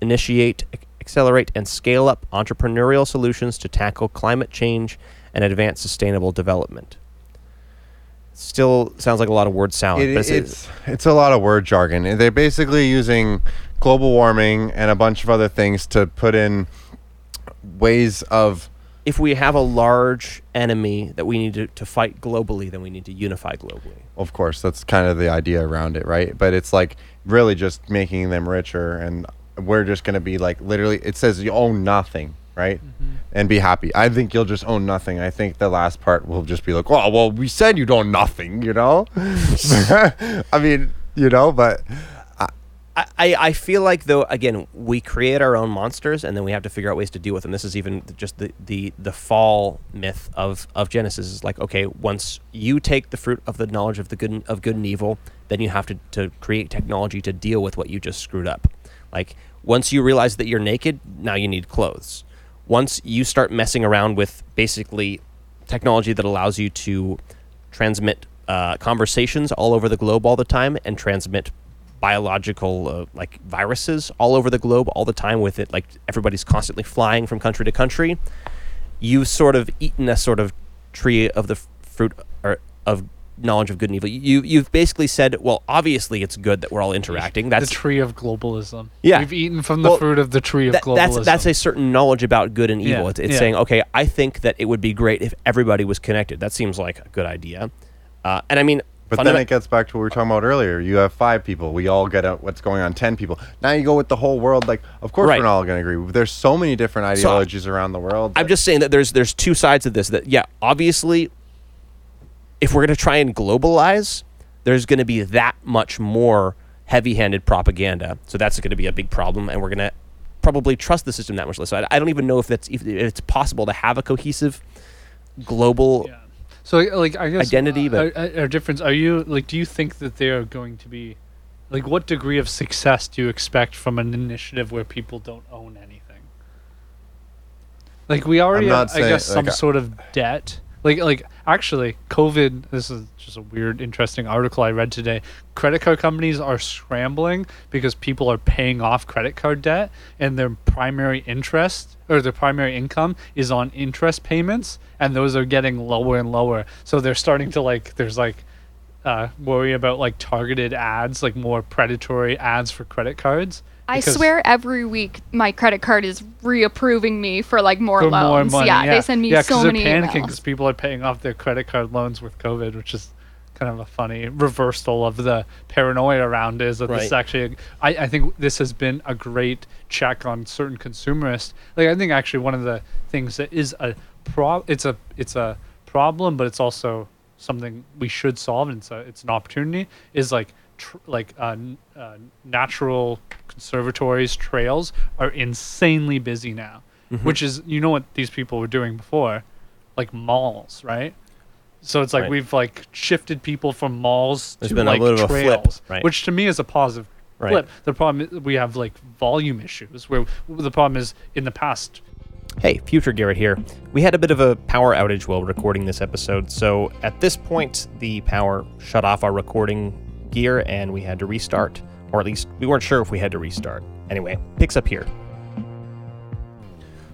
initiate, accelerate, and scale up entrepreneurial solutions to tackle climate change and advance sustainable development. Still sounds like a lot of word salad. It, but it's- it's it's a lot of word jargon. They're basically using global warming and a bunch of other things to put in ways of if we have a large enemy that we need to, to fight globally, then we need to unify globally. of course that's kind of the idea around it right? But it's like really just making them richer and we're just going to be like literally it says you own nothing right? Mm-hmm. And be happy. I think you'll just own nothing. I think the last part will just be like oh well we said you own nothing you know? I mean you know but I, I feel like though again we create our own monsters and then we have to figure out ways to deal with them. This is even just the the, the fall myth of, of Genesis is like okay once you take the fruit of the knowledge of the good of good and evil then you have to, to create technology to deal with what you just screwed up. Like once you realize that you're naked now you need clothes. Once you start messing around with basically technology that allows you to transmit uh, conversations all over the globe all the time and transmit biological uh, like viruses all over the globe all the time with it like everybody's constantly flying from country to country you've sort of eaten a sort of tree of the fruit or of knowledge of good and evil you you've basically said well obviously it's good that we're all interacting that's the tree of globalism. Yeah. we've eaten from the Well, fruit of the tree of globalism. that's that's a certain knowledge about good and evil. Yeah, It's, it's yeah. saying, okay, I think that it would be great if everybody was connected. That seems like a good idea. Uh, and I mean, But fundament- then it gets back to what we were talking about earlier. You have five people. We all get out what's going on. Ten people. Now you go with the whole world. Like, of course Right. we're not all going to agree. There's so many different So, ideologies around the world. I'm just saying that there's there's two sides of this. That yeah, obviously, if we're going to try and globalize, there's going to be that much more heavy-handed propaganda. So that's going to be a big problem, and we're going to probably trust the system that much less. So I, I don't even know if that's if it's possible to have a cohesive global. Yeah. So like I guess Identity, uh, but- our, our difference. Are you like? Do you think that they are going to be, like, what degree of success do you expect from an initiative where people don't own anything? Like we already, not have, I saying- guess, some like, I- sort of debt. Like, like actually, COVID. This is just a weird, interesting article I read today. Credit card companies are scrambling because people are paying off credit card debt, and their primary interest or their primary income is on interest payments, and those are getting lower and lower. So they're starting to like. There's like uh, worry about like targeted ads, like more predatory ads for credit cards. I because- swear every week my credit card is reapproving me for like more for more loans. money. yeah, they send me yeah, so they're many panicking because people are paying off their credit card loans with COVID, which is kind of a funny reversal of the paranoia around. Is that this is actually? I, I think this has been a great check on certain consumerists. Like I think actually one of the things that is a pro. It's a it's a problem, but it's also something we should solve, and it's a it's an opportunity. Is like tr- like uh, n- uh, natural conservatories trails are insanely busy now Mm-hmm. which is you know what these people were doing before like malls right so it's like Right. we've like shifted people from malls There's to been a like little bit of flip, trails right. which to me is a positive Right. flip the problem is we have like volume issues where the problem is in the past Hey, future Garrett here. We had a bit of a power outage while recording this episode, so at this point, the power shut off our recording gear and we had to restart. Or at least we weren't sure if we had to restart. Anyway, picks up here.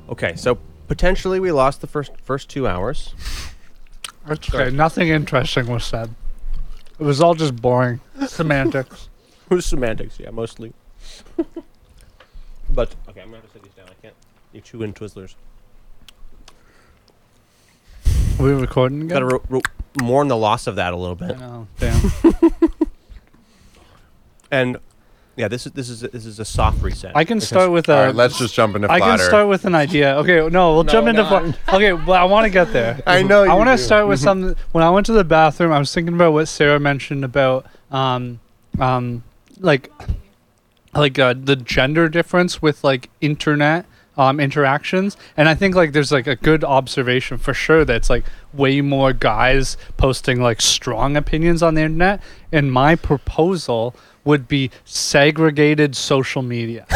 Okay, so potentially we lost the first first two hours. okay nothing interesting was said it was all just boring semantics Who's semantics? Yeah, mostly. but okay, I'm gonna have to set these down. I can't. You chew in Twizzlers. Are we recording again? Got to ro- ro- mourn the loss of that a little I bit. know, damn. And yeah, this is this is this is a soft reset. I can start with a. right, let's just jump into I flatter. can start with an idea. Okay, no, we'll No, jump into. not. Fla- okay, well, I want to get there. I know I you want to do. start with something. When I went to the bathroom, I was thinking about what Sarah mentioned about, um, um, like, like uh, the gender difference with like internet um, interactions, and I think like there's like a good observation for sure that's like way more guys posting like strong opinions on the internet, and my proposal would be segregated social media.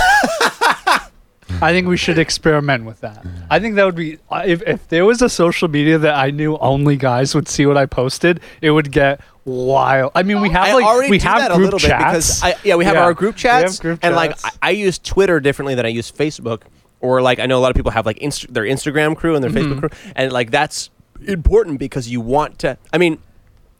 I think we should experiment with that. I think that would be uh, if if there was a social media that I knew only guys would see what I posted, it would get wild. I mean, we have I like already we do have that a group little chats. bit because I, yeah, we have Yeah, our group we have chats, group and like. I, I use Twitter differently than I use Facebook, or like I know a lot of people have like Inst- their Instagram crew and their Mm-hmm. Facebook crew, and like that's important because you want to. I mean,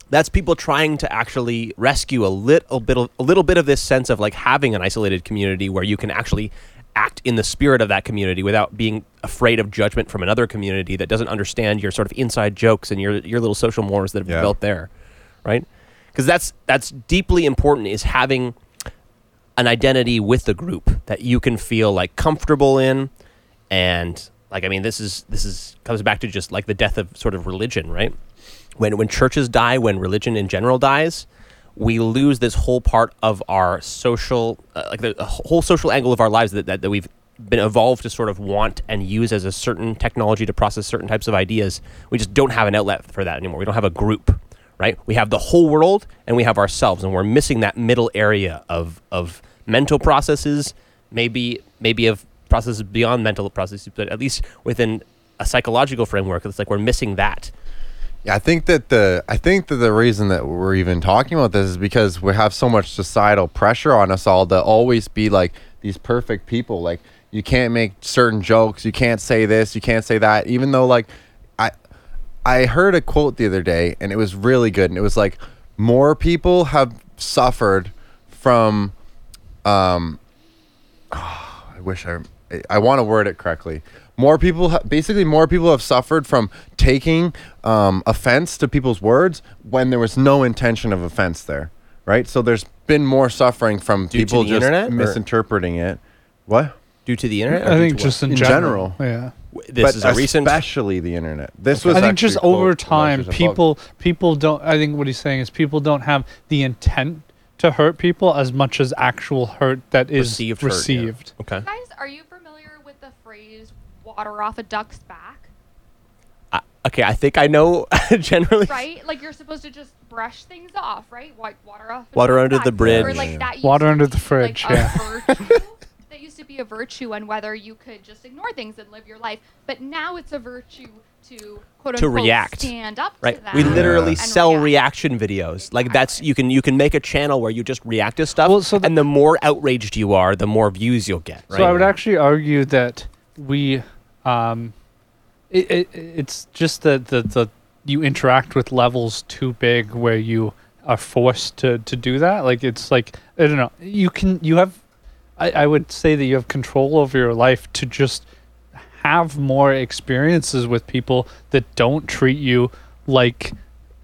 that's people trying to actually rescue a little bit, of, a little bit of this sense of like having an isolated community where you can actually act in the spirit of that community without being afraid of judgment from another community that doesn't understand your sort of inside jokes and your your little social mores that have Yeah. built there, right? Because that's that's deeply important is having an identity with the group that you can feel like comfortable in and like i mean this is this is comes back to just like the death of sort of religion right when when churches die when religion in general dies we lose this whole part of our social uh, like the, whole social angle of our lives that, that, that we've been evolved to sort of want and use as a certain technology to process certain types of ideas. We just don't have an outlet for that anymore. We don't have a group right? We have the whole world and we have ourselves and we're missing that middle area of of mental processes maybe maybe of processes beyond mental processes but at least within a psychological framework it's like we're missing that Yeah, I think that the I think that the reason that we're even talking about this is because we have so much societal pressure on us all to always be like these perfect people. Like you can't make certain jokes, you can't say this, you can't say that. Even though like I I heard a quote the other day and it was really good and it was like more people have suffered from um I wish I I want to word it correctly. More people, ha- basically, more people have suffered from taking um, offense to people's words when there was no intention of offense there, right? So there's been more suffering from Due to people the just internet, or- misinterpreting it. What? due to the internet or I due think to just in, In general. general. Yeah. what? this but is a recent especially the internet. This was. I think actually just quote over from time, Lectures and Books. people people don't. I think what he's saying is people don't have the intent to hurt people as much as actual hurt that is Received hurt, yeah. received. okay Guys, are you familiar with the phrase "water off a duck's back"? Uh, okay, I think I know generally. Right? Like you're supposed to just brush things off, right? Wa- Water off. Water under back. the bridge. Or like that. Water under the fridge, Like, yeah. virtue. that used to be a virtue, and whether you could just ignore things and live your life. But now it's a virtue to quote To unquote react. stand up Right, to that. we literally and sell react. reaction videos. Like that's you can you can make a channel where you just react to stuff, Well, so the- and the more outraged you are, the more views you'll get. Right? So I would actually argue that we, um, it, it, it's just that the, the you interact with levels too big where you are forced to, to do that. Like it's like I don't know. You can you have, I, I would say that you have control over your life to just have more experiences with people that don't treat you like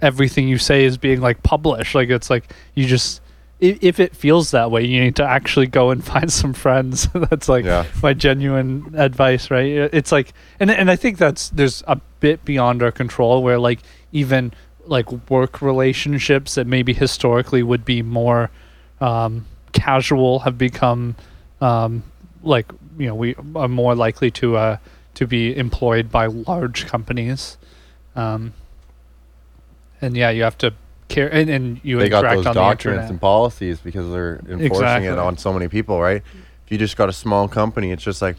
everything you say is being like published. Like it's like you just if, if it feels that way, you need to actually go and find some friends. that's like Yeah. my genuine advice, right? It's like, and and I think that's there's a bit beyond our control where like even like work relationships that maybe historically would be more um, casual have become um, like you know we are more likely to uh, to be employed by large companies, um, and yeah, you have to care and, and you they got those on the documents internet. and policies because they're enforcing Exactly. it on so many people, right? If you just got a small company, it's just like,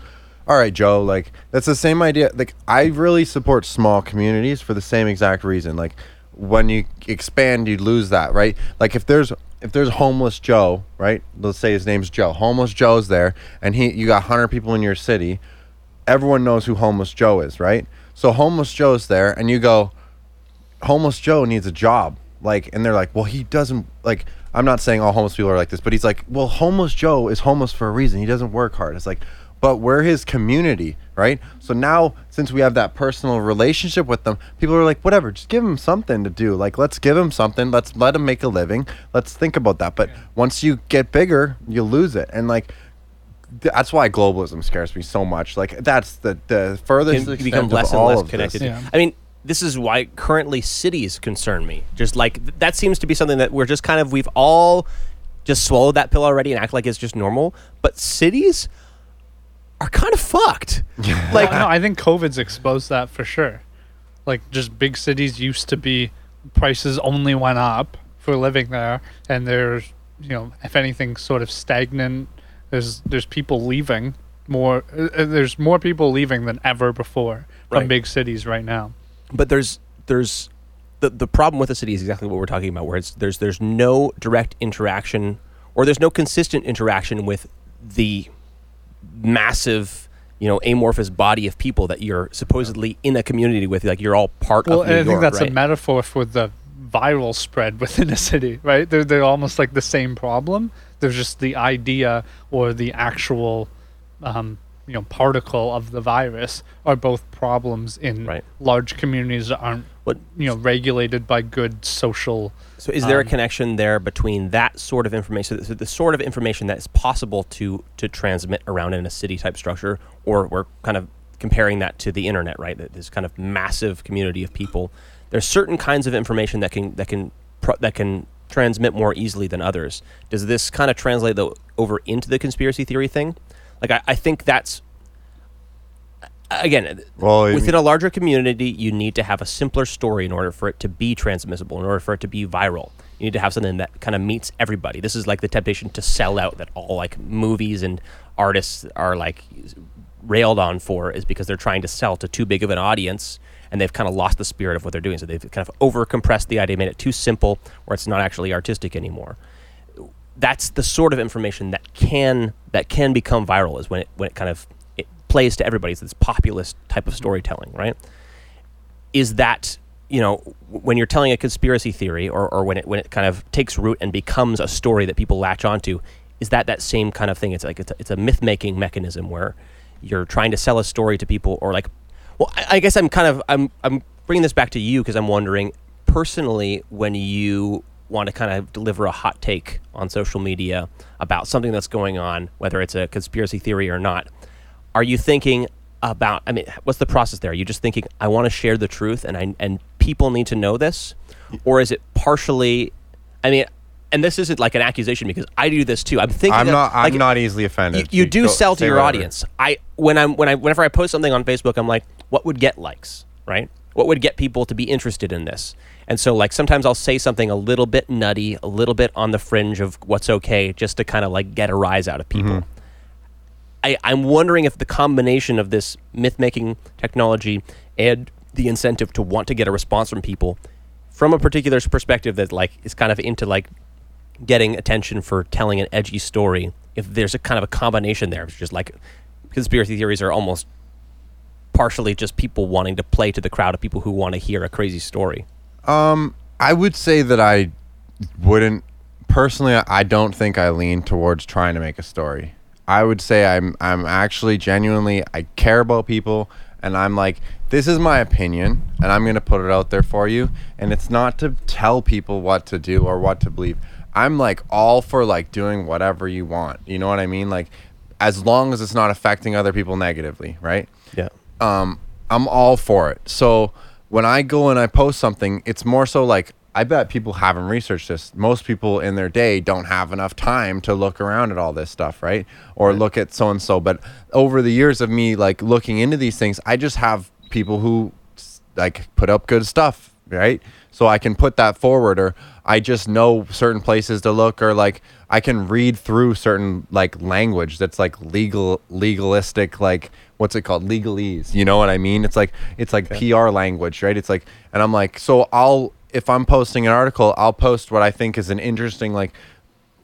all right, Joe, like that's the same idea. Like I really support small communities for the same exact reason. Like when you expand, you lose that, right? Like if there's if there's homeless Joe, right? Let's say his name's Joe. Homeless Joe's there, and he you got hundred people in your city. Everyone knows who homeless Joe is, right? So homeless Joe's there, and you go, homeless Joe needs a job. Like, and they're like, well, he doesn't like. I'm not saying all homeless people are like this, but he's like, well, homeless Joe is homeless for a reason. He doesn't work hard. It's like, but we're his community, right? So now, since we have that personal relationship with them, people are like, whatever, just give him something to do. Like, let's give him something. Let's let him make a living. Let's think about that. But once you get bigger, you lose it. And like, that's why globalism scares me so much. Like, that's the the furthest can extent become of less and less connected. Yeah. I mean, this is why currently cities concern me. Just like th- that seems to be something that we're just kind of we've all just swallowed that pill already and act like it's just normal. But cities are kind of fucked. like no, I think COVID's exposed that for sure. Like, just big cities used to be prices only went up for living there, and there's, you know, if anything, sort of stagnant. There's there's people leaving more. Uh, uh, there's more people leaving than ever before from Right. big cities right now. But there's there's the the problem with the city is exactly what we're talking about where it's there's there's no direct interaction or there's no consistent interaction with the massive you know amorphous body of people that you're supposedly in a community with like you're all part Well, of New and I think York, that's right? a metaphor for the viral spread within a city, right? They're they're almost like the same problem. There's just the idea or the actual, um, you know, particle of the virus are both problems in Right. large communities that aren't, What- you know, regulated by good social. So, is there a Um, connection there between that sort of information, so the sort of information that is possible to to transmit around in a city type structure, or we're kind of comparing that to the internet, right? That this kind of massive community of people. There's certain kinds of information that can that can pro- that can transmit more easily than others. Does this kind of translate though over into the conspiracy theory thing? Like, I, I think that's again Well, within mean- a larger community, you need to have a simpler story in order for it to be transmissible, in order for it to be viral. You need to have something that kind of meets everybody. This is like the temptation to sell out that all like movies and artists are like railed on for is because they're trying to sell to too big of an audience and they've kind of lost the spirit of what they're doing. So they've kind of over compressed the idea, made it too simple where it's not actually artistic anymore. That's the sort of information that can that can become viral is when it when it kind of it plays to everybody. It's this populist type of mm-hmm. storytelling, right? Is that you know when you're telling a conspiracy theory or, or when it when it kind of takes root and becomes a story that people latch onto, is that that same kind of thing? It's like it's a, it's a myth making mechanism where you're trying to sell a story to people or like, well, I, I guess I'm kind of I'm I'm bringing this back to you because I'm wondering personally when you want to kind of deliver a hot take on social media about something that's going on, whether it's a conspiracy theory or not, are you thinking about i mean what's the process there are you just thinking i want to share the truth and i and people need to know this or is it partially i mean and this isn't like an accusation because I do this too. I'm thinking. I'm not. I'm like, not easily offended. you do Go- sell to your whatever. audience. I when I'm when I whenever I post something on Facebook, I'm like, what would get likes, right? What would get people to be interested in this? And so like sometimes I'll say something a little bit nutty, a little bit on the fringe of what's okay, just to kind of like get a rise out of people. Mm-hmm. I, I'm wondering if the combination of this myth making technology and the incentive to want to get a response from people from a particular perspective that like is kind of into like getting attention for telling an edgy story if there's a kind of a combination there it's just like conspiracy theories are almost partially just people wanting to play to the crowd of people who want to hear a crazy story I would say that I wouldn't personally. I- I don't think I lean towards trying to make a story. I would say I'm I'm actually genuinely I care about people, and I'm like this is my opinion, and I'm gonna put it out there for you. And it's not to tell people what to do or what to believe. I'm like all for like doing whatever you want. You know what I mean? Like as long as it's not affecting other people negatively, right? yeah um, I'm all for it. So when I go and I post something, it's more so like I bet people haven't researched this. Most people in their day don't have enough time to look around at all this stuff, right? Or look at so and so. But over the years of me like looking into these things, I just have people who like put up good stuff, right? So I can put that forward or I just know certain places to look or like I can read through certain like language that's like legal legalistic like what's it called? Legalese. You know what i mean? It's like it's like pr language right? It's like and i'm like so i'll if i'm posting an article i'll post what i think is an interesting like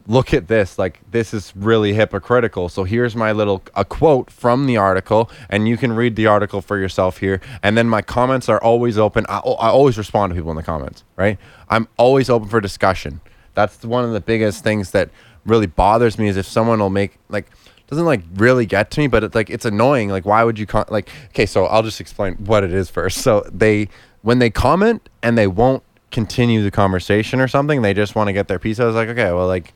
look at this like this is really hypocritical. So here's my little a quote from the article and you can read the article for yourself here. And then my comments are always open. I, I always respond to people in the comments right? I'm always open for discussion. That's one of the biggest things that really bothers me is if someone will make like doesn't like really get to me but it's like it's annoying. Like why would you con- like okay so i'll just explain what it is first. So they when they comment and they won't continue the conversation or something they just want to get their piece i was like okay well like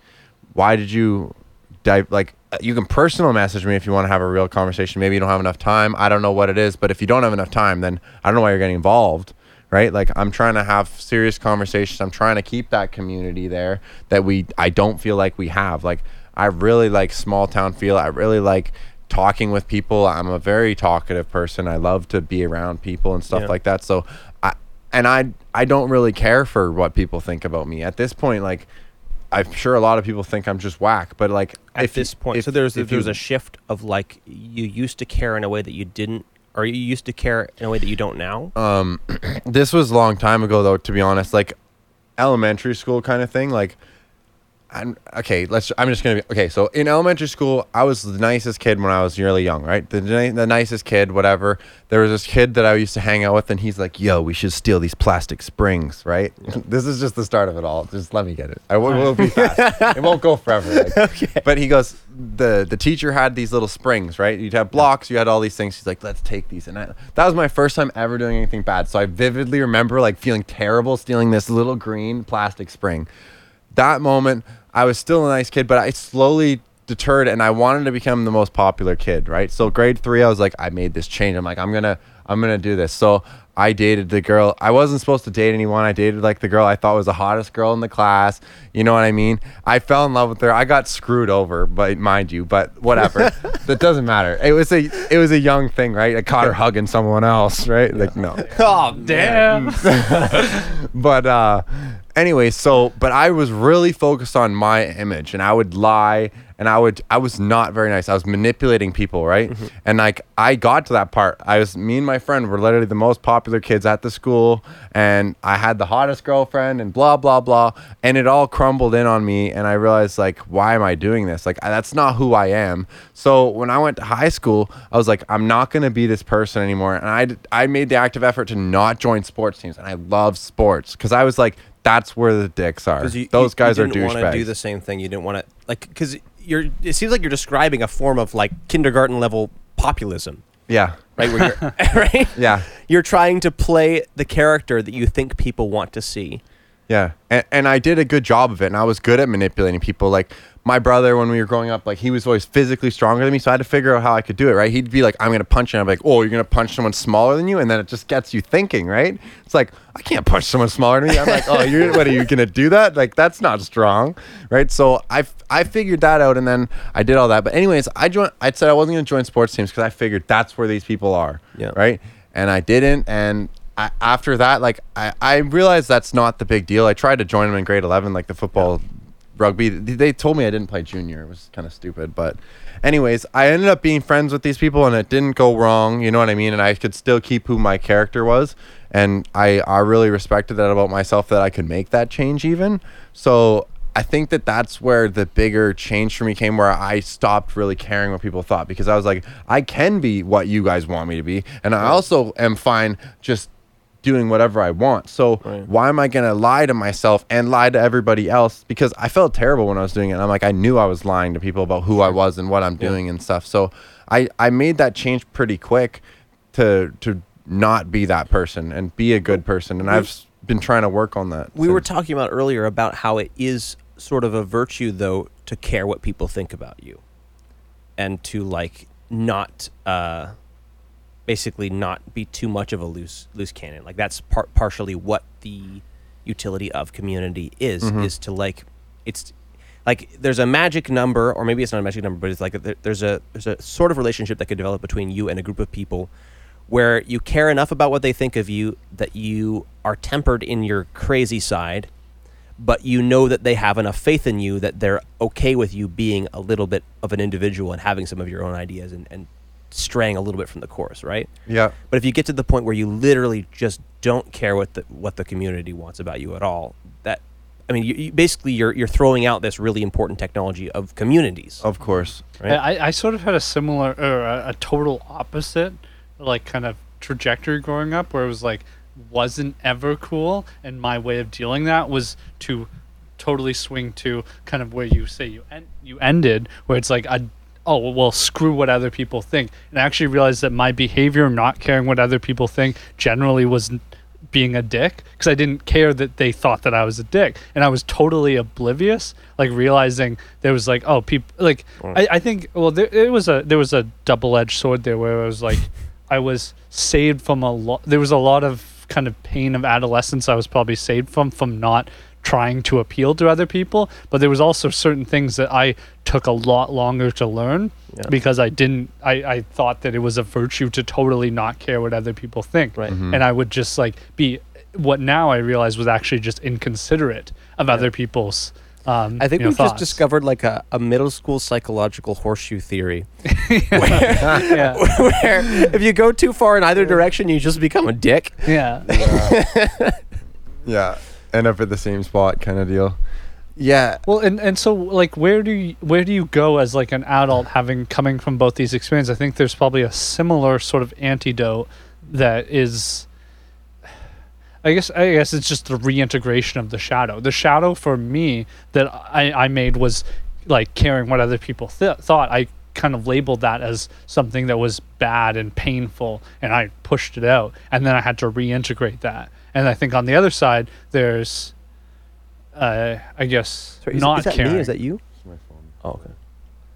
why did you dive like uh, you can personal message me if you want to have a real conversation. Maybe you don't have enough time. I don't know what it is but if you don't have enough time then i don't know why you're getting involved right? Like i'm trying to have serious conversations. I'm trying to keep that community there that we i don't feel like we have. Like i really like small town feel. I really like talking with people. I'm a very talkative person. I love to be around people and stuff Yeah. like that. So i and i i don't really care for what people think about me. At this point like I'm sure a lot of people think I'm just whack, but like at if this point if- so there's if there's you- a shift of like you used to care in a way that you didn't or you used to care in a way that you don't now? Um this was a long time ago though to be honest. Like elementary school kind of thing like I'm okay let's I'm just gonna be okay so in elementary school I was the nicest kid when I was really young right the, the nicest kid whatever there was this kid that I used to hang out with and he's like yo we should steal these plastic springs right this is just the start of it all just let me get it I will will be fast it won't go forever like. okay But he goes, the the teacher had these little springs, right? You'd have blocks, you had all these things. He's like, let's take these. And I, that was my first time ever doing anything bad. So I vividly remember like feeling terrible stealing this little green plastic spring. That moment, I was still a nice kid, but I slowly deterred and I wanted to become the most popular kid, right? So grade three, I was like, I made this change. I'm like, I'm gonna, I'm gonna do this. So I dated the girl. I wasn't supposed to date anyone. I dated like the girl I thought was the hottest girl in the class. You know what I mean? I fell in love with her. I got screwed over, but mind you, but whatever. that doesn't matter. It was a it was a young thing, right? I caught her hugging someone else, right? Like no. oh Damn. but uh anyway, so but I was really focused on my image and I would lie and I would I was not very nice. I was manipulating people, right? Mm-hmm. And like I got to that part. I was me and my friend were literally the most popular kids at the school and I had the hottest girlfriend and blah blah blah and it all crumbled in on me and I realized like why am I doing this? Like that's not who I am. So when I went to high school, I was like I'm not going to be this person anymore and I I made the active effort to not join sports teams and I love sports cuz I was like that's where the dicks are. you, Those you- guys you are didn't wanna do the same thing. You didn't want to like because you're. It seems like you're describing a form of like kindergarten level populism, Yeah. right? Where you're, right? Yeah. You're trying to play the character that you think people want to see, Yeah, and, and I did a good job of it, and I was good at manipulating people. Like my brother, when we were growing up, like he was always physically stronger than me, so I had to figure out how I could do it. Right? He'd be like, "I'm gonna punch," and I'm like, "Oh, you're gonna punch someone smaller than you," and then it just gets you thinking, right? It's like I can't punch someone smaller than me. I'm like, "Oh, you're what are you gonna do that? Like that's not strong, right?" So I I figured that out, and then I did all that. But anyways, I joined. I said I wasn't gonna join sports teams because I figured that's where these people are, Yeah. right? And I didn't, and I, after that, like I, I realized that's not the big deal. I tried to join them in grade eleven, like the football, rugby. They told me I didn't play junior. It was kind of stupid, but anyways, I ended up being friends with these people, and it didn't go wrong. You know what I mean? And I could still keep who my character was, and I I really respected that about myself that I could make that change even. So. I think that that's where the bigger change for me came, where I stopped really caring what people thought because I was like, I can be what you guys want me to be, and I also am fine just doing whatever I want. So Right. why am I gonna lie to myself and lie to everybody else? Because I felt terrible when I was doing it. And I'm like, I knew I was lying to people about who I was and what I'm doing and stuff. So I I made that change pretty quick to to not be that person and be a good person. And I've been trying to work on that. We were talking about earlier about how it is sort of a virtue, though, to care what people think about you, and to like not, uh, basically not be too much of a loose loose cannon. Like that's par- partially what the utility of community is. Mm-hmm. Is to like, it's like there's a magic number, or maybe it's not a magic number, but it's like a, there's a there's a sort of relationship that could develop between you and a group of people where you care enough about what they think of you that you are tempered in your crazy side, but you know that they have enough faith in you that they're okay with you being a little bit of an individual and having some of your own ideas and, and straying a little bit from the course, right? Yeah. But if you get to the point where you literally just don't care what the what the community wants about you at all, that I mean, you, you basically you're you're throwing out this really important technology of communities, Of course. right? I, I sort of had a similar or a, a total opposite like kind of trajectory growing up where it was like wasn't ever cool and my way of dealing that was to totally swing to kind of where you say you en- you ended where it's like I oh well screw what other people think. And I actually realized that my behavior not caring what other people think generally was being a dick because I didn't care that they thought that I was a dick. And I was totally oblivious like realizing there was like oh people like I, I think well there it was a there was a double-edged sword there where I was like I was saved from a lot there was a lot of kind of pain of adolescence I was probably saved from from not trying to appeal to other people but there was also certain things that I took a lot longer to learn Yeah. because I didn't I, I thought that it was a virtue to totally not care what other people think Right. and I would just like be what now I realize was actually just inconsiderate of other people's um, I think you know, we've just discovered like a, a middle school psychological horseshoe theory yeah where if you go too far in either direction, you just become a dick. yeah Yeah. End up at the same spot kind of deal. Yeah. Well, and, and so like where do you where do you go as like an adult having coming from both these experiences? I think there's probably a similar sort of antidote that is I guess I guess it's just the reintegration of the shadow. The shadow for me that I, I made was like caring what other people th- thought. I kind of labeled that as something that was bad and painful, and I pushed it out. And then I had to reintegrate that. And I think on the other side, there's, uh, I guess, Sorry, is, not is that caring. me? Is that you? Oh, okay.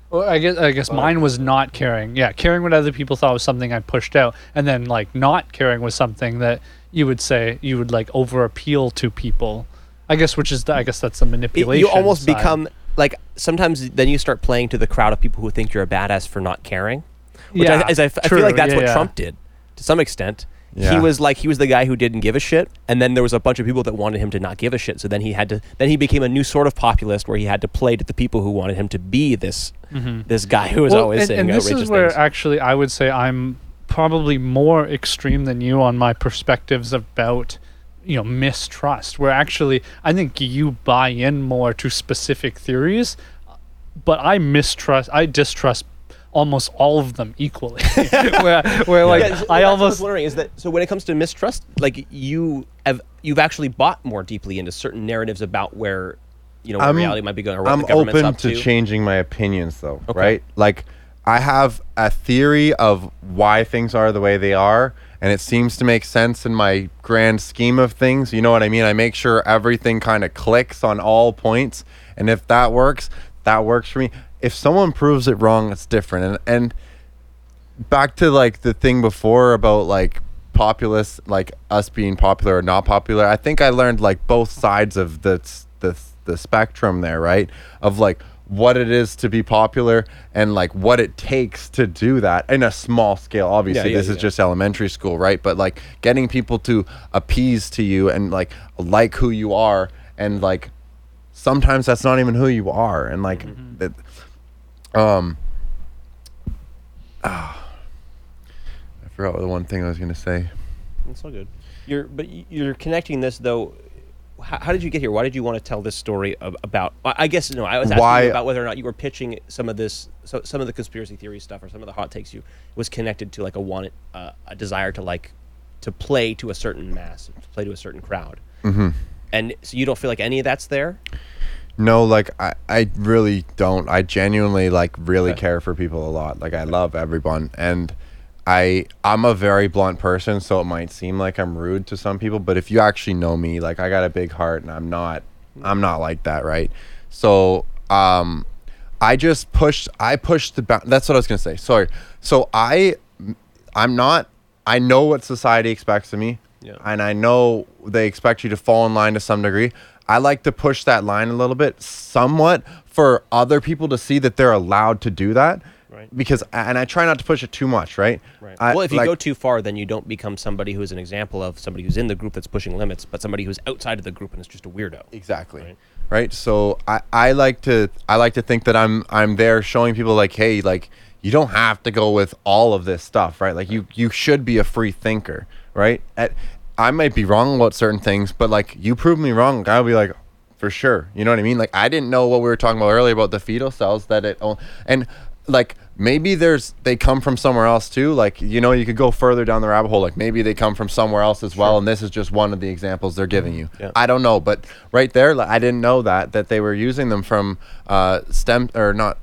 Well, I guess I guess mine was not caring. Yeah, caring what other people thought was something I pushed out, and then like not caring was something that you would say you would like over appeal to people. I guess which is the, I guess that's the It- manipulation. you almost side. become like sometimes then you start playing to the crowd of people who think you're a badass for not caring. Which Yeah, I, is I, f- I true, feel like that's yeah, what yeah. Trump did to some extent. He was like he was the guy who didn't give a shit, and then there was a bunch of people that wanted him to not give a shit. So then he had to then he became a new sort of populist where he had to play to the people who wanted him to be this mm-hmm. this guy who was Well, always and, saying and this outrageous is where things. actually I would say I'm probably more extreme than you on my perspectives about you know mistrust where actually i think you buy in more to specific theories but i mistrust i distrust almost all of them equally where, where like Yeah, so i that's what almost was wondering is that so when it comes to mistrust, like you have you've actually bought more deeply into certain narratives about where you know where I'm- reality might be going or what I'm the government's open up to to. changing my opinions though, Okay. right? Like I have a theory of why things are the way they are, and it seems to make sense in my grand scheme of things. You know what I mean? I make sure everything kind of clicks on all points, and if that works, that works for me. If someone proves it wrong, it's different. And and back to like the thing before about like populist, like us being popular or not popular. I think I learned like both sides of the the the spectrum there, right? Of like what it is to be popular and like what it takes to do that in a small scale. Obviously, Yeah, yeah, this is yeah. just elementary school, right? But like getting people to appease to you and like like who you are and like sometimes that's not even who you are and like Mm-hmm. it, um ah, I forgot what the one thing I was gonna say. It's all good. You're, but you're connecting this though. How, how did you get here? Why did you want to tell this story ab- about? I I guess no. I was asking Why- about whether or not you were pitching some of this, so, some of the conspiracy theory stuff, or some of the hot takes you was connected to like a want, uh, a desire to like, to play to a certain mass, to play to a certain crowd. Mm-hmm. And so you don't feel like any of that's there. No, like I, I really don't. I genuinely like really Okay. care for people a lot. Like I love everyone and I I'm a very blunt person, so it might seem like I'm rude to some people, but if you actually know me, like I got a big heart and I'm not I'm not like that, right? So, um I just pushed I pushed the bound that's what I was going to say. Sorry. So I I'm not I know what society expects of me. Yeah. And I know they expect you to fall in line to some degree. I like to push that line a little bit somewhat for other people to see that they're allowed to do that. Right. Because and I try not to push it too much, right? Right. I- well, if you like- go too far, then you don't become somebody who is an example of somebody who's in the group that's pushing limits, but somebody who's outside of the group and is just a weirdo. Exactly. Right. Right. So I, I like to I like to think that I'm I'm there showing people like, hey, like you don't have to go with all of this stuff, right? Like you you should be a free thinker, right? At, I might be wrong about certain things, but like you prove me wrong, I'll be like, for sure. You know what I mean? Like I didn't know what we were talking about earlier about the fetal cells that it and like maybe there's they come from somewhere else too. Like you know you could go further down the rabbit hole. Like maybe they come from somewhere else as well, and this is just one of the examples they're giving you. Yeah. I don't know, but right there, like, I didn't know that that they were using them from uh, stem or not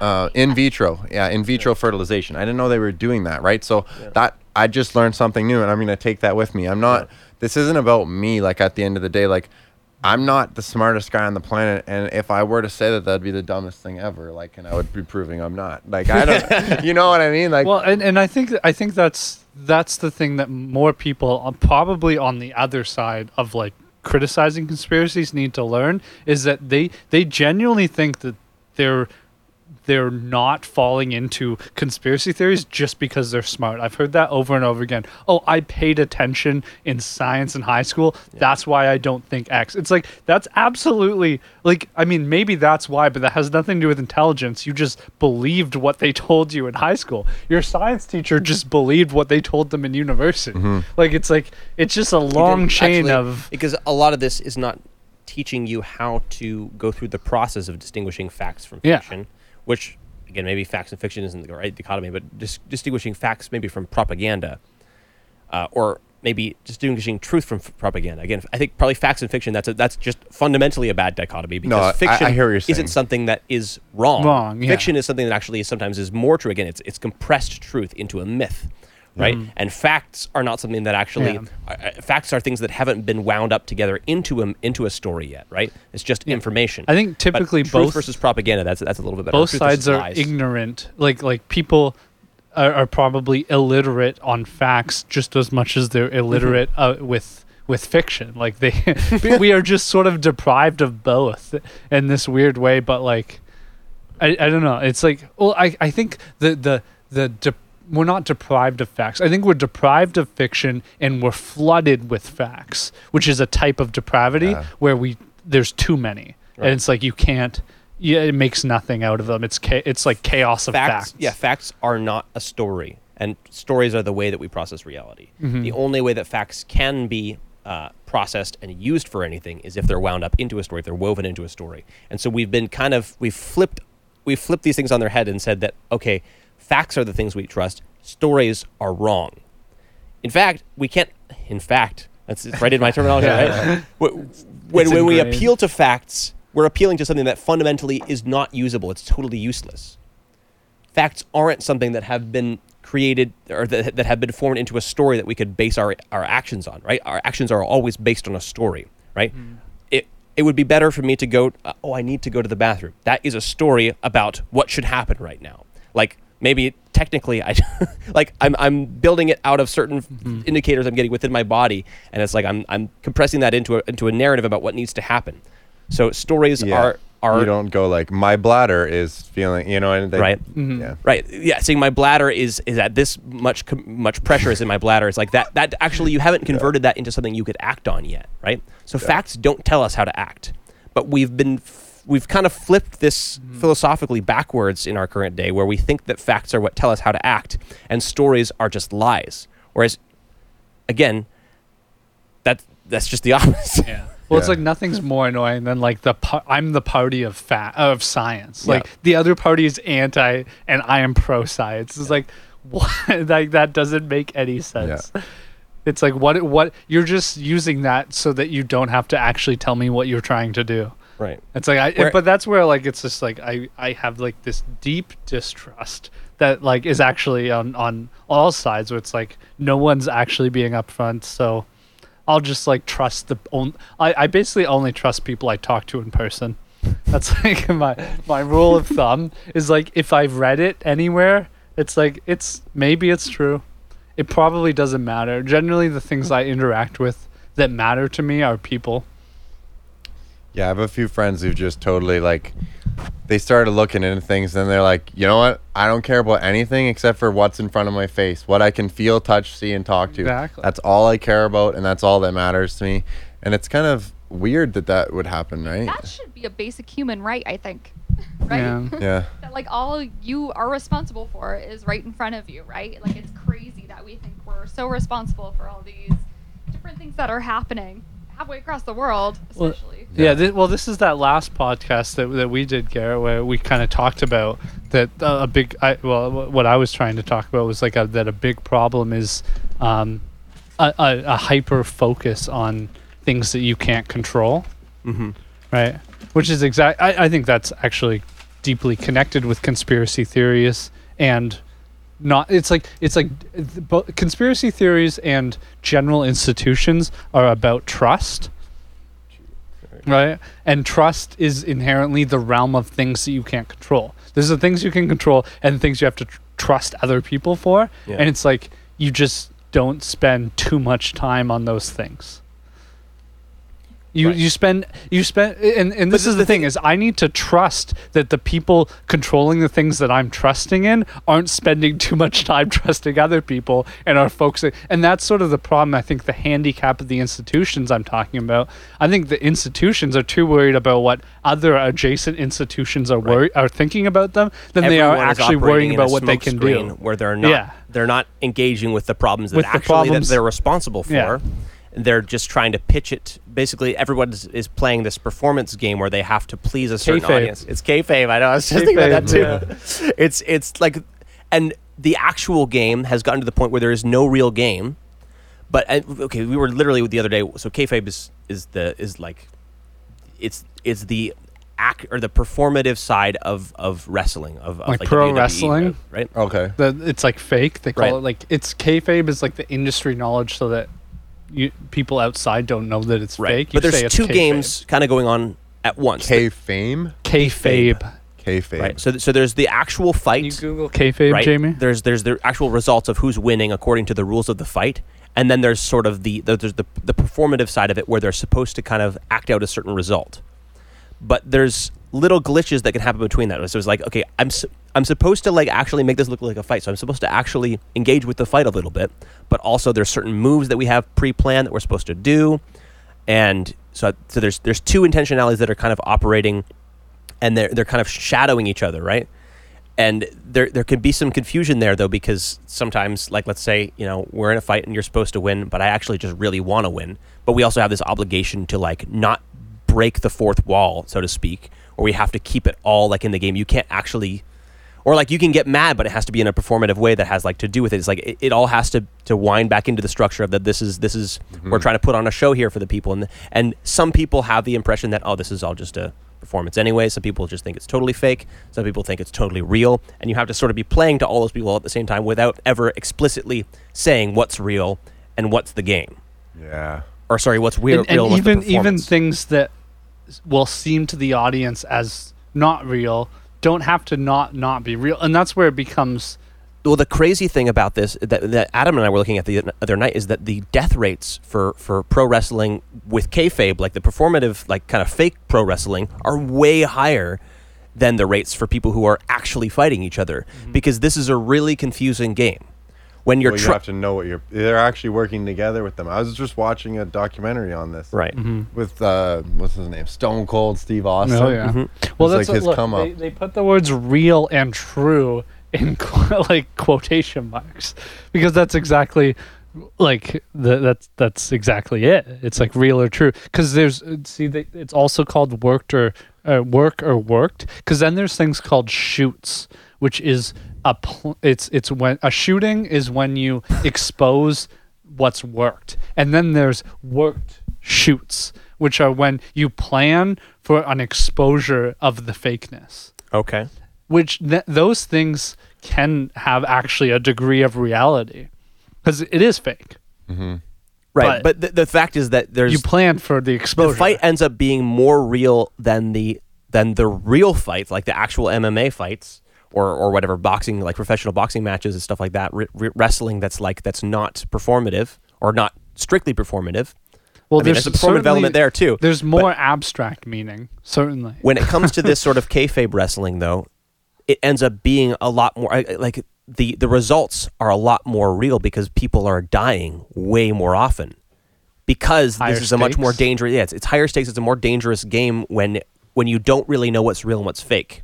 uh, in vitro. Yeah, in vitro fertilization. I didn't know they were doing that. Right. So that I just learned something new, and I'm gonna take that with me. I'm not. This isn't about me. Like at the end of the day, like. I'm not the smartest guy on the planet, and if I were to say that, that'd be the dumbest thing ever. Like, and I would be proving I'm not. Like, I don't. you know what I mean? Like, well and, and i think i think that's that's the thing that more people uh, probably on the other side of like criticizing conspiracies need to learn is that they they genuinely think that they're they're not falling into conspiracy theories just because they're smart. I've heard that over and over again. Oh, I paid attention in science in high school. That's why I don't think X. It's like that's absolutely like I mean maybe that's why, but that has nothing to do with intelligence. You just believed what they told you in high school. Your science teacher just believed what they told them in university. Mm-hmm. Like it's like it's just a long chain actually- of because a lot of this is not teaching you how to go through the process of distinguishing facts from fiction. Yeah. Fiction, which again maybe facts and fiction isn't the right dichotomy, but dis- distinguishing facts maybe from propaganda, uh, or maybe distinguishing truth from f- propaganda. Again, I think probably facts and fiction that's a, that's just fundamentally a bad dichotomy because I- I fiction hear what you're saying. isn't something that is wrong. Wrong, yeah. Fiction is something that actually sometimes is more true. Again, it's it's compressed truth into a myth. Right, and facts are not something that actually Mm-hmm. Yeah. uh, uh, facts are things that haven't been wound up together into a into a story yet, right? It's just information. I think But typically truth both versus propaganda. That's that's a little bit better. both Truth sides are lies. ignorant. Like like people are, are probably illiterate on facts just as much as they're illiterate uh, with with fiction. Like they, we are just sort of deprived of both in this weird way. But like, I, I don't know. It's like well, I I think the the the de- we're not deprived of facts. I think we're deprived of fiction and we're flooded with facts, which is a type of depravity Yeah. where we there's too many, Right. and it's like you can't. Yeah, it makes nothing out of them. It's cha- it's like chaos of facts, facts. yeah, facts are not a story, and stories are the way that we process reality. Mm-hmm. The only way that facts can be uh, processed and used for anything is if they're wound up into a story, if they're woven into a story. And so we've been kind of we've flipped we've flipped these things on their head and said that okay, facts are the things we trust, stories are wrong. In fact, we can't. In fact, that's right in my terminology. right? When, when, when we appeal to facts, we're appealing to something that fundamentally is not usable. It's totally useless. facts aren't something that have been created or that, that have been formed into a story that we could base our our actions on right our actions are always based on a story right it it would be better for me to go uh, oh i need to go to the bathroom that is a story about what should happen right now like maybe technically i like i'm i'm building it out of certain f- indicators i'm getting within my body and it's like i'm i'm compressing that into a into a narrative about what needs to happen so stories Yeah. are are you don't go like my bladder is feeling, you know, and they, Right. Mm-hmm. Yeah. Right. Yeah. Saying my bladder is is at this much com- much pressure is in my bladder. It's like that. That actually you haven't converted that into something you could act on yet. Right. So facts don't tell us how to act, but we've been f- we've kind of flipped this mm-hmm. philosophically backwards in our current day, where we think that facts are what tell us how to act, and stories are just lies. Whereas, again, that that's just the opposite. Yeah. Well, it's like nothing's more annoying than like the par- I'm the party of fa- of science. Yeah. Like the other party is anti, and I am pro science. It's like what? like that doesn't make any sense. It's like what what you're just using that so that you don't have to actually tell me what you're trying to do. Right. It's like I, but that's where like it's just like I I have like this deep distrust that like is actually on on all sides. Where it's like no one's actually being upfront, so I'll just like trust the on. I I basically only trust people I talk to in person. That's like my my rule of thumb is like if I've read it anywhere, it's like it's maybe it's true. It probably doesn't matter. Generally, the things I interact with that matter to me are people. Yeah, I have a few friends who've just totally like they started looking into things and they're like, you know what? I don't care about anything except for what's in front of my face, what I can feel, touch, see, and talk to. Exactly. That's all I care about, and that's all that matters to me. And it's kind of weird that that would happen, right? That should be a basic human right, I think. right? Yeah. yeah. that like all you are responsible for is right in front of you, right? Like it's crazy that we think we're so responsible for all these different things that are happening halfway across the world, Well, Yeah, thi- well, this is that last podcast that, that we did, Garrett, where we kind of talked about that uh, a big. I, well, wh- what I was trying to talk about was like a, that a big problem is um, a, a, a hyper focus on things that you can't control, Mm-hmm. right? Which is exact. I, I think that's actually deeply connected with conspiracy theories and not it's like it's like th- bo- conspiracy theories and general institutions are about trust right? And trust is inherently the realm of things that you can't control. There's the things you can control and things you have to tr- trust other people for. Yeah. and it's like you just don't spend too much time on those things you Right. you spend you spend and, and this this is the thing is I need to trust that the people controlling the things that I'm trusting in aren't spending too much time trusting other people and are focusing and that's sort of the problem I think the handicap of the institutions I'm talking about I think the institutions are too worried about what other adjacent institutions are worried are thinking about them than they are actually worrying about what they can do where they're not Yeah. they're not engaging with the problems that With the problems- that they're responsible for. Yeah. They're just trying to pitch it. Basically, everyone is, is playing this performance game where they have to please a certain Kayfabe. audience. It's kayfabe. I know. I was just thinking about that Kayfabe, too. It's it's like, and the actual game has gotten to the point where there is no real game. But and, okay, we were literally the other day. So kayfabe is is the is like, it's it's the act or the performative side of of wrestling of, of Like like, pro WWE, wrestling? right? Okay. the, it's like fake they call Right. it like it's kayfabe is like the industry knowledge so that you people outside don't know that it's Right. fake You But there's it's two kayfabe. games kind of going on at once. K fame. kayfabe K fame. Right. So, th- so there's the actual fight. Can you Google kayfabe, right? Jamie? There's there's the actual results of who's winning according to the rules of the fight, and then there's sort of the the- there's the the performative side of it where they're supposed to kind of act out a certain result. But there's little glitches that can happen between that. So it's like, okay, I'm su- I'm supposed to like actually make this look like a fight. So I'm supposed to actually engage with the fight a little bit, but also there's certain moves that we have pre-planned that we're supposed to do, and so so there's there's two intentionalities that are kind of operating, and they're they're kind of shadowing each other, right? and there there could be some confusion there though because sometimes like let's say you know we're in a fight and you're supposed to win but i actually just really want to win but we also have this obligation to like not break the fourth wall so to speak or we have to keep it all like in the game you can't actually or like you can get mad but it has to be in a performative way that has like to do with it it's like it, it all has to to wind back into the structure of that this is this is we're mm-hmm. trying to put on a show here for the people and and some people have the impression that oh this is all just a performance anyway. Some people just think it's totally fake. Some people think it's totally real. And you have to sort of be playing to all those people at the same time without ever explicitly saying what's real and what's the game. Yeah. Or sorry, what's real, and, real and and the even even things that will seem to the audience as not real don't have to not not be real. And that's where it becomes well, the crazy thing about this that, that Adam and I were looking at the other night is that the death rates for, for pro wrestling with kayfabe, like the performative, like kind of fake pro wrestling, are way higher than the rates for people who are actually fighting each other. Mm-hmm. Because this is a really confusing game. When you're Well, you try- have to know what you're. They're actually working together with them. I was just watching a documentary on this. right, With uh, what's his name? Stone Cold Steve Austin. Oh yeah. Well, It's like that's his look, come they, up. they put the words "real" and "true" in qu- like quotation marks because that's exactly like the, that's that's exactly it. It's like real or true because there's uh, see they, it's also called worked or uh, work or worked because then there's things called shoots, which is a pl- it's it's when a shooting is when you expose what's worked, and then there's worked shoots, which are when you plan for an exposure of the fakeness okay, which th- those things can have actually a degree of reality because it is fake. Mm-hmm. right. But- But, the, the fact is that there's You plan for the exposure. the fight ends up being more real than the than the real fights, like the actual MMA fights or or whatever boxing, like professional boxing matches and stuff like that. Wrestling that's like that's not performative or not strictly performative. well, I mean, there's a performative element there too. There's But more abstract meaning, certainly. when it comes to this sort of kayfabe wrestling, though, it ends up being a lot more like the the results are a lot more real because people are dying way more often because Higher this is a much more dangerous. Yeah, it's, it's higher stakes. It's a more dangerous game when when you don't really know what's real and what's fake,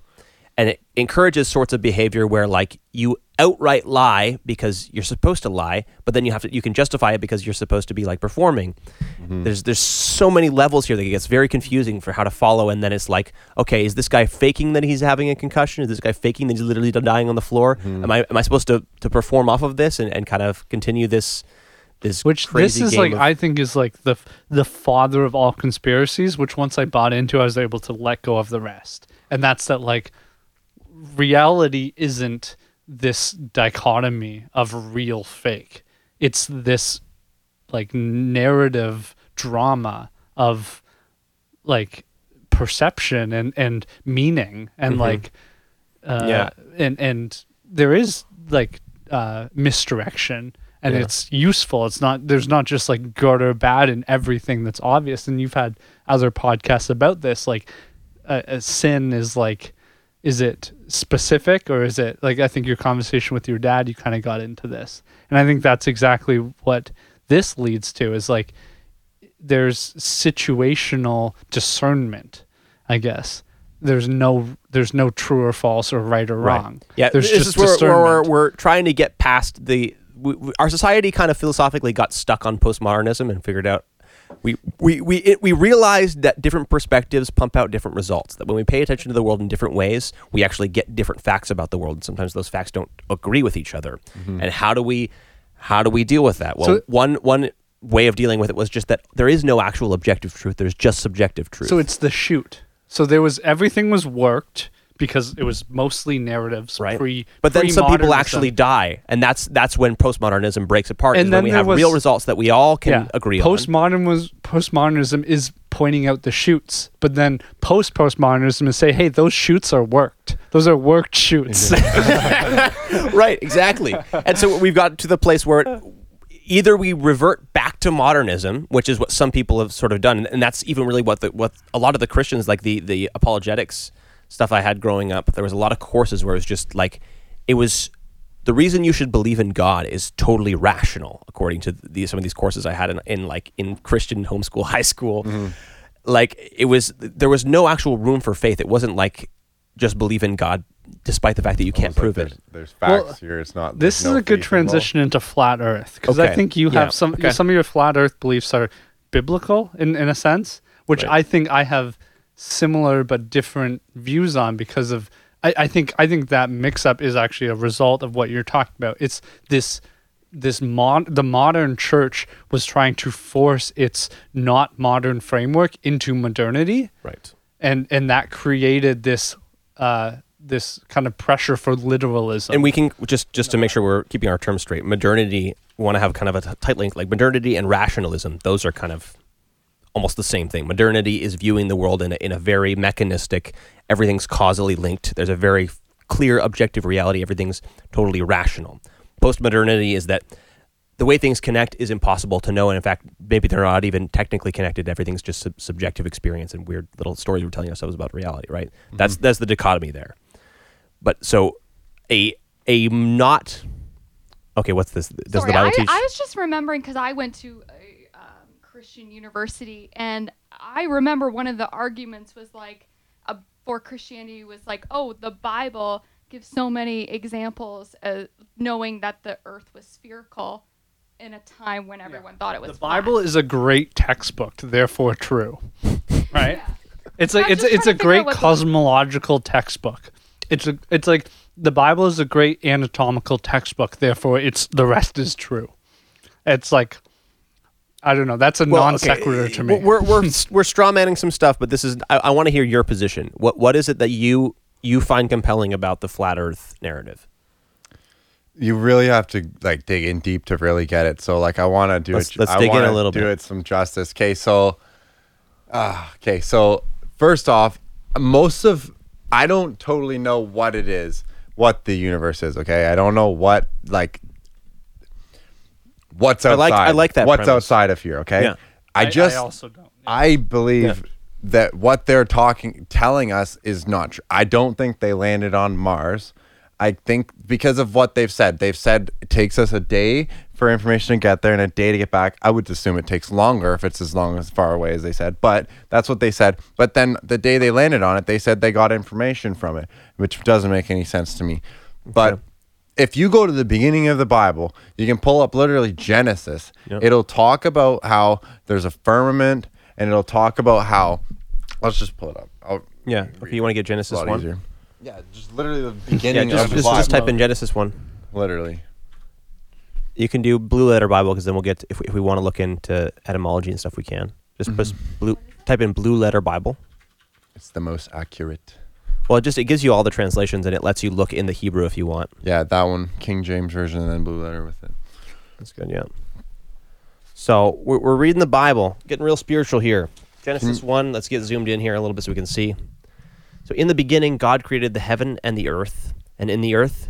and it encourages sorts of behavior where like you outright lie because you're supposed to lie, but then you have to you can justify it because you're supposed to be like performing. Mm-hmm. There's there's so many levels here that it gets very confusing for how to follow, and then it's like, okay, is this guy faking that he's having a concussion? Is this guy faking that he's literally dying on the floor? Mm-hmm. Am I am I supposed to, to perform off of this and, and kind of continue this this Which crazy this is game like of- I think is like the the father of all conspiracies. Which once I bought into, I was able to let go of the rest, and that's that like reality isn't this dichotomy of real fake. It's this like narrative drama of like perception and and meaning and like uh, Yeah. and and there is like uh misdirection and Yeah. it's useful it's not there's not just like good or bad in everything that's obvious and you've had other podcasts about this like a, a sin is like is it specific or is it like i think your conversation with your dad you kind of got into this and i think that's exactly what this leads to is like there's situational discernment i guess there's no there's no true or false or right or Right. wrong Yeah, there's this just is where, where we're, we're trying to get past the. We, we- our society kind of philosophically got stuck on postmodernism and figured out we we we it, we realized that different perspectives pump out different results. That when we pay attention to the world in different ways, we actually get different facts about the world. And sometimes those facts don't agree with each other. Mm-hmm. And how do we how do we deal with that? Well, So- one one way of dealing with it was just that there is no actual objective truth. There's just subjective truth. So it's the shoot. So there was everything was worked because it was mostly narratives right? pre. but then some people actually die, and that's that's when postmodernism breaks apart. And then we have was- real results that we all can yeah. agree on. Postmodern was postmodernism is pointing out the shoots, but then post postmodernism is say, hey, those shoots are worked. Those are worked shoots. right, exactly. and so we've got to the place where it, either we revert back to modernism, which is what some people have sort of done, and that's even really what the what a lot of the Christians like the the apologetics stuff I had growing up. There was a lot of courses where it was just like it was the reason you should believe in God is totally rational, according to the, some of these courses I had in, in like in Christian homeschool high school. Mm-hmm. Like it was, there was no actual room for faith. It wasn't like just believe in God, despite the fact that you can't Almost like prove there's, it. There's facts Well, here. It's not. this is no a good faith involved. transition into flat Earth because I think you Yeah. have some Okay. some of your flat Earth beliefs are biblical in in a sense, which Right. I think I have similar but different views on because of. I, I think I think that mix up is actually a result of what you're talking about. It's this this mod the modern church was trying to force its not modern framework into modernity Right. and and that created this uh, this kind of pressure for literalism. And we can just just to make sure we're keeping our terms straight. Modernity we want to have kind of a tight link, like modernity and rationalism. Those are kind of almost the same thing. Modernity is viewing the world in a, in a very mechanistic. Everything's causally linked. There's a very clear objective reality. Everything's totally rational. Postmodernity is that the way things connect is impossible to know, and in fact, maybe they're not even technically connected. Everything's just sub- subjective experience and weird little stories we're telling ourselves about reality. Right? Mm-hmm. That's that's the dichotomy there. But so a a not okay. What's this? Does Sorry, the Bible I, teach? I was just remembering because I went to Christian university, and I remember one of the arguments was like, uh, for Christianity was like, oh, the Bible gives so many examples of knowing that the Earth was spherical in a time when everyone thought it was. the Bible flat. is a great textbook, therefore true. Right? It's like it's it's a to figure out great what the- cosmological textbook. It's a it's like the Bible is a great anatomical textbook, therefore it's the rest is true. It's like I don't know. That's a Well, non okay, sequitur to me. We're we're we're straw manning some stuff, but this is I, I want to hear your position. What what is it that you you find compelling about the flat Earth narrative? you really have to like dig in deep to really get it. So like I want to do Let's- it. let's I dig in a wanna little do bit. it some justice. Okay, so, uh, okay, so first off, most of I don't totally know what it is, what the universe is. Okay, I don't know what like what's I outside. like- I like that What's premise. outside of here. Okay, Yeah. I just also don't. I believe Yeah. that what they're talking telling us is not true. I don't think they landed on Mars. I think because of what they've said. They've said it takes us a day for information to get there and a day to get back. I would assume it takes longer if it's as long as far away as they said. But that's what they said. But then the day they landed on it, they said they got information from it, which doesn't make any sense to me. But Okay. If you go to the beginning of the Bible, you can pull up literally Genesis. Yep. It'll talk about how there's a firmament, and it'll talk about how. Let's just pull it up. I'll Yeah. Okay, you want to get Genesis one? easier. Yeah, just literally the Yeah, beginning just of the just, Bible. just type in Genesis one. literally. You can do Blue Letter Bible because then we'll get if we, if we want to look into etymology and stuff, we can. Just press mm-hmm. blue. Type in Blue Letter Bible. It's the most accurate. Well, it just it gives you all the translations and it lets you look in the Hebrew if you want. Yeah, that one, King James version, and then blue letter with it. That's good. Yeah. So we're, we're reading the Bible, getting real spiritual here. Genesis hmm. one. Let's get zoomed in here a little bit so we can see. So in the beginning, God created the heaven and the earth, and in the earth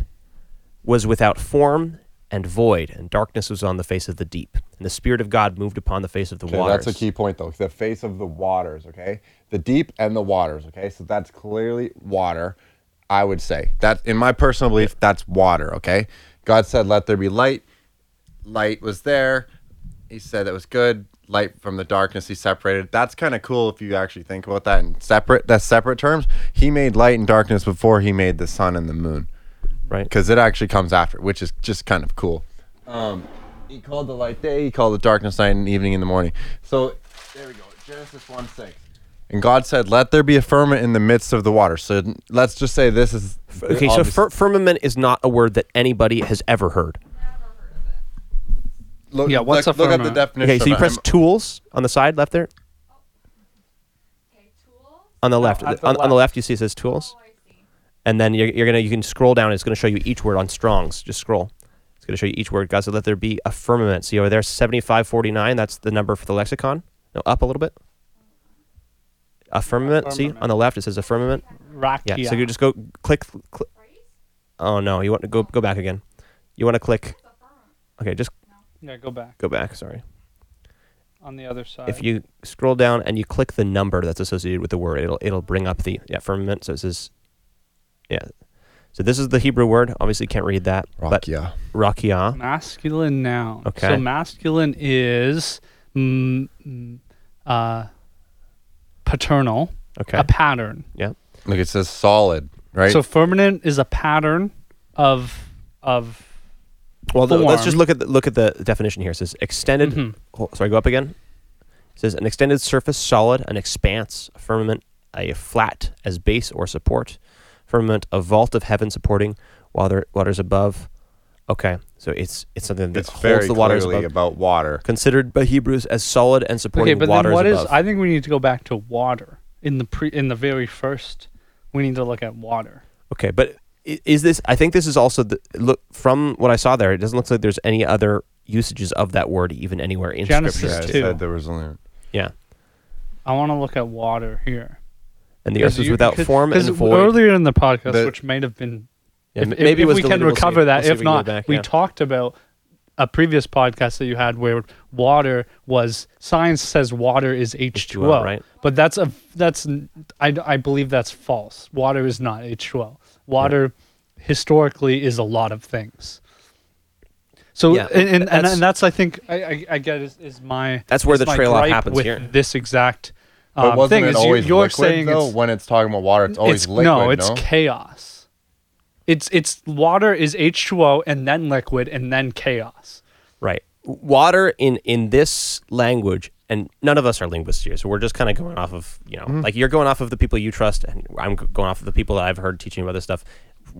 was without form and void, and darkness was on the face of the deep. And the Spirit of God moved upon the face of the Okay, waters. that's a key point though. The face of the waters, okay? The deep and the waters, okay? So that's clearly water, I would say. That in my personal belief, that's water, okay? God said, Let there be light. Light was there. He said that was good. Light from the darkness he separated. That's kind of cool if you actually think about that in separate that's separate terms. He made light and darkness before he made the sun and the moon right. because it actually comes after, which is just kind of cool. Um, he called the light day, he called the darkness night, and evening in the morning. So there we go, Genesis one six. And God said, "Let there be a firmament in the midst of the water." So let's just say this is Okay, so fir- firmament is not a word that anybody has ever heard. look, Yeah, what's look, a look at the firmament? definition. Okay, so you press tools on the side left there. On the left, at the on, on the left. left, you see it says tools, and then you're, you're gonna you can scroll down. It's gonna show you each word on Strong's. Just scroll. It's gonna show you each word. God said, "Let there be a firmament." See over there, seventy five forty nine. That's the number for the lexicon. No, up a little bit. A firmament. See on the left, it says a firmament. Rakia. Yeah. So you just go click. click. Oh no, you want to go go back again. You want to click. Okay, just yeah, go back go back. Sorry. on the other side. if you scroll down and you click the number that's associated with the word, it'll it'll bring up the yeah firmament. So it says, yeah. So this is the Hebrew word. Obviously, can't read that. But Rakia. rakia. masculine noun. Okay. So masculine is mm, uh, paternal, Okay. a pattern. yeah. Like it says solid, right? So firmament is a pattern of of Well, th- let's just look at the, look at the definition here. It says extended. Mhm. oh, sorry, go up again. It says an extended surface, solid, an expanse, a firmament, a flat as base or support, firmament, a vault of heaven supporting water waters above. Okay, so it's it's something that it's holds very the waters clearly above. about water. considered by Hebrews as solid and supporting Okay, but waters then what is? above. I think we need to go back to water. in the pre in the very first, we need to look at water. Okay, but is this? I think this is also the look from what I saw there. It doesn't look like there's any other usages of that word even anywhere in Genesis Yeah, scripture. I two. said there was only. Yeah, I want to look at water here. And the earth was without form and void. Earlier in the podcast, The- which might have been Yeah, if, m- if- maybe it if we can deleted. We'll see. recover We'll that. see if we not, back, we yeah. talked about a previous podcast that you had where water was science says water is H2O, H2O, right. But that's a that's n- I, I believe that's false. Water is not H2O. Water historically is a lot of things. So Yeah, and, and, and, that's- and that's I think I, I, I get is, is my That's where the trail off happens with here. This exact But um, wasn't thing it is always you're liquid saying though? it's, When it's talking about water, it's always it's liquid. no, it's no? chaos. It's it's water is H2O and then liquid and then chaos. Right. Water in in this language, and none of us are linguists here, so we're just kind of going off of you know, like you're going off of the people you trust, and I'm going off of the people that I've heard teaching about this stuff.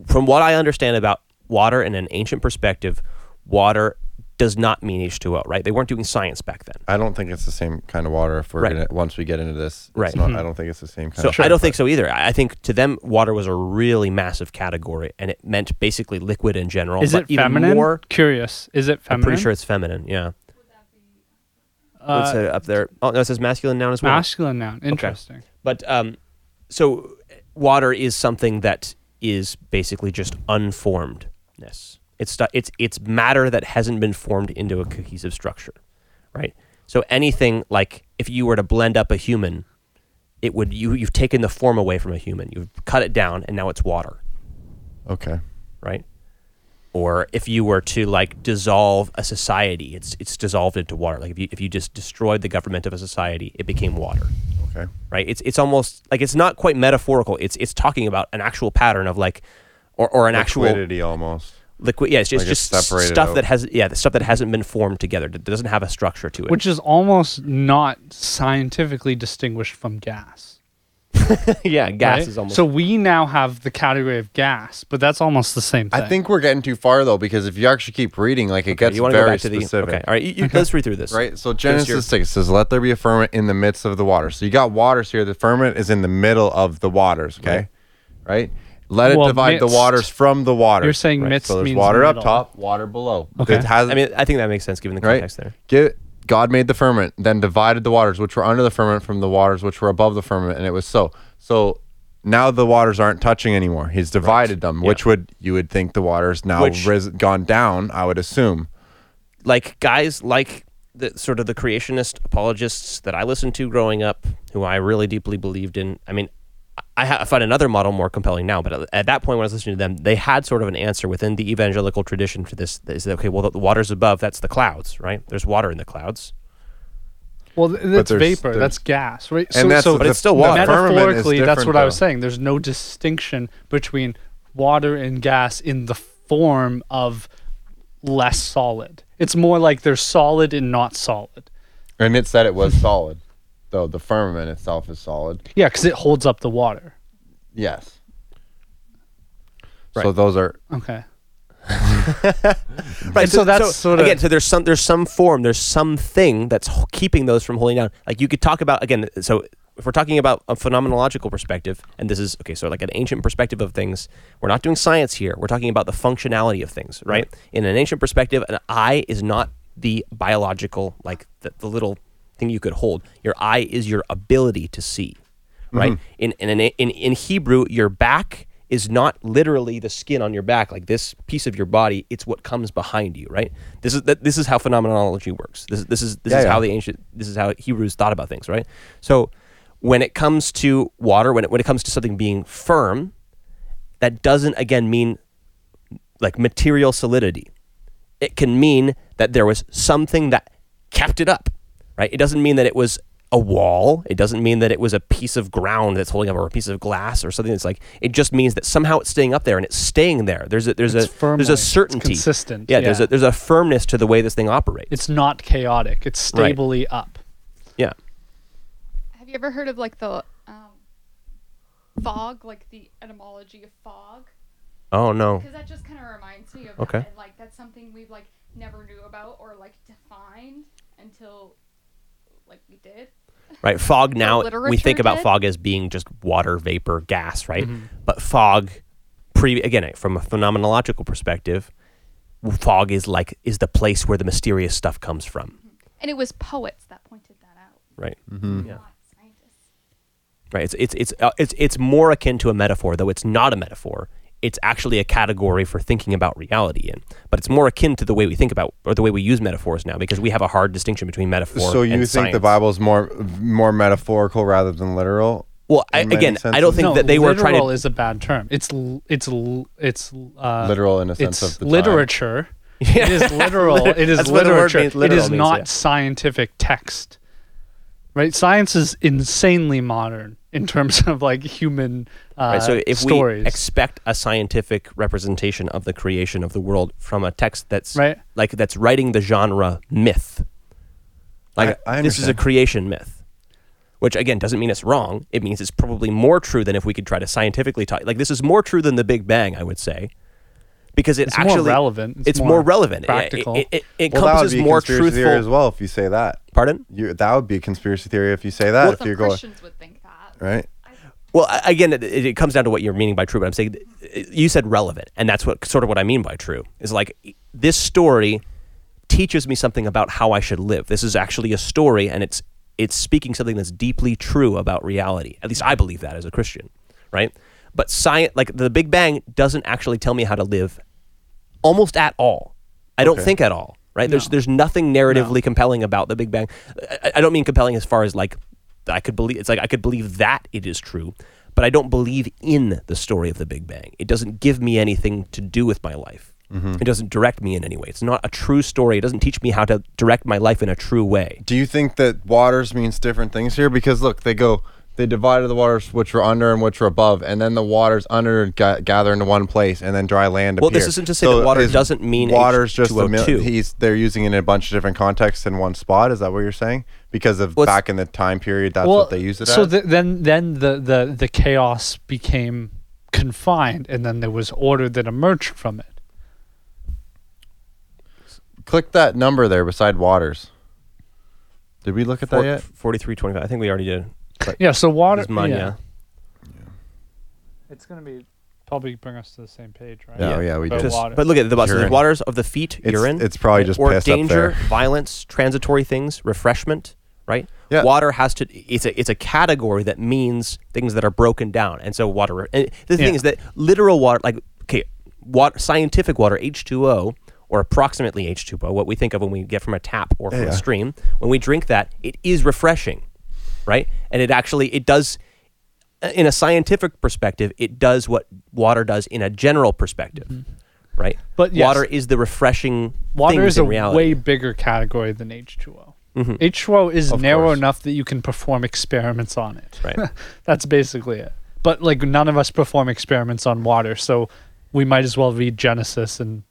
From what I understand about water in an ancient perspective, water does not mean H2O. Right? They weren't doing science back then. I don't think it's the same kind of water. If we're Right. gonna once we get into this, Right. Not, I don't think it's the same kind. So of I don't think so either. I I think to them, water was a really massive category, and it meant basically liquid in general. Is but it even feminine? More, Curious. Is it I'm feminine? pretty sure it's feminine. Yeah. What's Uh, it up there? Oh no, it says masculine noun as well. masculine noun. Interesting. But um, so water is something that is basically just unformedness. It's stu- it's it's matter that hasn't been formed into a cohesive structure, right? So anything like if you were to blend up a human, it would you you've taken the form away from a human. You've cut it down, and now it's water, Okay. right? Or if you were to like dissolve a society, it's it's dissolved into water. Like if you if you just destroyed the government of a society, it became water Okay. right? It's it's almost like it's not quite metaphorical. It's it's talking about an actual pattern of like, or, or an actual Liquidity almost. Liquid. Yeah, it's just Like it's just separated stuff out. that has yeah the stuff that hasn't been formed together. That doesn't have a structure to it. Which is almost not scientifically distinguished from gas. yeah, gas right? is almost So we now have the category of gas, but that's almost the same thing. I think we're getting too far though, because if you actually keep reading, like it Okay, gets you want to go very back to the specific. okay. All right, you, you, let's read through this. Right. So your- Genesis six says, "Let there be a firmament in the midst of the waters." So you got waters here. The firmament is in the middle of the waters. Okay. Right. Let it Well, divide the waters from the water. You're saying right? midst So there's means water up top, water below. Okay. Has, I mean, I think that makes sense given the right. context there. Get, God made the firmament, then divided the waters which were under the firmament from the waters which were above the firmament, and it was so. So now the waters aren't touching anymore. He's divided them, Yeah. which would you would think the waters now Which- ris- gone down. I would assume. like guys like the sort of the creationist apologists that I listened to growing up, who I really deeply believed in. I mean, I, ha- I find another model more compelling now, but at, at that point when I was listening to them, they had sort of an answer within the evangelical tradition for this. Is said, okay, well, the, the water's above, that's the clouds, right? There's water in the clouds. well, that's there's- vapor. there's- That's gas, right? And that's but it's still water. The firmament is Metaphorically, that's different, what I was saying. There's no distinction between water and gas in the form of less solid. It's more like they're solid and not solid. And it said it was solid, though the firmament itself is solid. Yeah, because it holds up the water. Yes. Right. So those are Okay. Right. And so that's sorta- again. So there's some there's some form there's something that's keeping those from holding down. Like you could talk about again. So if we're talking about a phenomenological perspective, and this is okay, so like an ancient perspective of things, we're not doing science here. We're talking about the functionality of things, right? In an ancient perspective, an eye is not the biological like the, the little thing you could hold. Your eye is your ability to see, right? Mm-hmm. In in, in in Hebrew, your back is not literally the skin on your back, like this piece of your body. It's what comes behind you, right? This is that. This is how phenomenology works. This, this is this Yeah, is yeah. how the ancient. This is how Hebrews thought about things, right? So, when it comes to water, when it when it comes to something being firm, that doesn't again mean like material solidity. It can mean that there was something that kept it up, right? It doesn't mean that it was a wall. It doesn't mean that it was a piece of ground that's holding up or a piece of glass or something that's like it just means that somehow it's staying up there and it's staying there. There's a there's It's a firmly- there's a it's certainty. consistent, Yeah, there's a there's a firmness to the way this thing operates. It's not chaotic. It's Right. stably up. yeah. Have you ever heard of like the um, fog, like the etymology of fog? Oh no. Because that just kind of reminds me of Okay. that, and like that's something we've like never knew about or like defined until like we did. right? Fog now we think about did? fog as being just water, vapor, gas, right? Mm-hmm. But fog, pre again from a phenomenological perspective, fog is like is the place where the mysterious stuff comes from, And it was poets that pointed that out. right? Mm-hmm. Yeah. Right. It's it's it's uh, it's it's more akin to a metaphor, though it's not a metaphor. It's actually a category for thinking about reality in, but it's more akin to the way we think about or the way we use metaphors now because we have a hard distinction between metaphor. And So you and think science. the Bible is more more metaphorical rather than literal? Well, I, in many again, I don't think no, that they were trying literal to. is a bad term. It's it's it's uh, Literal in a sense it's of the time. literature. It is literal. It is That's what the word literature. means, it literal is means, not yeah. scientific text. Right? Science is insanely modern in terms of like human uh, Right, so if stories. we expect a scientific representation of the creation of the world from a text that's Right. like that's writing the genre myth, like I- I this is a creation myth, which again doesn't mean it's wrong. It means it's probably more true than if we could try to scientifically talk. Like this is more true than the Big Bang, I would say, because it It's more actually relevant. It's It's, more more, relevant. Practical. It, it, it Well, that would encompasses be more conspiracy theory as well if you say that. Pardon? You, that would be a conspiracy theory if you say that. if Some you're going Christians would think that. right. Well, again, it, it comes down to what you're meaning by true. But I'm saying you said relevant, and that's what sort of what I mean by true is like this story teaches me something about how I should live. This is actually a story, and it's it's speaking something that's deeply true about reality. At least I believe that as a Christian, right? But science, like the Big Bang, doesn't actually tell me how to live almost at all. I don't Okay. think at all. Right? There's No. there's nothing narratively compelling about the Big Bang. I, I don't mean compelling as far as like I could believe. It's like I could believe that it is true, but I don't believe in the story of the Big Bang. It doesn't give me anything to do with my life. Mm-hmm. It doesn't direct me in any way. It's not a true story. It doesn't teach me how to direct my life in a true way. Do you think that waters means different things here? Because look, they go, they divided the waters which were under and which were above, and then the waters under ga- gather into one place, and then dry land appeared. Well, appear. this isn't to say that water doesn't mean water's just a mil- H2O2. he's they're using it in a bunch of different contexts in one spot. Is that what you're saying? Because of Well, back in the time period, that's what they use it so as. th- then then the, the the chaos became confined, and then there was order that emerged from it. Click that number there beside waters. Did we look at that yet? Forty-three twenty-five. I think we already did. Yeah. So water. This is mine, yeah. yeah. It's gonna be probably bring us to the same page, right? Yeah, yeah, we About did. Just- but look at the bus. Urine. Waters of the feet, It's- urine. it's probably just or pissed up danger, there. violence, transitory things, refreshment. Right. Yeah. Water has to. It's a it's a category that means things that are broken down, and so water. And the thing Yeah. is that literal water, like okay, water, scientific water, H two O. Or approximately H2O, what we think of when we get from a tap or from Yeah. a stream. When we drink that, it is refreshing, right? And it actually it does in a scientific perspective, it does what water does in a general perspective, right? Mm-hmm. But yes. water is the refreshing Water is a reality. way bigger category than H2O. Mhm. H2O is Of narrow course. enough that you can perform experiments on it. Right. That's basically it. But like none of us perform experiments on water, so we might as well read Genesis and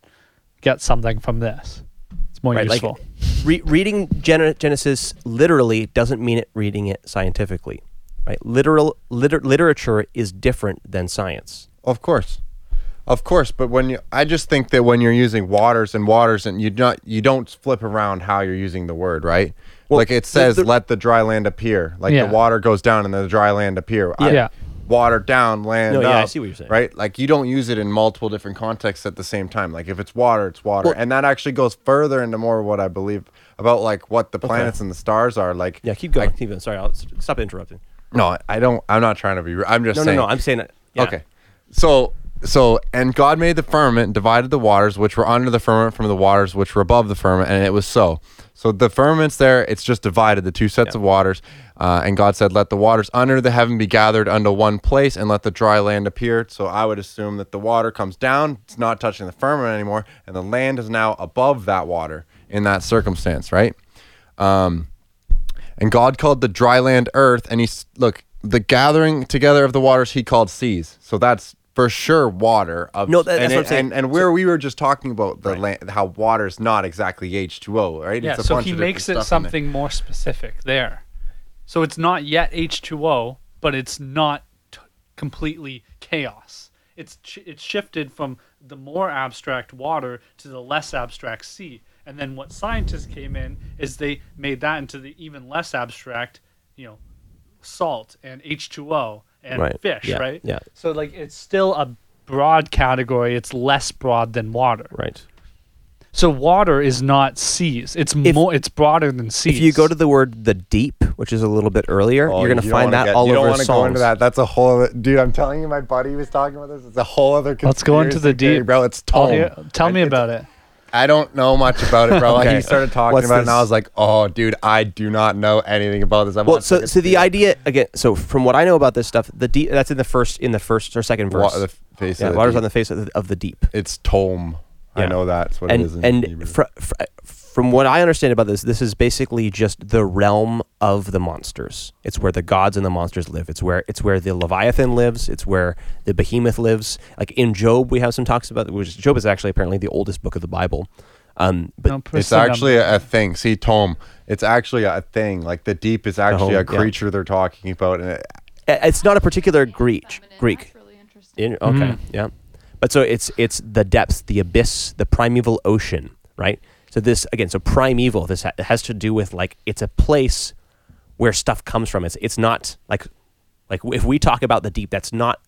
get something from this. It's more Right, like- Re- reading Gen- Genesis literally doesn't mean it reading it scientifically, right? Literal liter- literature is different than science. Of course, of course. But when you, I just think that when you're using waters and waters, and you not you don't flip around how you're using the word, right? Well, like it says, the- "Let the dry land appear." Like Yeah. the water goes down and the dry land appear. I- Yeah. Water down, land No, up. yeah, I see what you're saying. Right? Like you don't use it in multiple different contexts at the same time. Like if it's water, it's water, Well- and that actually goes further into more what I believe about like what the planets and the stars are. Like Yeah, keep going. like- keep going. Sorry, I'll stop interrupting. no, I don't. I'm not trying to be. I'm just No, no, saying. no. I'm saying that. yeah. Okay. So so and God made the firmament, and divided the waters which were under the firmament from the waters which were above the firmament, and it was so. So the firmament's there; it's just divided the two sets of waters. Uh, and God said, "Let the waters under the heaven be gathered unto one place, and let the dry land appear." So I would assume that the water comes down; it's not touching the firmament anymore, and the land is now above that water in that circumstance, right? Um, and God called the dry land earth, and he's look the gathering together of the waters he called seas. So that's for sure water of No, that- and, that's what I'm saying. and and where we were just talking about the Right. land, how water is not exactly H two O, right? Yeah, It's a so bunch he of makes it stuff in something more specific there. So it's not yet H2O, but it's not t- completely chaos. It's ch- it's shifted from the more abstract water to the less abstract sea. And then what scientists came in is they made that into the even less abstract you know, salt and H2O and Right. fish, Yeah, right? yeah. So like it's still a broad category. It's less broad than water. Right. So water is not seas. It's If- more. It's broader than seas. If you go to the word the deep, which is a little bit earlier, Oh, you're going to you find wanna that get- all you don't over wanna go into that. That's a whole other, dude. I'm telling you, my buddy was talking about this. It's a whole other. Let's go into the conspiracy theory, deep. bro. It's I'll hear- tell me I- about it. I don't know much about it, bro. Like, Okay. He started talking What's about it, and? I was like, "Oh, dude, I do not know anything about this." I'm Well, so so the idea again. So from what I know about this stuff, the deep that's in the first in the first or second verse. Wa- the face yeah, of the water's deep. on the face of the, of the deep. It's tome. I know that's what and it is. In and Hebrew. fr- fr- from what I understand about this, this is basically just the realm of the monsters. It's where the gods and the monsters live. It's where it's where the Leviathan lives. It's where the Behemoth lives. Like in Job, we have some talks about which Job is actually apparently the oldest book of the Bible. Um, but No, it's actually a, a thing. See, Tom, It's actually a thing. Like the deep is actually home, a yeah. creature they're talking about, and it, it's not a particular Greek. Greek. That's really interesting. In, okay, yeah. But so it's it's the depths, the abyss, the primeval ocean, right? So this again, so primeval. This ha- has to do with like it's a place where stuff comes from. It's it's not like like if we talk about the deep, that's not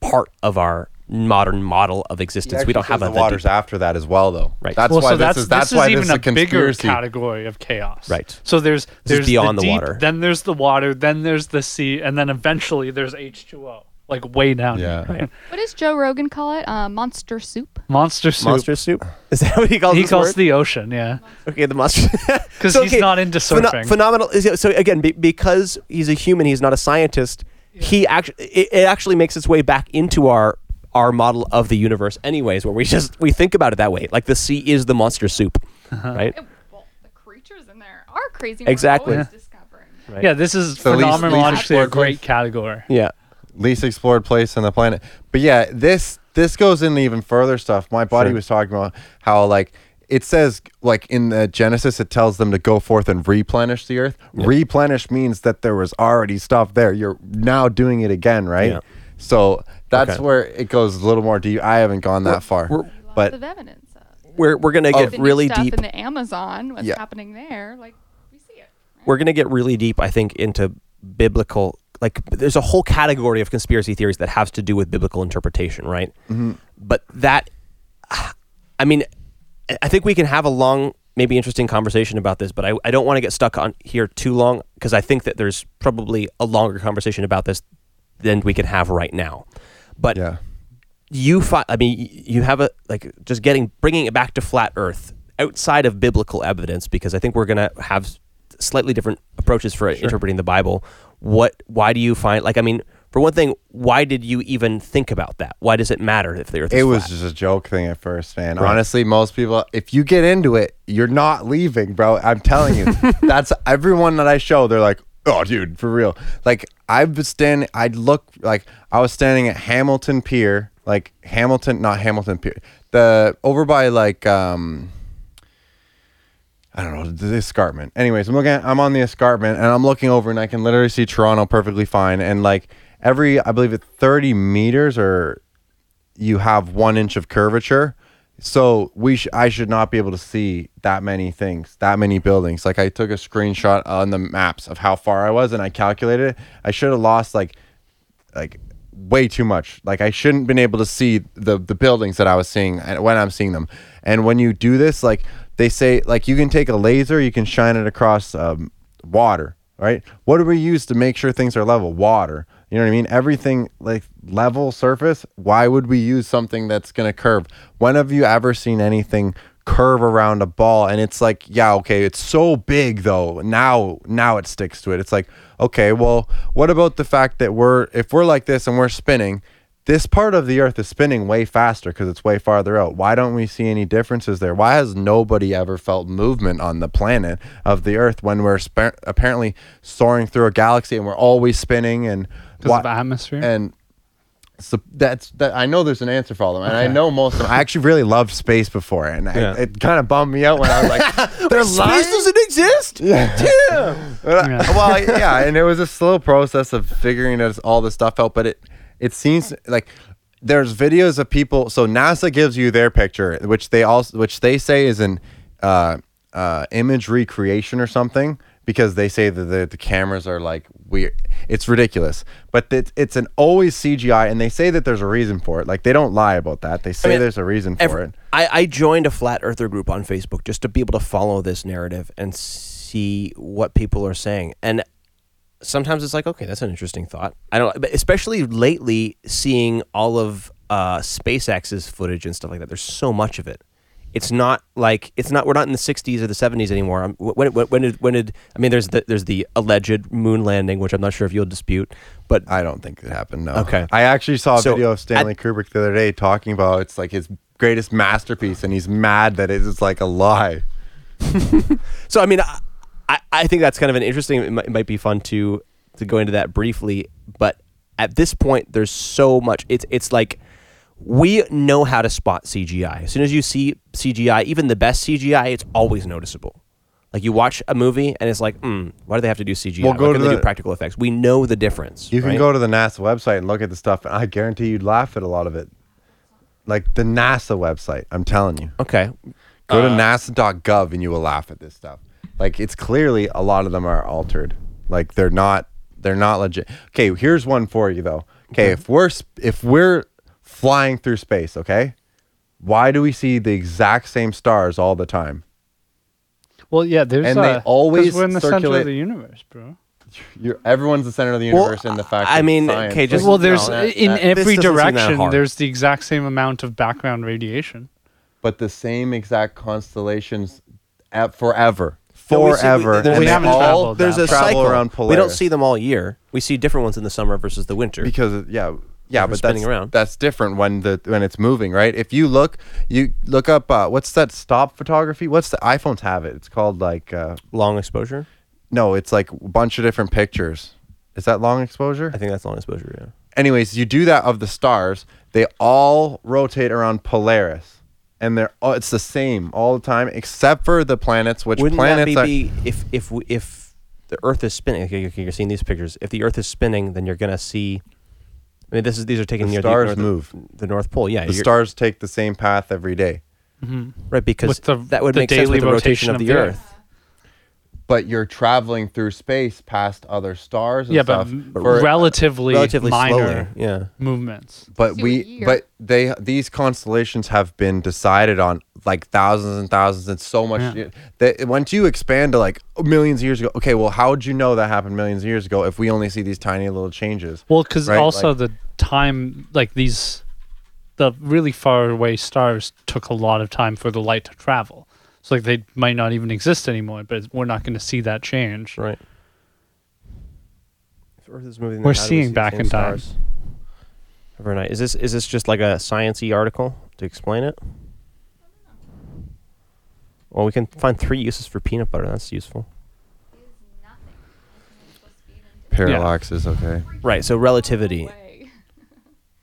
part of our modern model of existence. we don't have a the the waters deep. after that as well, though. Right. That's well, why so this that's is that's this why is this even is a a bigger category of chaos. Right. So there's This there's beyond the deep, water. Then there's the water. Then there's the sea, and then eventually there's H2O, like way down. Yeah. Here, right? What does Joe Rogan call it? Uh, monster soup. Monster soup. Monster soup. Is that what he calls He calls word? the ocean. Yeah. Okay, the monster. 'Cause he's not into surfing. phenomenal. is- So again, be, because he's a human, he's not a scientist. He actually, it, it actually makes its way back into our our model of the universe, anyways, where we just we think about it that way. Like the sea is the monster soup, Uh-huh. right? It- well, the creatures in there are crazy. Exactly. We're discovering. Right. Yeah. This is So least- least a great category. Yeah. Least explored place on the planet. But yeah, this this goes into even further stuff. My buddy Sure. was talking about how like it says like in the Genesis it tells them to go forth and replenish the earth. Replenish means that there was already stuff there. You're now doing it again, right? Yeah. So that's Okay. where it goes a little more deep. I haven't gone that far. we're- Lots But of evidence. We're we're gonna get the really stuff deep. in the Amazon. What's Yeah. happening there? Like we see it. right? we're going to get really deep i think into biblical like there's a whole category of conspiracy theories that has to do with biblical interpretation right? Mm-hmm. But that i mean I- think we can have a long maybe interesting conversation about this but i, I don't want to get stuck on here too long because i think that there's probably a longer conversation about this than we can have right now. But yeah. you find i mean you have a like just getting bringing it back to flat earth outside of biblical evidence because i think we're going to have slightly different approaches for interpreting the bible what why do you find like i mean for one thing why did you even think about that why does it matter if the earth is It was flat? just a joke thing at first, man. Right. Honestly, most people, if you get into it, you're not leaving, bro. I'm telling you. That's everyone that I show. They're like, oh, dude, for real. Like, I was standing, I'd look like I was standing at Hamilton Pier, like Hamilton, not Hamilton Pier, the over by like, um, I don't know the escarpment. Anyways, I'm looking. At, I'm on the escarpment and I'm looking over and I can literally see Toronto perfectly fine. And like every, I believe it's 30 meters or you have one inch of curvature. So we, sh- I should not be able to see that many things, that many buildings. Like I took a screenshot on the maps of how far I was, and I calculated it. I should have lost like, like way too much. Like I shouldn't been able to see the the buildings that I was seeing and when I'm seeing them. And when you do this, like they say, like you can take a laser, you can shine it across um, water, right? What do we use to make sure things are level? Water. You know what I mean? Everything like level surface. Why would we use something that's gonna curve? When have you ever seen anything curve around a ball? And it's like, yeah, okay, it's so big though. Now, now it sticks to it. It's like, okay, well, what about the fact that we're if we're like this and we're spinning, this part of the earth is spinning way faster because it's way farther out. Why don't we see any differences there? Why has nobody ever felt movement on the planet of the earth when we're spa- apparently soaring through a galaxy and we're always spinning and Because why- of atmosphere. and so that's that. I know there's an answer for all of them, and I know most of them. I actually really loved space before, and I, it kind of bummed me out when I was like, "They're lying." doesn't exist Yeah. But I- Yeah. well, yeah, and it was a slow process of figuring this, all this stuff out. But it it seems like there's videos of people. So NASA gives you their picture, which they also which they say is an uh, uh, image recreation or something because they say that the, the cameras are like weird. It's ridiculous, but it's it's an always CGI, and they say that there's a reason for it. Like they don't lie about that. They say mean, there's a reason for Every- it. I, I joined a flat earther group on Facebook just to be able to follow this narrative and see what people are saying. And sometimes it's like, okay, that's an interesting thought. I don't, but especially lately, seeing all of uh, SpaceX's footage and stuff like that. There's so much of it. It's not like it's not. We're not in the '60s or the '70s anymore. Um, when, when, when did when did I mean? There's the there's the alleged moon landing, which I'm not sure if you'll dispute, but I don't think it happened. No. Okay. I actually saw a So, video of Stanley Kubrick the other day talking about it's like his greatest masterpiece, and he's mad that it's like a lie. So I mean, I, I, I think that's kind of an interesting. It might, it might be fun to to go into that briefly, but at this point, there's so much. It's it's like we know how to spot CGI. As soon as you see CGI, even the best CGI, it's always noticeable. Like you watch a movie and it's like, hmm, why do they have to do CGI? Well, go can't to they do the- practical effects? We know the difference. You can right? go to the NASA website and look at the stuff, and I guarantee you'd laugh at a lot of it. Like the NASA website, I'm telling you. Okay, Go Uh, to nasa.gov and you will laugh at this stuff. Like it's clearly a lot of them are altered. Like they're not they're not legit. Okay, here's one for you though. Okay, if we're if we're flying through space, okay? Why do we see the exact same stars all the time? Well, yeah, there's And they uh, 'cause always we're in the center of the universe, bro. You're, everyone's the center of the Well, universe and the fact I mean, science- okay, just- well, there's no, that- in that- every this doesn't seem that direction. There's the exact same amount of background radiation. but the same exact constellations at forever. No, we see- Forever. we- there's- and we haven't all traveled there's a travel cycle. around Polaris. we don't see them all year. We see different ones in the summer versus the winter. because yeah yeah but spinning that's, around. that's different when the when it's moving right if you look you look up uh, what's that stop photography what's the iphones have it it's called like uh, long exposure. no it's like a bunch of different pictures is that long exposure I think that's long exposure. Yeah. anyways you do that of the stars they all rotate around polaris and they're all, it's the same all the time except for the planets which Wouldn't planets that are, be, be if if w- if the Earth is spinning? Okay, okay, you're seeing these pictures. If the Earth is spinning, then you're gonna see. I mean, this is these are taken near The near stars the, stars move. The North Pole, yeah. the stars take the same path every day mm-hmm. right? Because With the- that would the make sense with the rotation, rotation of of the, the Earth. Earth. But you're traveling through space past other stars and Yeah, stuff m- for- relatively, Relatively minor slowly, yeah. movements. but To a we but they these constellations have been decided on like thousands and thousands and so much Yeah. that once you expand to like millions of years ago okay well how would you know that happened millions of years ago if we only see these tiny little changes Well, because Right, also like- the time, like these, the really far away stars took a lot of time for the light to travel. So like they might not even exist anymore, but we're not going to see that change. Right. If Earth is moving, We're how do we seeing see back in time. stars Every night. Is this is this just like a sciency article to explain it? Well, we can find three uses for peanut butter. That's useful. parallax is okay Right. So relativity.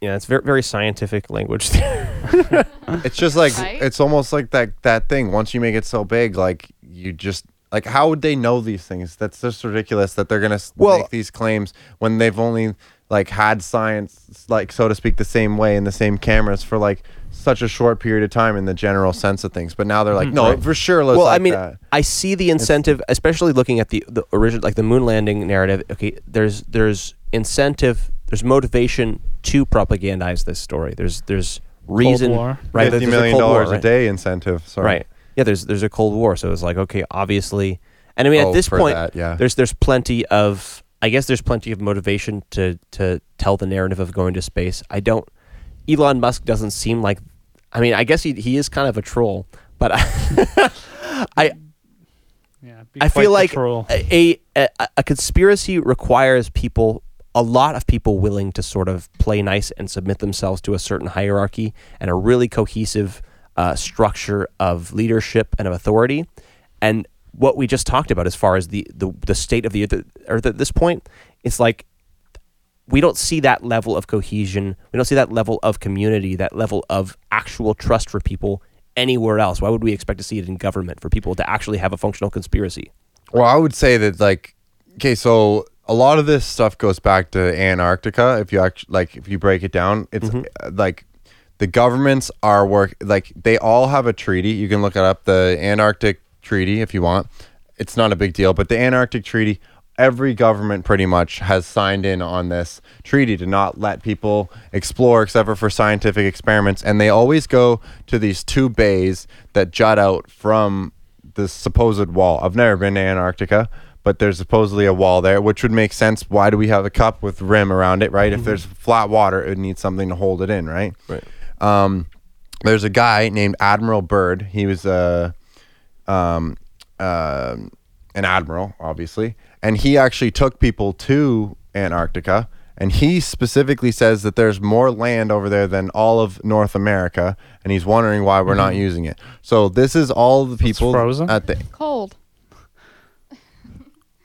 Way. Yeah, it's very very scientific language. it's just like Right? it's almost like that that thing once you make it so big like you just like how would they know these things that's just ridiculous that they're gonna s- Well- make these claims when they've only like had science like so to speak the same way in the same cameras for like such a short period of time in the general sense of things but now they're like mm-hmm. no Right. for sure let's well, I like mean, that. I see the incentive, especially looking at the the original, like the moon landing narrative. Okay, there's there's incentive, there's motivation to propagandize this story. There's there's reason, War. right? fifty there's a million Cold War, dollars a day incentive sorry Right. Yeah, there's there's a Cold War, so it's like okay, obviously, and I mean Oh, at this point, that, yeah. there's there's plenty of I guess there's plenty of motivation to to tell the narrative of going to space. I don't. Elon Musk doesn't seem like. I mean, I guess he he is kind of a troll, but I I, Yeah, be I feel like a, a a conspiracy requires people a lot of people willing to sort of play nice and submit themselves to a certain hierarchy and a really cohesive uh, structure of leadership and of authority. And what we just talked about, as far as the the, the state of the earth, earth at this point, it's like we don't see that level of cohesion. We don't see that level of community, that level of actual trust for people anywhere else. Why would we expect to see it in government for people to actually have a functional conspiracy? Well, I would say that like okay, so a lot of this stuff goes back to Antarctica. If you actually like, if you break it down, it's Mm-hmm. uh, like the governments are work like they all have a treaty. You can look it up, the Antarctic Treaty, if you want. it's not a big deal. But the Antarctic Treaty, every government pretty much has signed in on this treaty to not let people explore except for, for scientific experiments. And they always go to these two bays that jut out from the supposed wall. I've never been to Antarctica, but there's supposedly a wall there, which would make sense. Why do we have a cup with rim around it, right? If there's flat water, it would need something to hold it in, right? Right. Um, there's a guy named Admiral Byrd. He was a um, uh, an admiral, obviously, and he actually took people to Antarctica. And he specifically says that there's more land over there than all of North America, and he's wondering why we're not using it. So this is all the people frozen? at the Cold.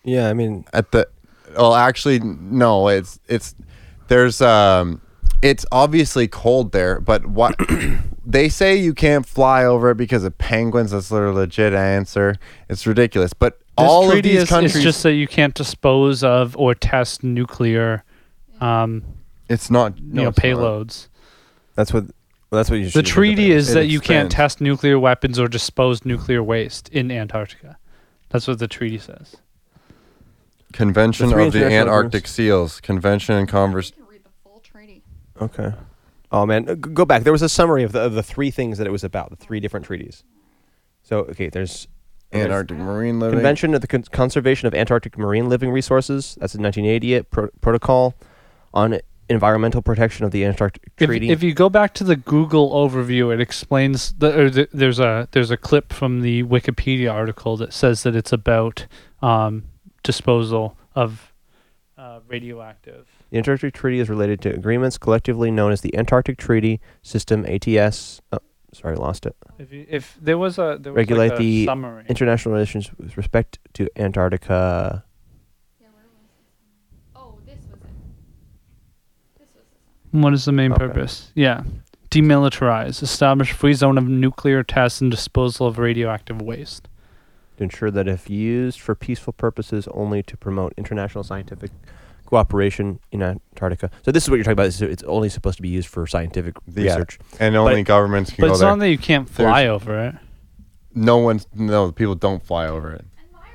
Yeah, I mean, at the well actually no it's it's there's um it's obviously cold there but what they say you can't fly over it because of penguins that's their legit answer it's ridiculous but This all of treaty these is, countries It's just that you can't dispose of or test nuclear, um, it's not you no, know, it's not. payloads. that's what well, that's what you The treaty is It that you can't test nuclear weapons or dispose nuclear waste in Antarctica. That's what the treaty says. Convention The three of the international antarctic agreements. seals convention and converse You can read the full treaty. Okay. Oh man, Uh, g- go back. There was a summary of the of the three things that it was about, the three different treaties. So okay, there's there's antarctic marine living Convention of the Con- Conservation of Antarctic Marine Living Resources. That's in 1988 Pro- Protocol on Environmental Protection of the Antarctic If, Treaty. if you go back to the Google overview, it explains the, or the, there's a there's a clip from the Wikipedia article that says that it's about um, disposal of uh, radioactive. The Antarctic Treaty is related to agreements collectively known as the Antarctic Treaty System (ATS). Oh, sorry, lost it. If you, if there was a there was Regulate like a the summary. International relations with respect to Antarctica. Yeah, where was this? Oh, this was it. This was the What is the main Okay. purpose? Yeah. Demilitarize, establish free zone of nuclear tests and disposal of radioactive waste. To ensure that if used for peaceful purposes only to promote international scientific cooperation in Antarctica. So this is what you're talking about. is It's only supposed to be used for scientific Yeah. research. and only governments can But go it's there not that you can't fly over it. no one's no people don't fly over it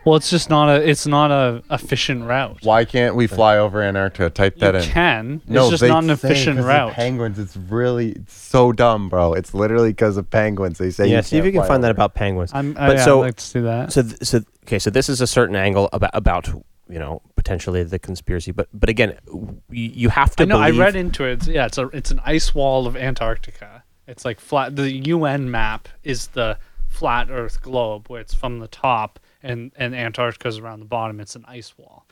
Well, it's just not a it's not a efficient route. why can't we fly over antarctica type You that in You can. It's just they not an say efficient 'cause of route. Penguins, it's really it's so dumb, bro. It's literally because of penguins. They say yeah, see if you can fly find that about penguins. I'm, But I, yeah, so- I'd like to see that. So, th- so okay, so this is a certain angle about about you know potentially the conspiracy, but but again, w- you, you have to I know. I read into it. It's, yeah, it's a it's an ice wall of Antarctica. It's like flat. The UN map is the flat Earth globe, where it's from the top, and and Antarctica's around the bottom. It's an ice wall.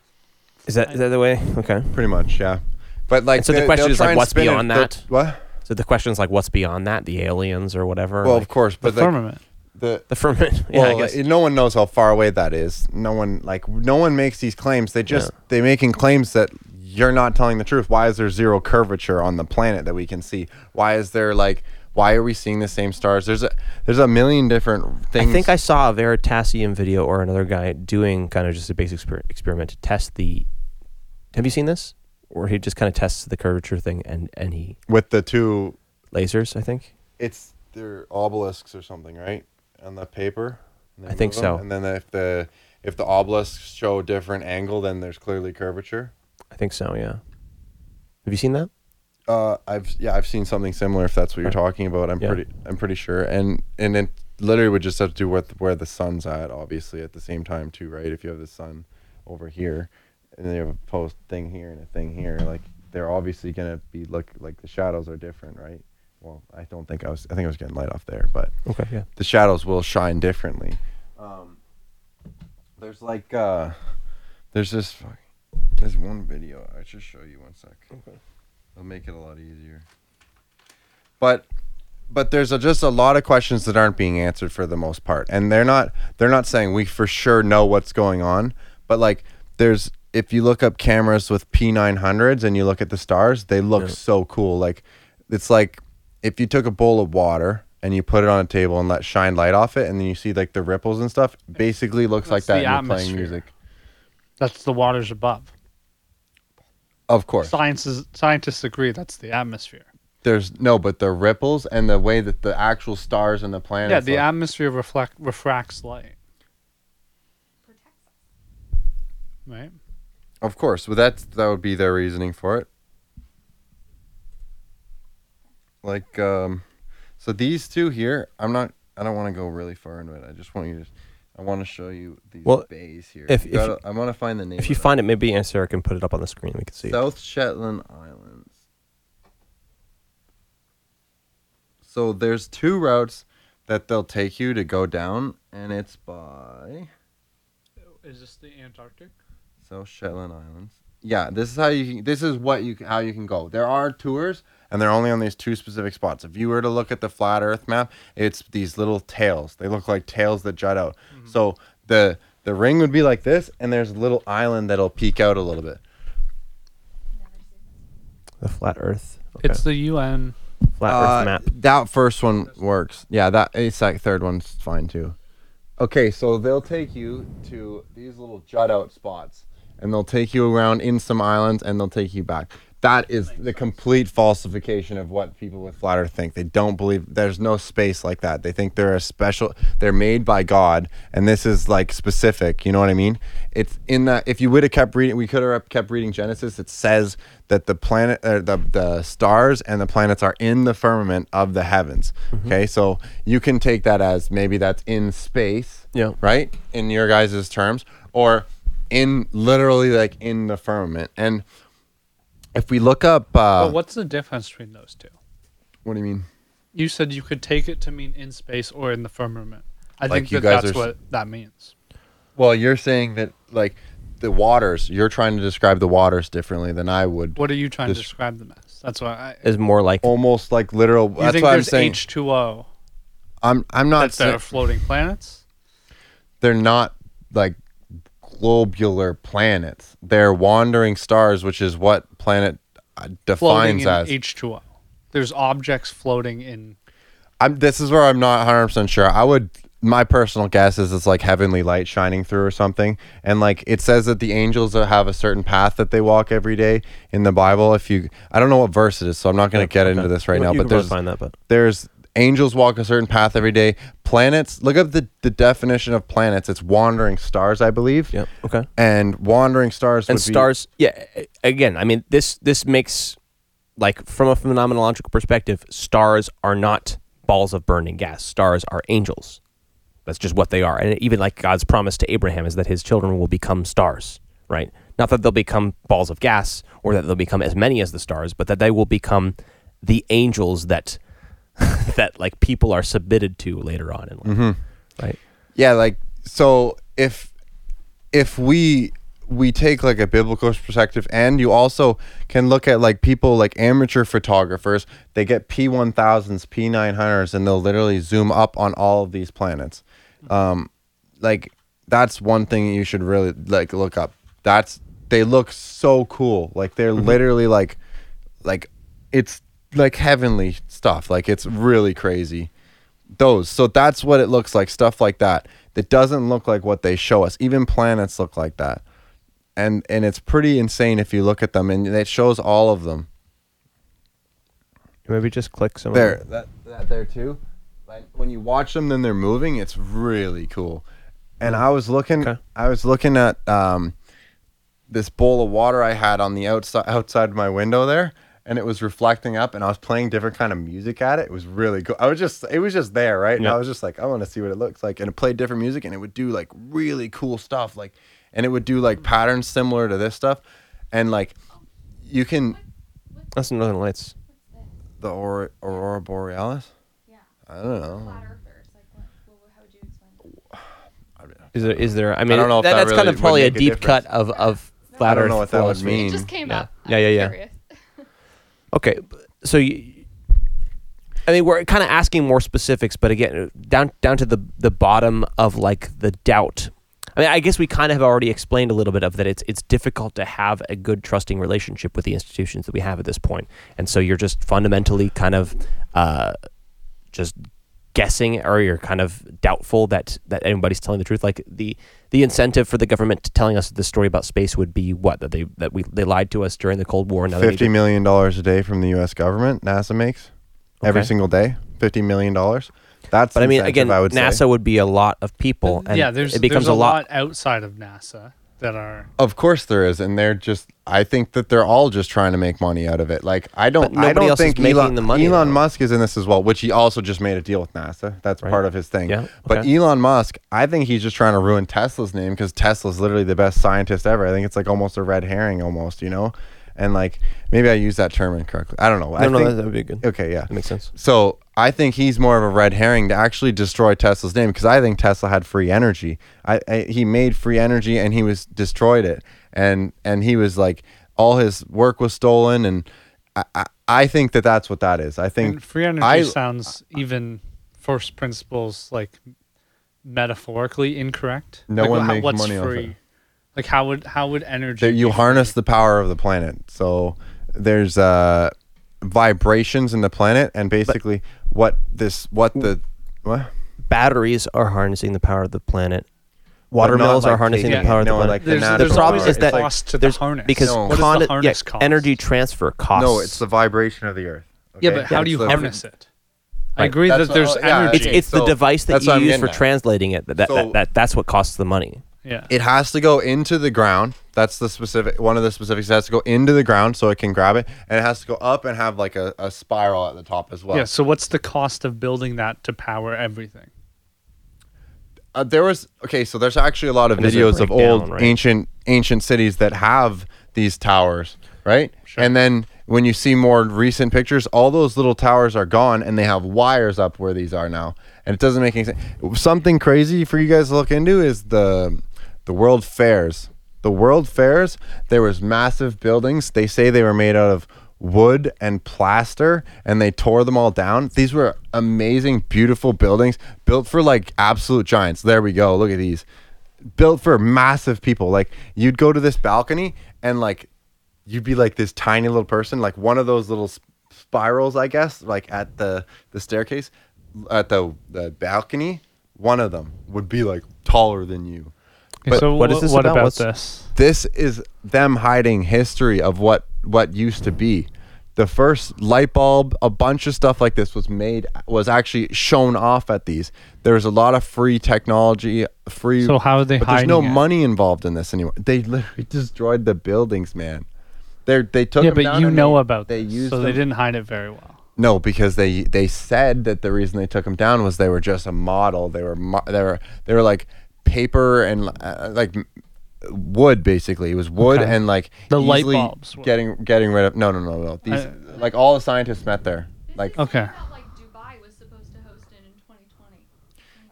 is that is that the way? Okay. Pretty much, yeah. But like, And so the they- question they'll is, try like, and what's spin it- beyond they'll- that? What? So the question is like, what's beyond that? The aliens or whatever? Well, like, of course, The but like, firmament. the the firmament. yeah, well, I guess. like, no one knows how far away that is. No one like no one makes these claims. They just they making claims that you're not telling the truth. Why is there zero curvature on the planet that we can see? Why is there like why are we seeing the same stars? There's a there's a million different things. I think I saw a Veritasium video or another guy doing kind of just a basic exper- experiment to test the. Have you seen this? Where he just kind of tests the curvature thing and and he with the two lasers. I think. it's they're obelisks or something, right? On the paper. I think move them, so. And then if the if the obelisks show a different angle, then there's clearly curvature. I think so. Yeah. Have you seen that? Uh, I've yeah, I've seen something similar. If that's what you're talking about, I'm Yeah. pretty I'm pretty sure. And and it literally would just have to do with where the sun's at, obviously at the same time too, right? If you have the sun over here, and then you have a post thing here and a thing here, like they're obviously gonna be look like the shadows are different, right? Well, I don't think I was. I think I was getting light off there, but Okay. Yeah. the shadows will shine differently. Um, there's like uh, there's this there's one video I should show you one sec. Okay. It'll make it a lot easier. But but there's a, just a lot of questions that aren't being answered for the most part, and they're not they're not saying we for sure know what's going on, but like there's if you look up cameras with P900s and you look at the stars, they look Yeah. so cool. Like it's like if you took a bowl of water and you put it on a table and let shine light off it, and then you see like the ripples and stuff. Basically, looks like that. the you're playing atmosphere. music. That's the waters above. Of course, Sciences, scientists agree that's the atmosphere. there's no, but the ripples and the way that the actual stars and the planets. yeah, the look- atmosphere reflect refracts light. right? Of course, but that's that would be their reasoning for it. Like, um, so these two here, I'm not. I don't want to go really far into it. I just want you to. I want to show you these Well, bays here. if- You if gotta- you- I want to find the name. If you find it, maybe Aunt Sarah can put it up on the screen. We can see. it. South Shetland Islands. So there's two routes that they'll take you to go down, and it's by Is this the Antarctic? South Shetland Islands. Yeah, this is how you. Can, this is what you how you can go. There are tours, and they're only on these two specific spots. If you were to look at the flat Earth map, it's these little tails. They look like tails that jut out. So the the ring would be like this, and there's a little island that'll peek out a little bit. the flat Earth. Okay. It's the UN. flat Uh, Earth map. That first one works. Yeah, that a sec third one's fine too. Okay, so they'll take you to these little jut out spots, and they'll take you around in some islands, and they'll take you back. That is the complete falsification of what people with flat Earth think. They don't believe there's no space like that. They think they're a special. They're made by God, and this is like specific. You know what I mean? It's in that. If you would have kept reading, we could have kept reading Genesis. It says that the planet, uh, the the stars and the planets are in the firmament of the heavens. Okay, so you can take that as maybe that's in space. Yeah. Right. In your guys' terms, or in literally like in the firmament. And if we look up, uh, but what's the difference between those two? what do you mean? You said you could take it to mean in space or in the firmament. I Like think you that guys that's are s- what that means. Well, you're saying that like the waters. You're trying to describe the waters differently than I would. What are you trying This- to describe them as? That's why I. Is more like Almost like literal. You that's think what I'm there's saying. H2O I'm I'm not. that's there Sa- are floating planets? they're not like globular planets. They're wandering stars, which is what planet uh, Floating defines as. H2O. There's objects floating in. I'm. This is where I'm not 100 percent sure. I would. My personal guess is it's like heavenly light shining through or something, and like it says that the angels have a certain path that they walk every day in the Bible. If you, I don't know what verse it is, so I'm not going to get Okay. into this right You- now. But there's find that, but there's angels walk a certain path every day. Planets. Look up the the definition of planets. It's wandering stars, I believe. yeah, okay. And wandering stars and would be- stars yeah again i mean this this makes like from a phenomenological perspective stars are not balls of burning gas stars are angels that's just what they are and even like god's promise to abraham is that his children will become stars right not that they'll become balls of gas or that they'll become as many as the stars but that they will become the angels that that like people are submitted to later on in life. Right. Yeah like so if if we we take like a biblical perspective and you also can look at like people like amateur photographers they get p1000s p900s and they'll literally zoom up on all of these planets. Um like that's one thing you should really like look up. That's they look so cool. Like they're literally like like it's like heavenly stuff. Like it's really crazy. Those. So that's what it looks like stuff like that. That doesn't look like what they show us. Even planets look like that. And and it's pretty insane if you look at them and it shows all of them. Maybe just click some there. that, that there too. Like when you watch them then they're moving it's really cool. And i was looking Okay. i was looking at um this bowl of water i had on the outside outside my window there and it was reflecting up and i was playing different kind of music at it it was really cool i was just it was just there right and Yeah. i was just like i want to see what it looks like and it played different music and it would do like really cool stuff like and it would do like patterns similar to this stuff and like you can that's northern lights the aurora, aurora borealis Yeah. i don't know Flat earthers. Like, what, what, how would you explain? I mean, Is there? Is there? I mean, don't know if that, that that's kind of probably a would a deep difference. cut of of flat I don't know what that would mean. It just came Yeah. up. Yeah, I'm yeah, yeah. curious. Okay, so you, I mean, we're kind of asking more specifics, but again, down down to the the bottom of like the doubt. I mean, I guess we kind of have already explained a little bit of that. It's it's difficult to have a good trusting relationship with the institutions that we have at this point, and so you're just fundamentally kind of uh, just guessing, or you're kind of doubtful that that anybody's telling the truth. Like the the incentive for the government to telling us this story about space would be what that they that we they lied to us during the Cold War. and now they need Fifty to- million dollars a day from the U.S. government. NASA makes every single day. Fifty million dollars. That's But I mean, again, I would NASA say. would be a lot of people, and yeah, there's it becomes there's a lot. outside of NASA. That are Of course there is, and they're just. I think that they're all just trying to make money out of it. Like I don't. But I nobody don't else is think making Elon, the money, Elon though. Musk is in this as well, which he also just made a deal with NASA. That's Right. part of his thing. Yeah, But okay. Elon Musk, I think he's just trying to ruin Tesla's name because Tesla's literally the best scientist ever. I think it's like almost a red herring, almost. You know, and like maybe I use that term incorrectly. I don't know. I No, no, think, that, that would be good. Okay, yeah. That makes sense. So I think he's more of a red herring to actually destroy Tesla's name because I think Tesla had free energy. I, I he made free energy and he was destroyed it, and and he was like all his work was stolen, and I I, I think that that's what that is. I think and free energy I- sounds even first principles like metaphorically incorrect. No like, one how- makes what's money off free? it. Like how would how would energy that you harness the power of the planet. So there's uh vibrations in the planet, and basically what this what the what Batteries are harnessing the power of the planet. But Water not mills are like harnessing taking- the power of the no, planet. like the There's, natural there's The problem always is a that cost to the There's harness. because No. what does con- the yeah, harness cost? energy transfer costs. no, it's the vibration of the earth. yeah, okay? but how do you That's the- harness it? I Right. agree That's that there's what- yeah, energy. it's it's the So, device that that's what you I'm use getting for at. translating it that that, So- that, that that's what costs the money. Yeah. It has to go into the ground. That's the specific one of the specifics. It has to go into the ground so it can grab it, and it has to go up and have like a, a spiral at the top as well. yeah. So what's the cost of building that to power everything? uh, there was okay so there's actually a lot of And videos of break down, old right? ancient ancient cities that have these towers right Sure. and then when you see more recent pictures all those little towers are gone and they have wires up where these are now and it doesn't make any sense something crazy for you guys to look into is the the world fairs the world fairs there was massive buildings. They say they were made out of wood and plaster and they tore them all down. These were amazing beautiful buildings built for like absolute giants. There we go. Look at these. Built for massive people. Like you'd go to this balcony and like you'd be like this tiny little person like one of those little sp- spirals i guess like at the the staircase at the the balcony. One of them would be like taller than you But so what is this what about? about What's- this? this is them hiding history of what what used to be the first light bulb a bunch of stuff like this was made was actually shown off at these there's a lot of free technology free So how are they but there's no it? money involved in this anymore they literally destroyed the buildings man they they took Yeah, them but down you know they, about they this, used so they didn't hide it very well. no, because they they said that the reason they took them down was they were just a model. They were mo- they were they were like paper and uh, like wood basically. It was wood Okay. and like The light easily bulbs were- getting getting rid of. No, no, no, no. These I- like all the scientists met there. Like Okay. like Dubai was supposed to host it in 2020.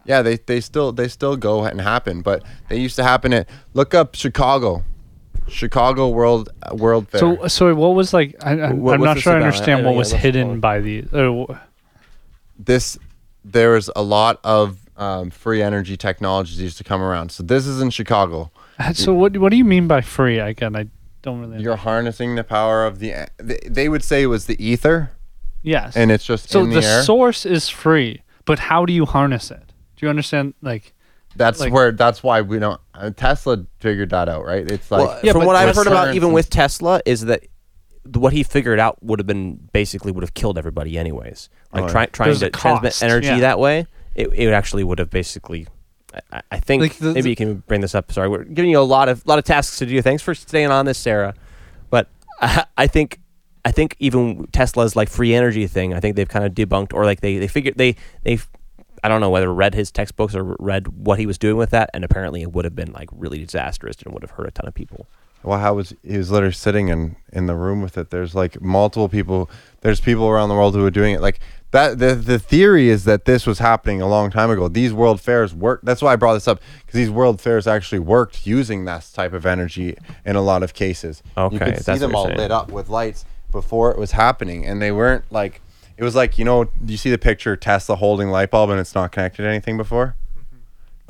yeah, they they still they still go and happen, but they used to happen at look up Chicago. Chicago World uh, World Fair. So so what was like? I, I, What- I'm what's not this sure I about? I- understand I what don't was get what's hidden going- by these. Uh, wh- this there's a lot of um, free energy technologies used to come around. So this is in Chicago. so what what do you mean by free? Again, I don't really. You're harnessing the power of the. They, they would say it was the ether, yes. and it's just so in the, the air. source is free, but how do you harness it? Do you understand? Like, that's like- where. That's why we don't. Uh, Tesla figured that out, right? It's like well, Yeah, from but what I've heard about, even with Tesla, is that what he figured out would have been basically would have killed everybody anyways. Like Oh, try, yeah. trying to transmit energy yeah. that way, it, it actually would have basically. I- I, think Like the- maybe the- you can bring this up. Sorry, we're giving you a lot of lot of tasks to do. Thanks for staying on this, Sarah. But I, I think I think even Tesla's like free energy thing. I think they've kind of debunked or like they they figured they they. I don't know whether read his textbooks or read what he was doing with that, and apparently it would have been like really disastrous and would have hurt a ton of people. Well, how was he was literally sitting in in the room with it? There's like multiple people. There's people around the world who are doing it. Like that. The the theory is that this was happening a long time ago. These world fairs work. That's why I brought this up because these world fairs actually worked using this type of energy in a lot of cases. Okay, you could see that's them all saying. lit up with lights before it was happening, and they weren't like. It was like you know, you see the picture Tesla holding light bulb and it's not connected to anything before?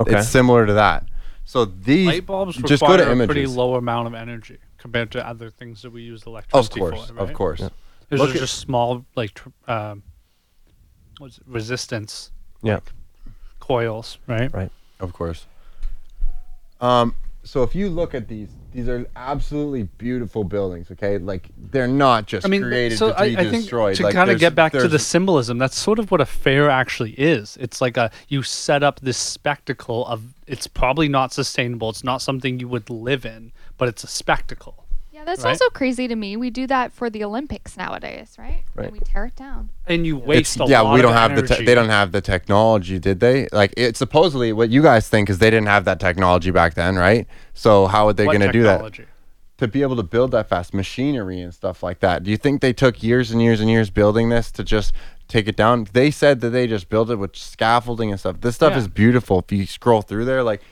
Okay. It's similar to that. So these light bulbs just require go to a images. pretty low amount of energy compared to other things that we use Of electricity course, for. Right? of course. Yeah. These Look are at- just small, like, tr- um, what's it, resistance yeah. coils, right? Right. Of course. Um, so if you look at these These are absolutely beautiful buildings. Okay, like they're not just I mean, created so to I, be I think destroyed. to Like, kind of get back to the symbolism, that's sort of what a fair actually is. It's like a you set up this spectacle of it's probably not sustainable. It's not something you would live in, but it's a spectacle. Yeah, that's Right? also crazy to me. We do that for the Olympics nowadays, right? Right. And we tear it down. And you It's- waste a yeah, lot we don't have the te- they don't have the technology, did they? Like it supposedly what you guys think is they didn't have that technology back then, right? So how are they going to do that? technology? to be able to build that fast machinery and stuff like that. Do you think they took years and years and years building this to just take it down? They said that they just built it with scaffolding and stuff. This stuff Yeah. is beautiful. If you scroll through there, like it's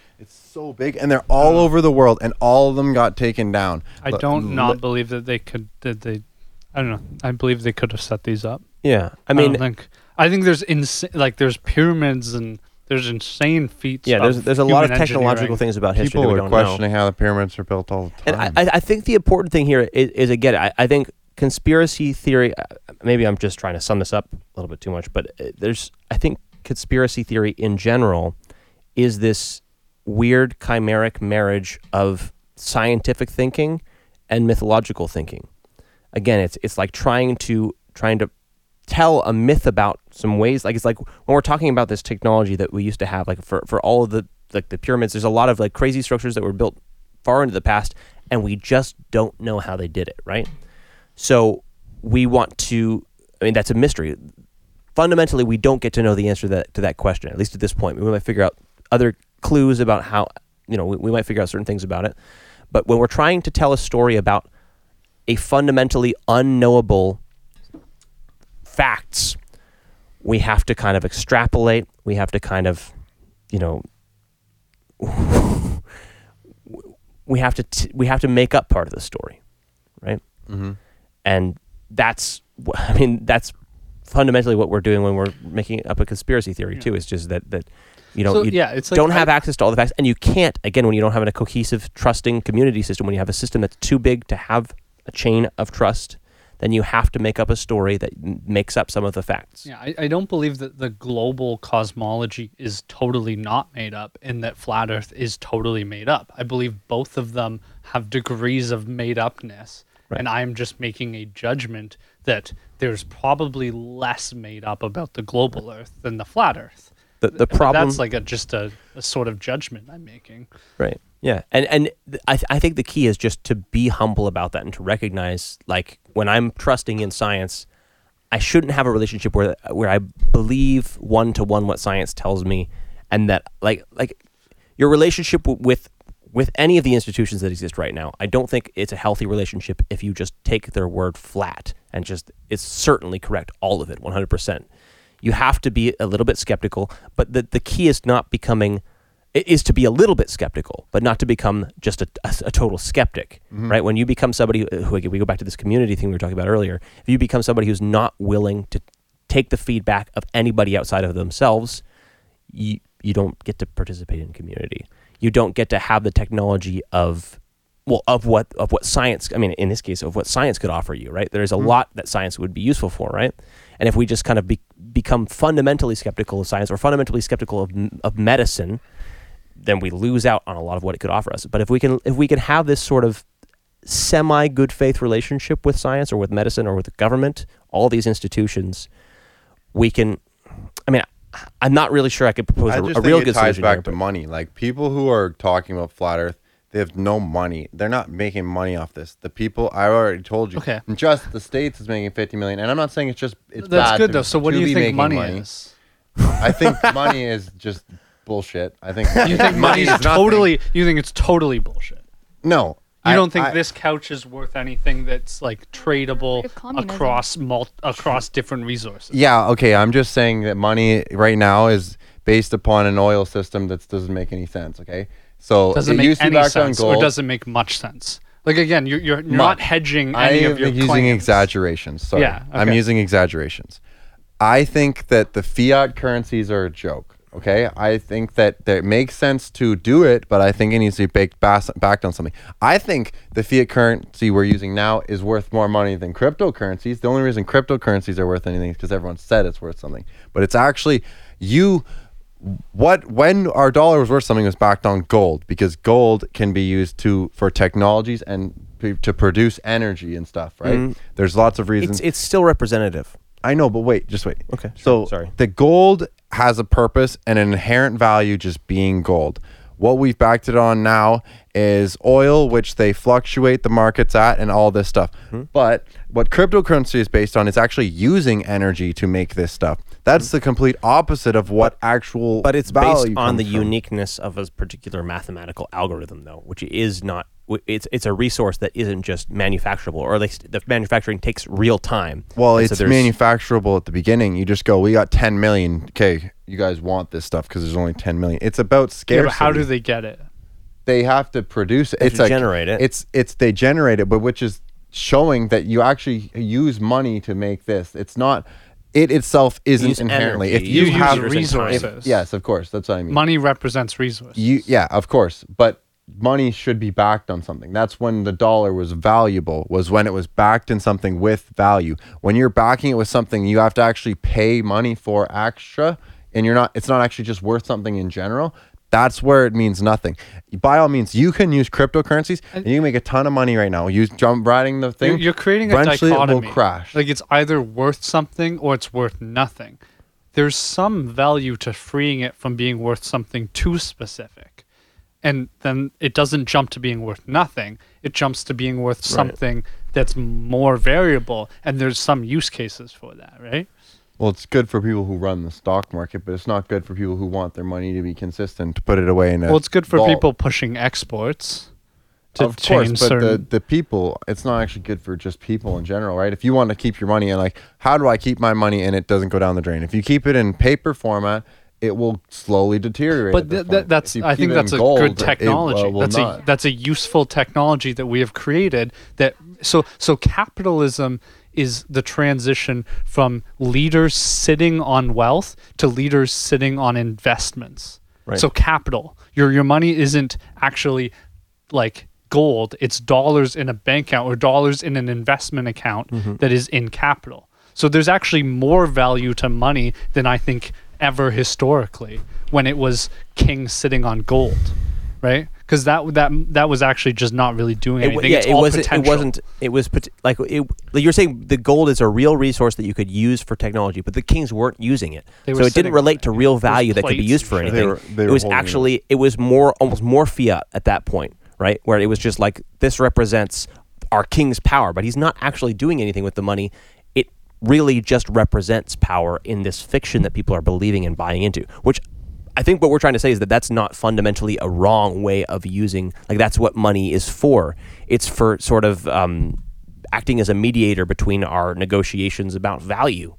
so big, and they're all over the world, and all of them got taken down. I Li- don't not believe that they could. That they, I don't know. I believe they could have set these up. Yeah, I I mean, don't think. I think there's ins- Like there's pyramids and there's insane feats. yeah. There's there's a lot of human technological engineering. things about history People that we are don't know. questioning how the pyramids are built all the And time. I, I I think the important thing here is, is again, I, I think conspiracy theory. uh, Maybe I'm just trying to sum this up a little bit too much, but uh, there's, I think, conspiracy theory in general is this weird chimeric marriage of scientific thinking and mythological thinking. Again, it's it's like trying to trying to tell a myth about some ways. Like it's like when we're talking about this technology that we used to have, like for for all of the like the pyramids. There's a lot of like crazy structures that were built far into the past, and we just don't know how they did it, right? So we want to. I mean, that's a mystery. Fundamentally, we don't get to know the answer to that to that question. At least at this point, we might figure out other clues about how you know we, we might figure out certain things about it. But when we're trying to tell a story about a fundamentally unknowable facts, we have to kind of extrapolate. We have to kind of, you know, we have to t- we have to make up part of the story, right? mm-hmm. And that's I mean that's fundamentally what we're doing when we're making up a conspiracy theory Yeah. too. Is just that that you know So, you yeah, it's like don't I- have access to all the facts, and you can't again when you don't have a cohesive, trusting community system. When you have a system that's too big to have a chain of trust, then you have to make up a story that makes up some of the facts. Yeah, I, I don't believe that the global cosmology is totally not made up and that flat Earth is totally made up. I believe both of them have degrees of made upness. Right. And I'm just making a judgment that there's probably less made up about the global Earth than the flat Earth. The the problem that's like a just a, a sort of judgment I'm making. Right. Yeah. And and th- I th- I think the key is just to be humble about that and to recognize like when I'm trusting in science, I shouldn't have a relationship where where I believe one to one what science tells me and that like like your relationship w- with with any of the institutions that exist right now, I don't think it's a healthy relationship if you just take their word flat and just it's certainly correct all of it 100%. You have to be a little bit skeptical, but the the key is not becoming is to be a little bit skeptical, but not to become just a, a, a total skeptic, mm-hmm. right? When you become somebody who, who, we go back to this community thing we were talking about earlier, if you become somebody who's not willing to take the feedback of anybody outside of themselves, you, you don't get to participate in community. You don't get to have the technology of, well, of what, of what science, I mean, in this case, of what science could offer you, right? There's a mm-hmm. lot that science would be useful for, right? And if we just kind of be, become fundamentally skeptical of science or fundamentally skeptical of, of medicine, then we lose out on a lot of what it could offer us. But if we can if we can have this sort of semi good faith relationship with science or with medicine or with the government, all these institutions, we can. I mean, I'm not really sure I could propose I a, just a think real it good ties solution back here, to money. Like people who are talking about flat Earth, they have no money. They're not making money off this. The people I already told you. Okay. Just the states is making 50 million, and I'm not saying it's just it's That's bad good to- though. So what to do you be think making money, is? I think money is just bullshit. I think You think money is nothing. totally you think it's totally bullshit. no. You I- don't think I- this couch is worth anything that's like tradable Of communism. across mul- across different resources? Yeah, okay. I'm just saying that money right now is based upon an oil system that doesn't make any sense. Okay, so it Does it it make used to be any sense, or gold. does it make much sense? Like again, you're you're, not hedging any am of your I'm using claims. exaggerations. Sorry. Yeah, I'm using exaggerations. I think that the fiat currencies are a joke. Okay, I think that, that it makes sense to do it, but I think it needs to be baked bas- backed on something. I think the fiat currency we're using now is worth more money than cryptocurrencies. The only reason cryptocurrencies are worth anything is because everyone said it's worth something, but it's actually you what when our dollar was worth something was backed on gold because gold can be used to for technologies and p- to produce energy and stuff, right? Mhm. There's lots of reasons. It's it's still representative. I know, but wait, just wait. Okay, So sorry. the gold has a purpose and an inherent value just being gold. What we've backed it on now is oil, which they fluctuate the markets at, and all this stuff. Hmm. But what cryptocurrency is based on is actually using energy to make this stuff. That's the complete opposite of what actual. But it's based on the from. uniqueness of a particular mathematical algorithm, though, which is not. W- It's it's a resource that isn't just manufacturable, or at least the manufacturing takes real time. Well, And it's there's- manufacturable at the beginning. You just go, we got 10 million. Okay, you guys want this stuff because there's only 10 million. It's about Yeah, scarcity. but how do they get it? they have to produce it. They it's like- generate it. It's it's they generate it, but which is showing that you actually use money to make this. It's not. It itself isn't use inherently. energy, If You you, use have resources. if- yes, of course. That's what I mean. Money represents resources. You yeah, of course, but money should be backed on something. That's when the dollar was valuable. Was when it was backed in something with value. When you're backing it with something, you have to actually pay money for extra, and you're not. It's not actually just worth something in general. That's where it means nothing. By all means, you can use cryptocurrencies and you can make a ton of money right now. Use jump riding the thing. You're, creating a Eventually it will crash. Like it's either worth something or it's worth nothing. There's some value to freeing it from being worth something too specific. And then it doesn't jump to being worth nothing. It jumps to being worth something that's more variable. And there's some use cases for that, right? Well, it's good for people who run the stock market, but it's not good for people who want their money to be consistent to put it away in a Well, it's good for vault. people pushing exports to of course, but certain. the, the people, it's not actually good for just people in general, right? If you want to keep your money and like, how do I keep my money and it doesn't go down the drain? If you keep it in paper format, it will slowly deteriorate. but th- th- that's I think that's a gold, good it, uh, technology. will that's a that's a useful technology that we have created. That so so capitalism is the transition from leaders sitting on wealth to leaders sitting on investments. Right. So capital, your your money isn't actually like gold; it's dollars in a bank account or dollars in an investment account Mm-hmm. that is in capital. So there's actually more value to money than I think ever historically when it was kings sitting on gold, right? Because that that that was actually just not really doing anything. wa- yeah, it's it all wasn't. It wasn't. It was like it. Like you're saying, the gold is a real resource that you could use for technology, but the kings weren't using it, They so it didn't relate to real value that could be used for anything. They were- they it was holding it. actually. It was more almost more fiat at that point, right? Where it was just like this represents our king's power, but he's not actually doing anything with the money. Really just represents power in this fiction that people are believing and buying into, which I think what we're trying to say is that that's not fundamentally a wrong way of using. Like that's what money is for. It's for sort of um, acting as a mediator between our negotiations about value.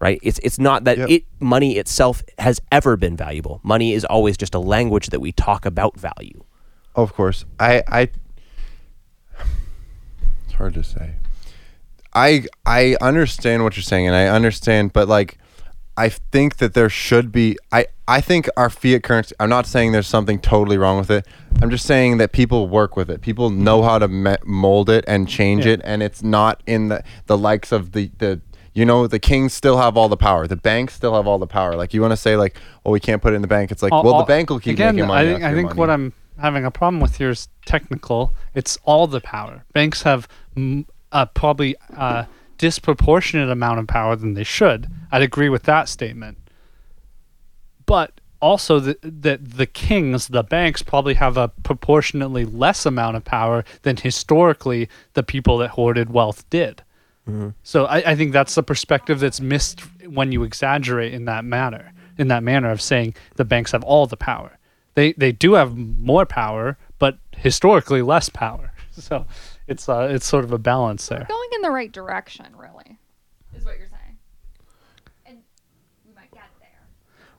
Right? It's it's not that Yep. it money itself has ever been valuable. Money is always just a language that we talk about value. Of course. I I It's hard to say. I I understand what you're saying and I understand but like I think that there should be I I think our fiat currency I'm not saying there's something totally wrong with it. I'm just saying that people work with it. People know how to me- mold it and change Yeah. it and it's not in the the likes of the the you know the kings still have all the power. The banks still have all the power. Like you want to say like, "Oh, we can't put it in the bank." It's like, All- well, all- the bank will keep again, making money. I think I think what. I'm having a problem with here is technical. It's all the power. Banks have mm, uh, probably uh, disproportionate amount of power than they should. I'd agree with that statement. But also the, that the kings, the banks, probably have a proportionately less amount of power than historically the people that hoarded wealth did. So I, I think that's the perspective that's missed when you exaggerate in that manner, in that manner of saying the banks have all the power. They they do have more power, but historically less power. So it's uh, it's sort of a balance there. Going in the right direction, really, is what you're saying. And we might get there.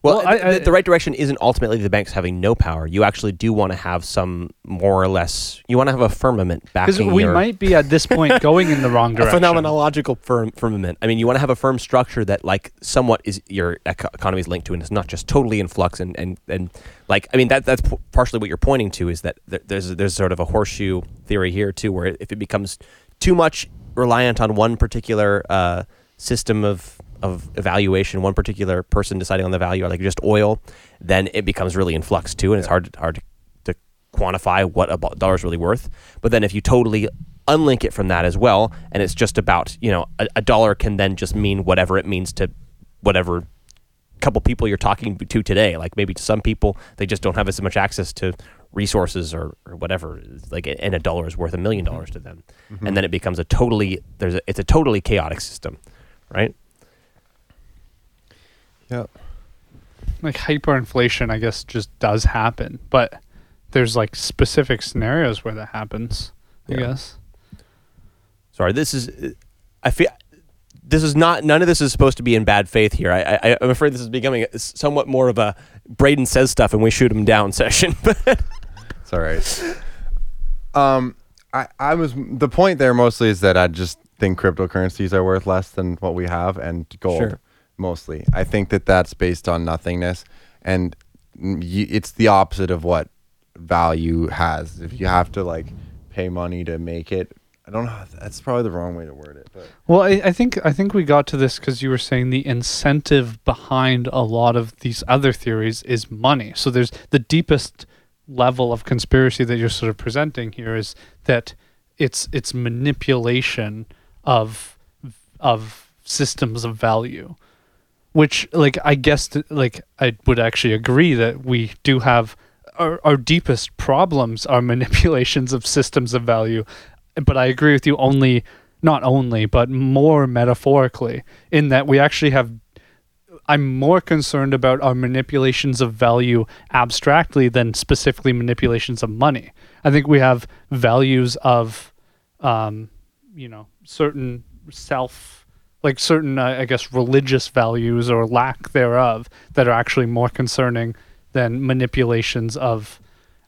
Well, Well, I- the, I- the right direction isn't ultimately the banks having no power. You actually do want to have some more or less. You want to have a firmament Because backing we your, might be at this point going in the wrong a direction. phenomenological firm, firmament. I mean, you want to have a firm structure that, like, somewhat is your eco- economy is linked to, and it's not just totally in flux. And and, and like, I mean, that that's p- partially what you're pointing to is that there, there's there's sort of a horseshoe theory here too, where if it becomes too much reliant on one particular uh, system of of evaluation, one particular person deciding on the value, like just oil, then it becomes really in flux too, and it's hard hard to, to quantify what a dollar is really worth. But then if you totally unlink it from that as well, and it's just about you know a, a dollar can then just mean whatever it means to whatever couple people you're talking to today. Like maybe to some people, they just don't have as much access to resources or, or whatever. Like, and a dollar is worth a million dollars to them, mm-hmm. and then it becomes a totally there's a, it's a totally chaotic system, right? Yeah. like hyperinflation i guess just does happen but there's like specific scenarios where that happens i Yeah. guess Sorry, this is I feel. This is not. None of this is supposed to be in bad faith here. I, I, I'm afraid this is becoming somewhat more of a Braden says stuff and we shoot him down session. But It's all right. Um, I, I was the point there mostly is that I just think cryptocurrencies are worth less than what we have and gold Sure. Mostly. I think that that's based on nothingness, and it's the opposite of what value has. If you have to like pay money to make it, I don't know. That's probably the wrong way to word it, but Well, I, I think I think we got to this because you were saying the incentive behind a lot of these other theories is money. So there's the deepest level of conspiracy that you're sort of presenting here is that it's it's manipulation of of systems of value, which like I guess th- like I would actually agree that we do have our, our deepest problems are manipulations of systems of value but I agree with you only not only but more metaphorically in that we actually have I'm more concerned about our manipulations of value abstractly than specifically manipulations of money. I think we have values of um, you know certain self like certain uh, I guess religious values or lack thereof that are actually more concerning than manipulations of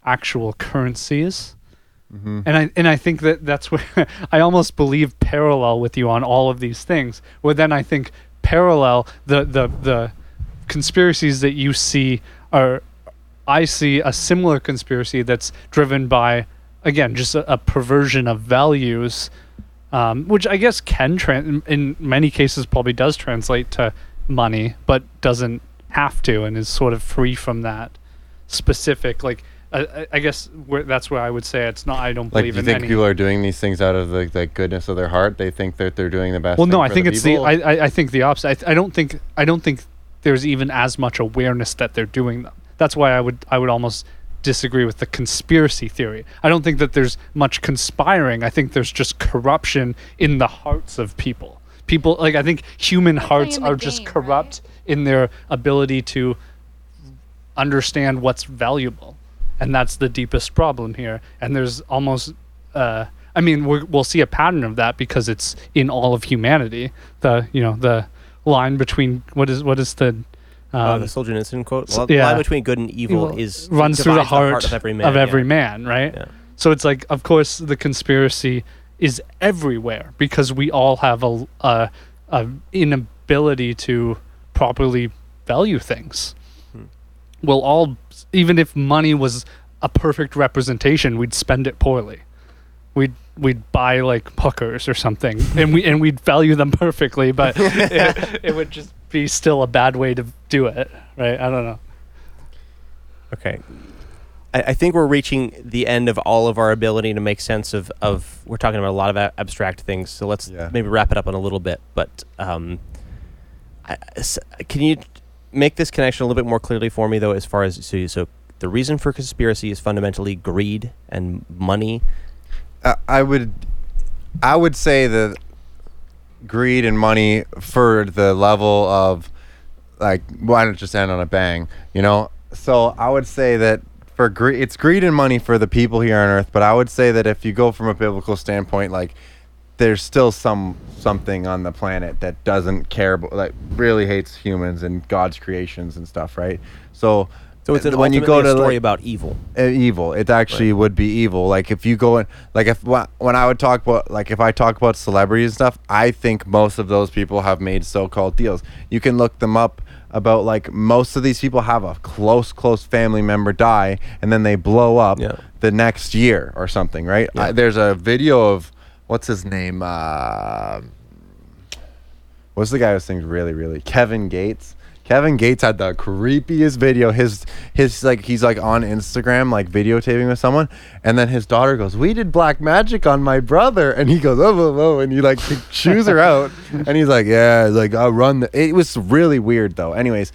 actual currencies and I and I think that that's where I almost believe parallel with you on all of these things. Where then I think parallel the the the conspiracies that you see are I see a similar conspiracy that's driven by again just a, a perversion of values, um, which I guess can tran in many cases probably does translate to money, but doesn't have to and is sort of free from that specific like. I, I- I guess where, that's where I would say it's not. I don't like believe you in think any. people are doing these things out of the, the goodness of their heart. They think that they're doing the best. well, no, I think the it's people. the. I, I, I think the opposite. I, th- I don't think. I don't think there's even as much awareness that they're doing them. That's why I would. I would almost disagree with the conspiracy theory. I don't think that there's much conspiring. I think there's just corruption in the hearts of people. People like I think human hearts are just game, corrupt in their ability to understand what's valuable and that's the deepest problem here and there's almost uh, i mean we're, we'll see a pattern of that because it's in all of humanity the you know the line between what is what is the um, uh, the Solzhenitsyn quote, so- the yeah. line between good and evil evil is runs through the divides heart, of every man. of every yeah. man, right Yeah. so it's like of course the conspiracy is everywhere because we all have a, a, a inability to properly value things Hmm. we'll all even if money was a perfect representation we'd spend it poorly we'd we'd buy like hookers or something and we and we'd value them perfectly but it, it would just be still a bad way to do it right i don't know Okay. I, I think we're reaching the end of all of our ability to make sense of, of we're talking about a lot of a- abstract things. So let's Yeah. maybe wrap it up in a little bit. But um, I, s- can you make this connection a little bit more clearly for me, though, as far as so, so the reason for conspiracy is fundamentally greed and money. I- I would, I would say that greed and money for the level of, like, why don't just end on a bang? You know. So I would say that for greed, it's greed and money for the people here on Earth. But I would say that if you go from a biblical standpoint, like, there's still some something on the planet that doesn't care like, really hates humans and God's creations and stuff, right? So. So it's an when you go to a story like, about evil. uh, evil. It actually would be evil. Like if you go in, like if when I would talk about, like if I talk about celebrities and stuff, I think most of those people have made so-called deals. You can look them up about like most of these people have a close, close family member die, and then they blow up Yeah. the next year or something, right? Yeah. I, there's a video of what's his name. Uh, what's the guy who sings really really Kevin Gates. Kevin Gates had the creepiest video. His his like he's like on Instagram like videotaping with someone, and then his daughter goes, "We did black magic on my brother," and he goes, "Oh, oh, oh," and he like chews her out, and he's like, "Yeah, like I'll run." The-. It was really weird though. Anyways,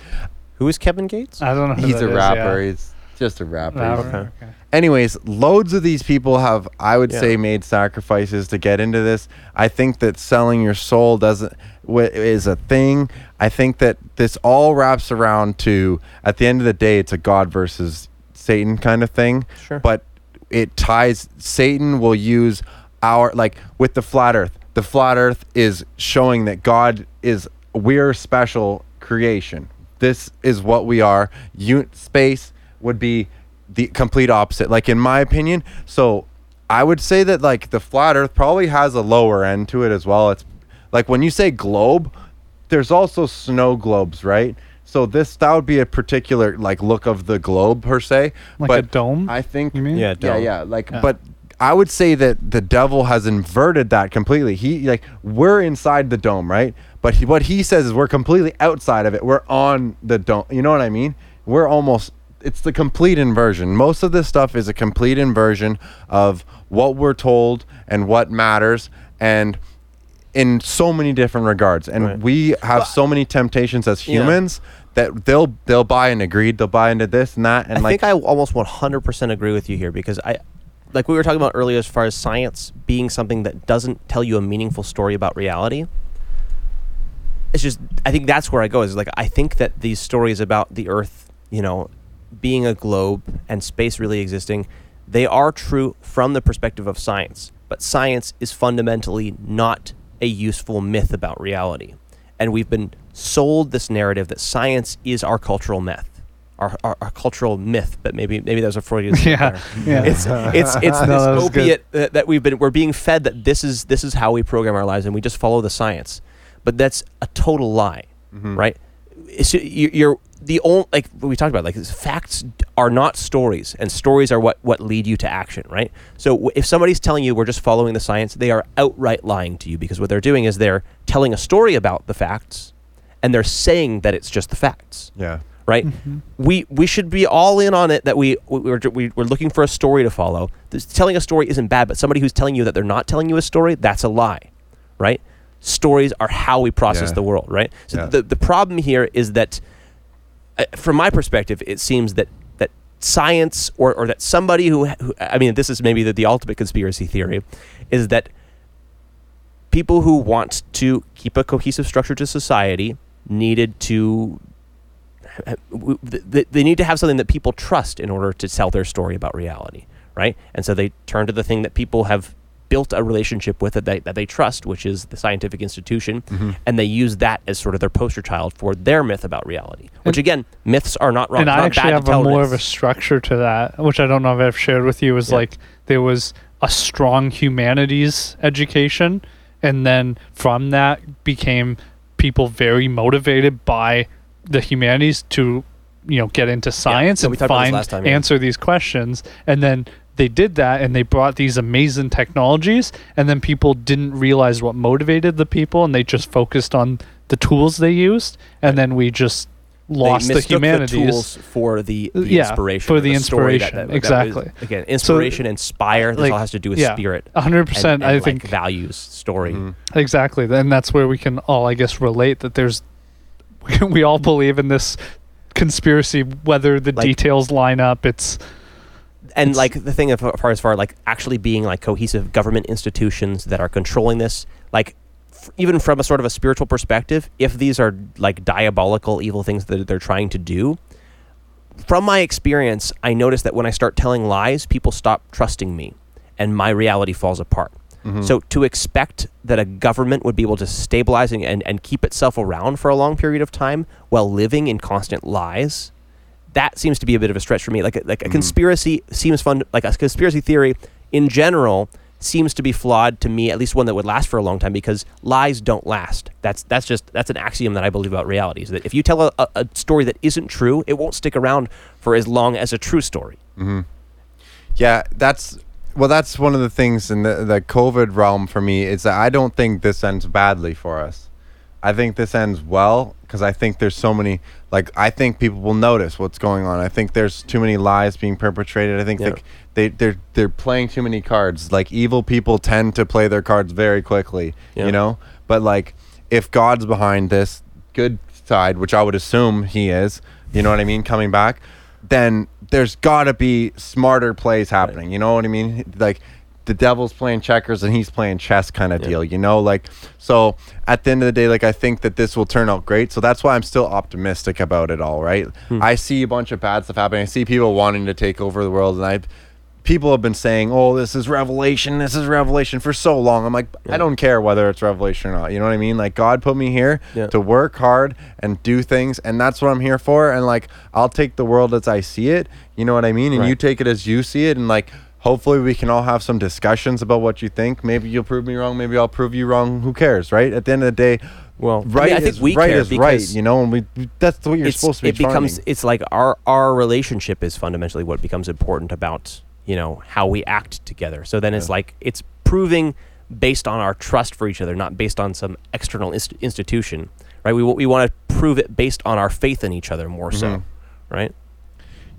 Who is Kevin Gates? I don't know. Who he's a is, rapper. yeah. He's just a rapper. Rapper, Okay. Anyways, loads of these people have, I would Yeah. say, made sacrifices to get into this. I think that selling your soul doesn't is a thing. I think that this all wraps around to, at the end of the day, it's a God versus Satan kind of thing. Sure. But it ties. Satan will use our like with the flat Earth. The flat Earth is showing that God is we're special creation. This is what we are. Un- space would be the complete opposite. Like in my opinion, so I would say that like the flat Earth probably has a lower end to it as well. It's like when you say globe, there's also snow globes, right? So this that would be a particular like look of the globe per se. Like but a dome, I think you mean? Yeah, yeah, yeah. Like, Yeah. but I would say that the devil has inverted that completely. He like we're inside the dome, right? But he, what he says is we're completely outside of it. We're on the dome. You know what I mean? We're almost. It's the complete inversion. Most of this stuff is a complete inversion of what we're told and what matters, and in so many different regards. And Right. we have so many temptations as Yeah. humans that they'll they'll buy and agreed. They'll buy into this and that, and I like think I almost 100% agree with you here because I, like we were talking about earlier, as far as science being something that doesn't tell you a meaningful story about reality. It's just I think that's where I go is like I think that these stories about the Earth, you know, being a globe and space really existing, they are true from the perspective of science. But science is fundamentally not a useful myth about reality. And we've been sold this narrative that science is our cultural myth, our, our, our cultural myth. But maybe maybe that was a Freudian. slip Yeah, yeah. It's it's it's No, this good. opiate that, that we've been we're being fed that this is this is how we program our lives and we just follow the science. But that's a total lie, mm-hmm. right? It's, you- you're the only like what we talked about like facts are not stories and stories are what what lead you to action right so w- if somebody's telling you we're just following the science they are outright lying to you because what they're doing is they're telling a story about the facts and they're saying that it's just the facts yeah. right? Mm-hmm. We we should be all in on it that we we- we're, we, we're looking for a story to follow. This, telling a story isn't bad, but somebody who's telling you that they're not telling you a story, that's a lie, right? Stories are how we process Yeah. the world, right? So Yeah. the the problem here is that, Uh, from my perspective, it seems that that science or, or that somebody who, who I mean, this is maybe the, the ultimate conspiracy theory, is that people who want to keep a cohesive structure to society needed to they need to have something that people trust in order to tell their story about reality right? And so they turn to the thing that people have built a relationship with that that they trust which is the scientific institution mm-hmm. and they use that as sort of their poster child for their myth about reality which And- again myths are not wrong and It's I actually have a more of a structure to that, which I don't know if I've shared with you. Is Yeah. like there was a strong humanities education, and then from that became people very motivated by the humanities to, you know, get into science Yeah, and find time, yeah. answer these questions, and then. They did that and they brought these amazing technologies, and then people didn't realize what motivated the people, and they just focused on the tools they used, and then we just They lost the mistook humanities. tools for the, the Yeah, inspiration for or the story that- inspiration, that- that was- exactly. again inspiration inspire this like, all has to do with yeah, spirit hundred and, percent. and, I like, think values story mm-hmm. exactly. Then that's where we can all, I guess, relate that there's. We all believe in this conspiracy, whether the Like- details line up. It's and It's- like the thing as far as far like actually being like cohesive government institutions that are controlling this like f- even from a sort of a spiritual perspective if these are like diabolical evil things that they're trying to do from my experience i notice that when i start telling lies people stop trusting me and my reality falls apart. Mm-hmm. So to expect that a government would be able to stabilize and, and, and keep itself around for a long period of time while living in constant lies that seems to be a bit of a stretch for me. Like a, like a conspiracy seems fun. Like a conspiracy theory in general seems to be flawed to me. At least one that would last for a long time because lies don't last. That's that's just that's an axiom that I believe about reality. Is that if you tell a, a, story that isn't true, it won't stick around for as long as a true story. Hmm. Yeah, that's well. That's one of the things in the the COVID realm for me is that I don't think this ends badly for us. I think this ends well because I think there's so many. Like I think people will notice what's going on. I think there's too many lies being perpetrated. I think Yeah. they, they they're they're playing too many cards. Like evil people tend to play their cards very quickly. Yeah. You know. But like if God's behind this good side, which I would assume He is, you know what I mean, coming back, then there's got to be smarter plays happening. You know what I mean? Like the devil's playing checkers and he's playing chess kind of deal, you know? Like so at the end of the day like I think that this will turn out great. So that's why I'm still optimistic about it all, right? Hmm. I see a bunch of bad stuff happening. I see people wanting to take over the world and I people have been saying, "Oh, this is revelation. This is revelation" for so long. I'm like, I don't care whether it's revelation or not. You know what I mean? Like God put me here Yeah. to work hard and do things, and that's what I'm here for. And like, I'll take the world as I see it. You know what I mean? And you take it as you see it, and like. Hopefully we can all have some discussions about what you think. Maybe you'll prove me wrong. Maybe I'll prove you wrong. Who cares, right? At the end of the day, Well, I mean, right I think is we right care is right. You know, and we that's what you're supposed to be. it becomes trying. it's like our our relationship is fundamentally what becomes important about you know how we act together so then it's like it's proving based on our trust for each other not based on some external inst- institution right we, we want to prove it based on our faith in each other more so Mm-hmm. right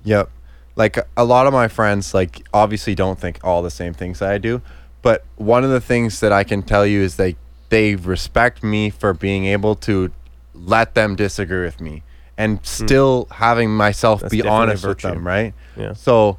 Yep. Like a lot of my friends, like obviously don't think all the same things that I do, but one of the things that I can tell you is they they respect me for being able to let them disagree with me and still having myself Hmm. That's be honest with them, right? Yeah. So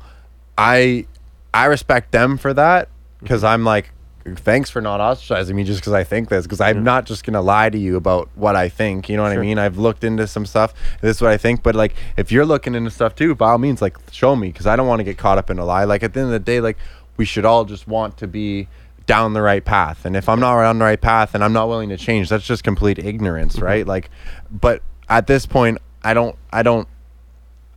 I I respect them for that because I'm like thanks for not ostracizing me just because I think this because I'm not just gonna lie to you about what I think. You know what Sure. I mean? I've looked into some stuff. This is what I think. But like, if you're looking into stuff too, by all means, like show me because I don't want to get caught up in a lie. Like at the end of the day, like we should all just want to be down the right path. And if I'm not on the right path and I'm not willing to change, that's just complete ignorance, mm-hmm. right? Like, but at this point, I don't, I don't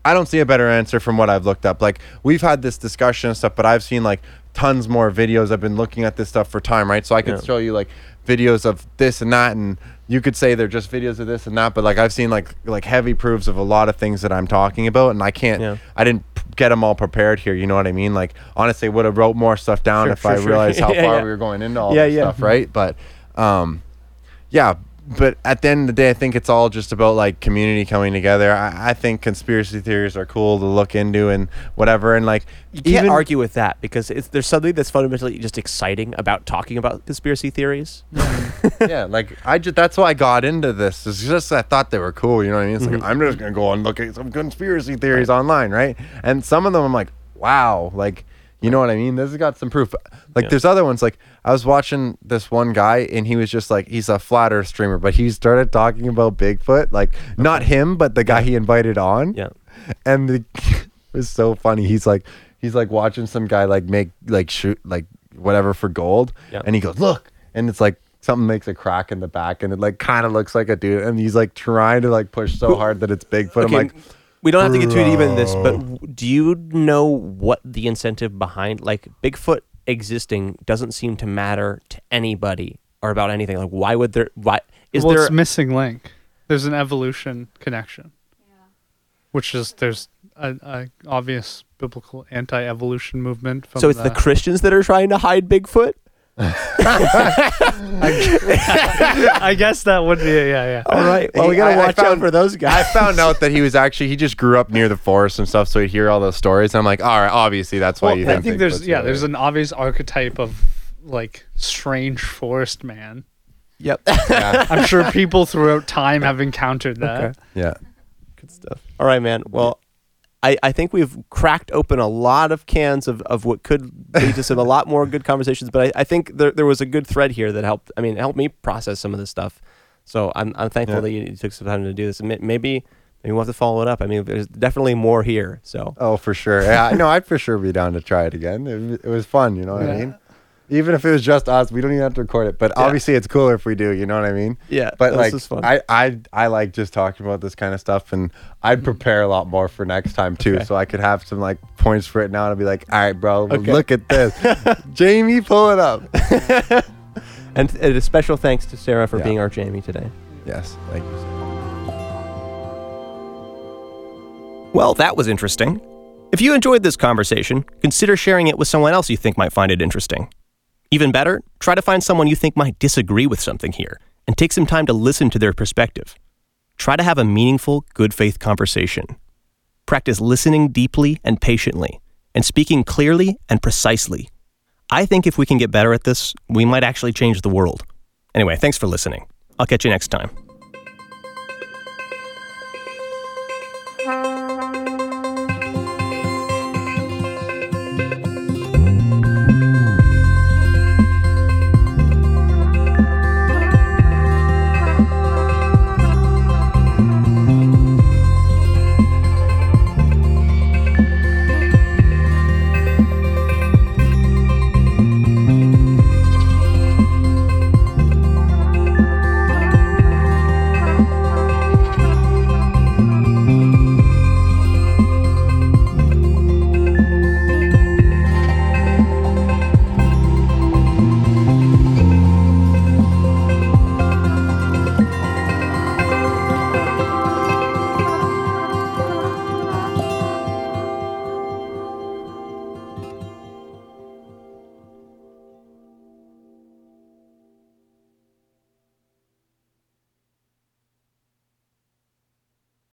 I don't see a better answer from what I've looked up. Like we've had this discussion and stuff, but I've seen like tons more videos. I've been looking at this stuff for time, right? So I could Yeah. show you like videos of this and that, and you could say they're just videos of this and that. But like I've seen like like heavy proofs of a lot of things that I'm talking about, and I can't. Yeah. I didn't get them all prepared here. You know what I mean? Like honestly, would have wrote more stuff down Sure, if sure, I sure. realized how Yeah, far we were going into all Yeah, this stuff, right? But um, yeah but at the end of the day i think it's all just about like community coming together. I, I think conspiracy theories are cool to look into and whatever and like you can't argue with that because it's, there's something that's fundamentally just exciting about talking about conspiracy theories. Yeah like i just that's why i got into this it's just i thought they were cool you know what i mean? It's Mm-hmm. like i'm just gonna go and look at some conspiracy theories online right? And some of them i'm like wow like you know what i mean this has got some proof like Yeah. there's other ones like i was watching this one guy and he was just like he's a flat earth streamer but he started talking about bigfoot like not him but the guy he invited on yeah and the, it was so funny. He's like, he's like watching some guy like make like shoot like whatever for gold, Yeah. and he goes, look, and it's like something makes a crack in the back, and it like kind of looks like a dude, and he's like trying to like push so hard that it's Bigfoot. I'm like, we don't have to get too deep into this, but do you know what the incentive behind like Bigfoot existing doesn't seem to matter to anybody or about anything? Like, why would there? Why is well, there? it's missing link. There's an evolution connection, yeah. which is there's a, a obvious biblical anti-evolution movement. From so it's the Christians that are trying to hide Bigfoot. I guess that would be yeah yeah. All right. Well, we gotta I- I watch out found- for those guys. I found out that he was actually he just grew up near the forest and stuff, so he'd hear all those stories. And I'm like, all right, obviously that's why Well, you. I think think there's yeah real." there's an obvious archetype of like strange forest man. yep. yeah, I'm sure people throughout time have encountered that. Okay. yeah. Good stuff. All right, man. Well, I, I think we've cracked open a lot of cans of, of what could lead to some a lot more good conversations. But I, I think there, there was a good thread here that helped. I mean, helped me process some of this stuff. So I'm I'm thankful Yeah. that you, you took some time to do this. And maybe maybe we'll have to follow it up. I mean, there's definitely more here. So Oh, for sure. Yeah, no, I'd for sure be down to try it again. It, it was fun, you know what I mean? Even if it was just us, we don't even have to record it. But Yeah. obviously, it's cooler if we do. You know what I mean? yeah, But this like, is fun. I, I, I like just talking about this kind of stuff, and I'd mm. prepare a lot more for next time too, Okay. so I could have some like points for it now to be like, all right, bro, Okay. look at this, Jamie, pull it up. and, and a special thanks to Sarah for Yeah. being our Jamie today. yes, thank you. Well, that was interesting. If you enjoyed this conversation, consider sharing it with someone else you think might find it interesting. Even better, try to find someone you think might disagree with something here and take some time to listen to their perspective. Try to have a meaningful, good faith conversation. Practice listening deeply and patiently, and speaking clearly and precisely. I think if we can get better at this, we might actually change the world. Anyway, thanks for listening. I'll catch you next time.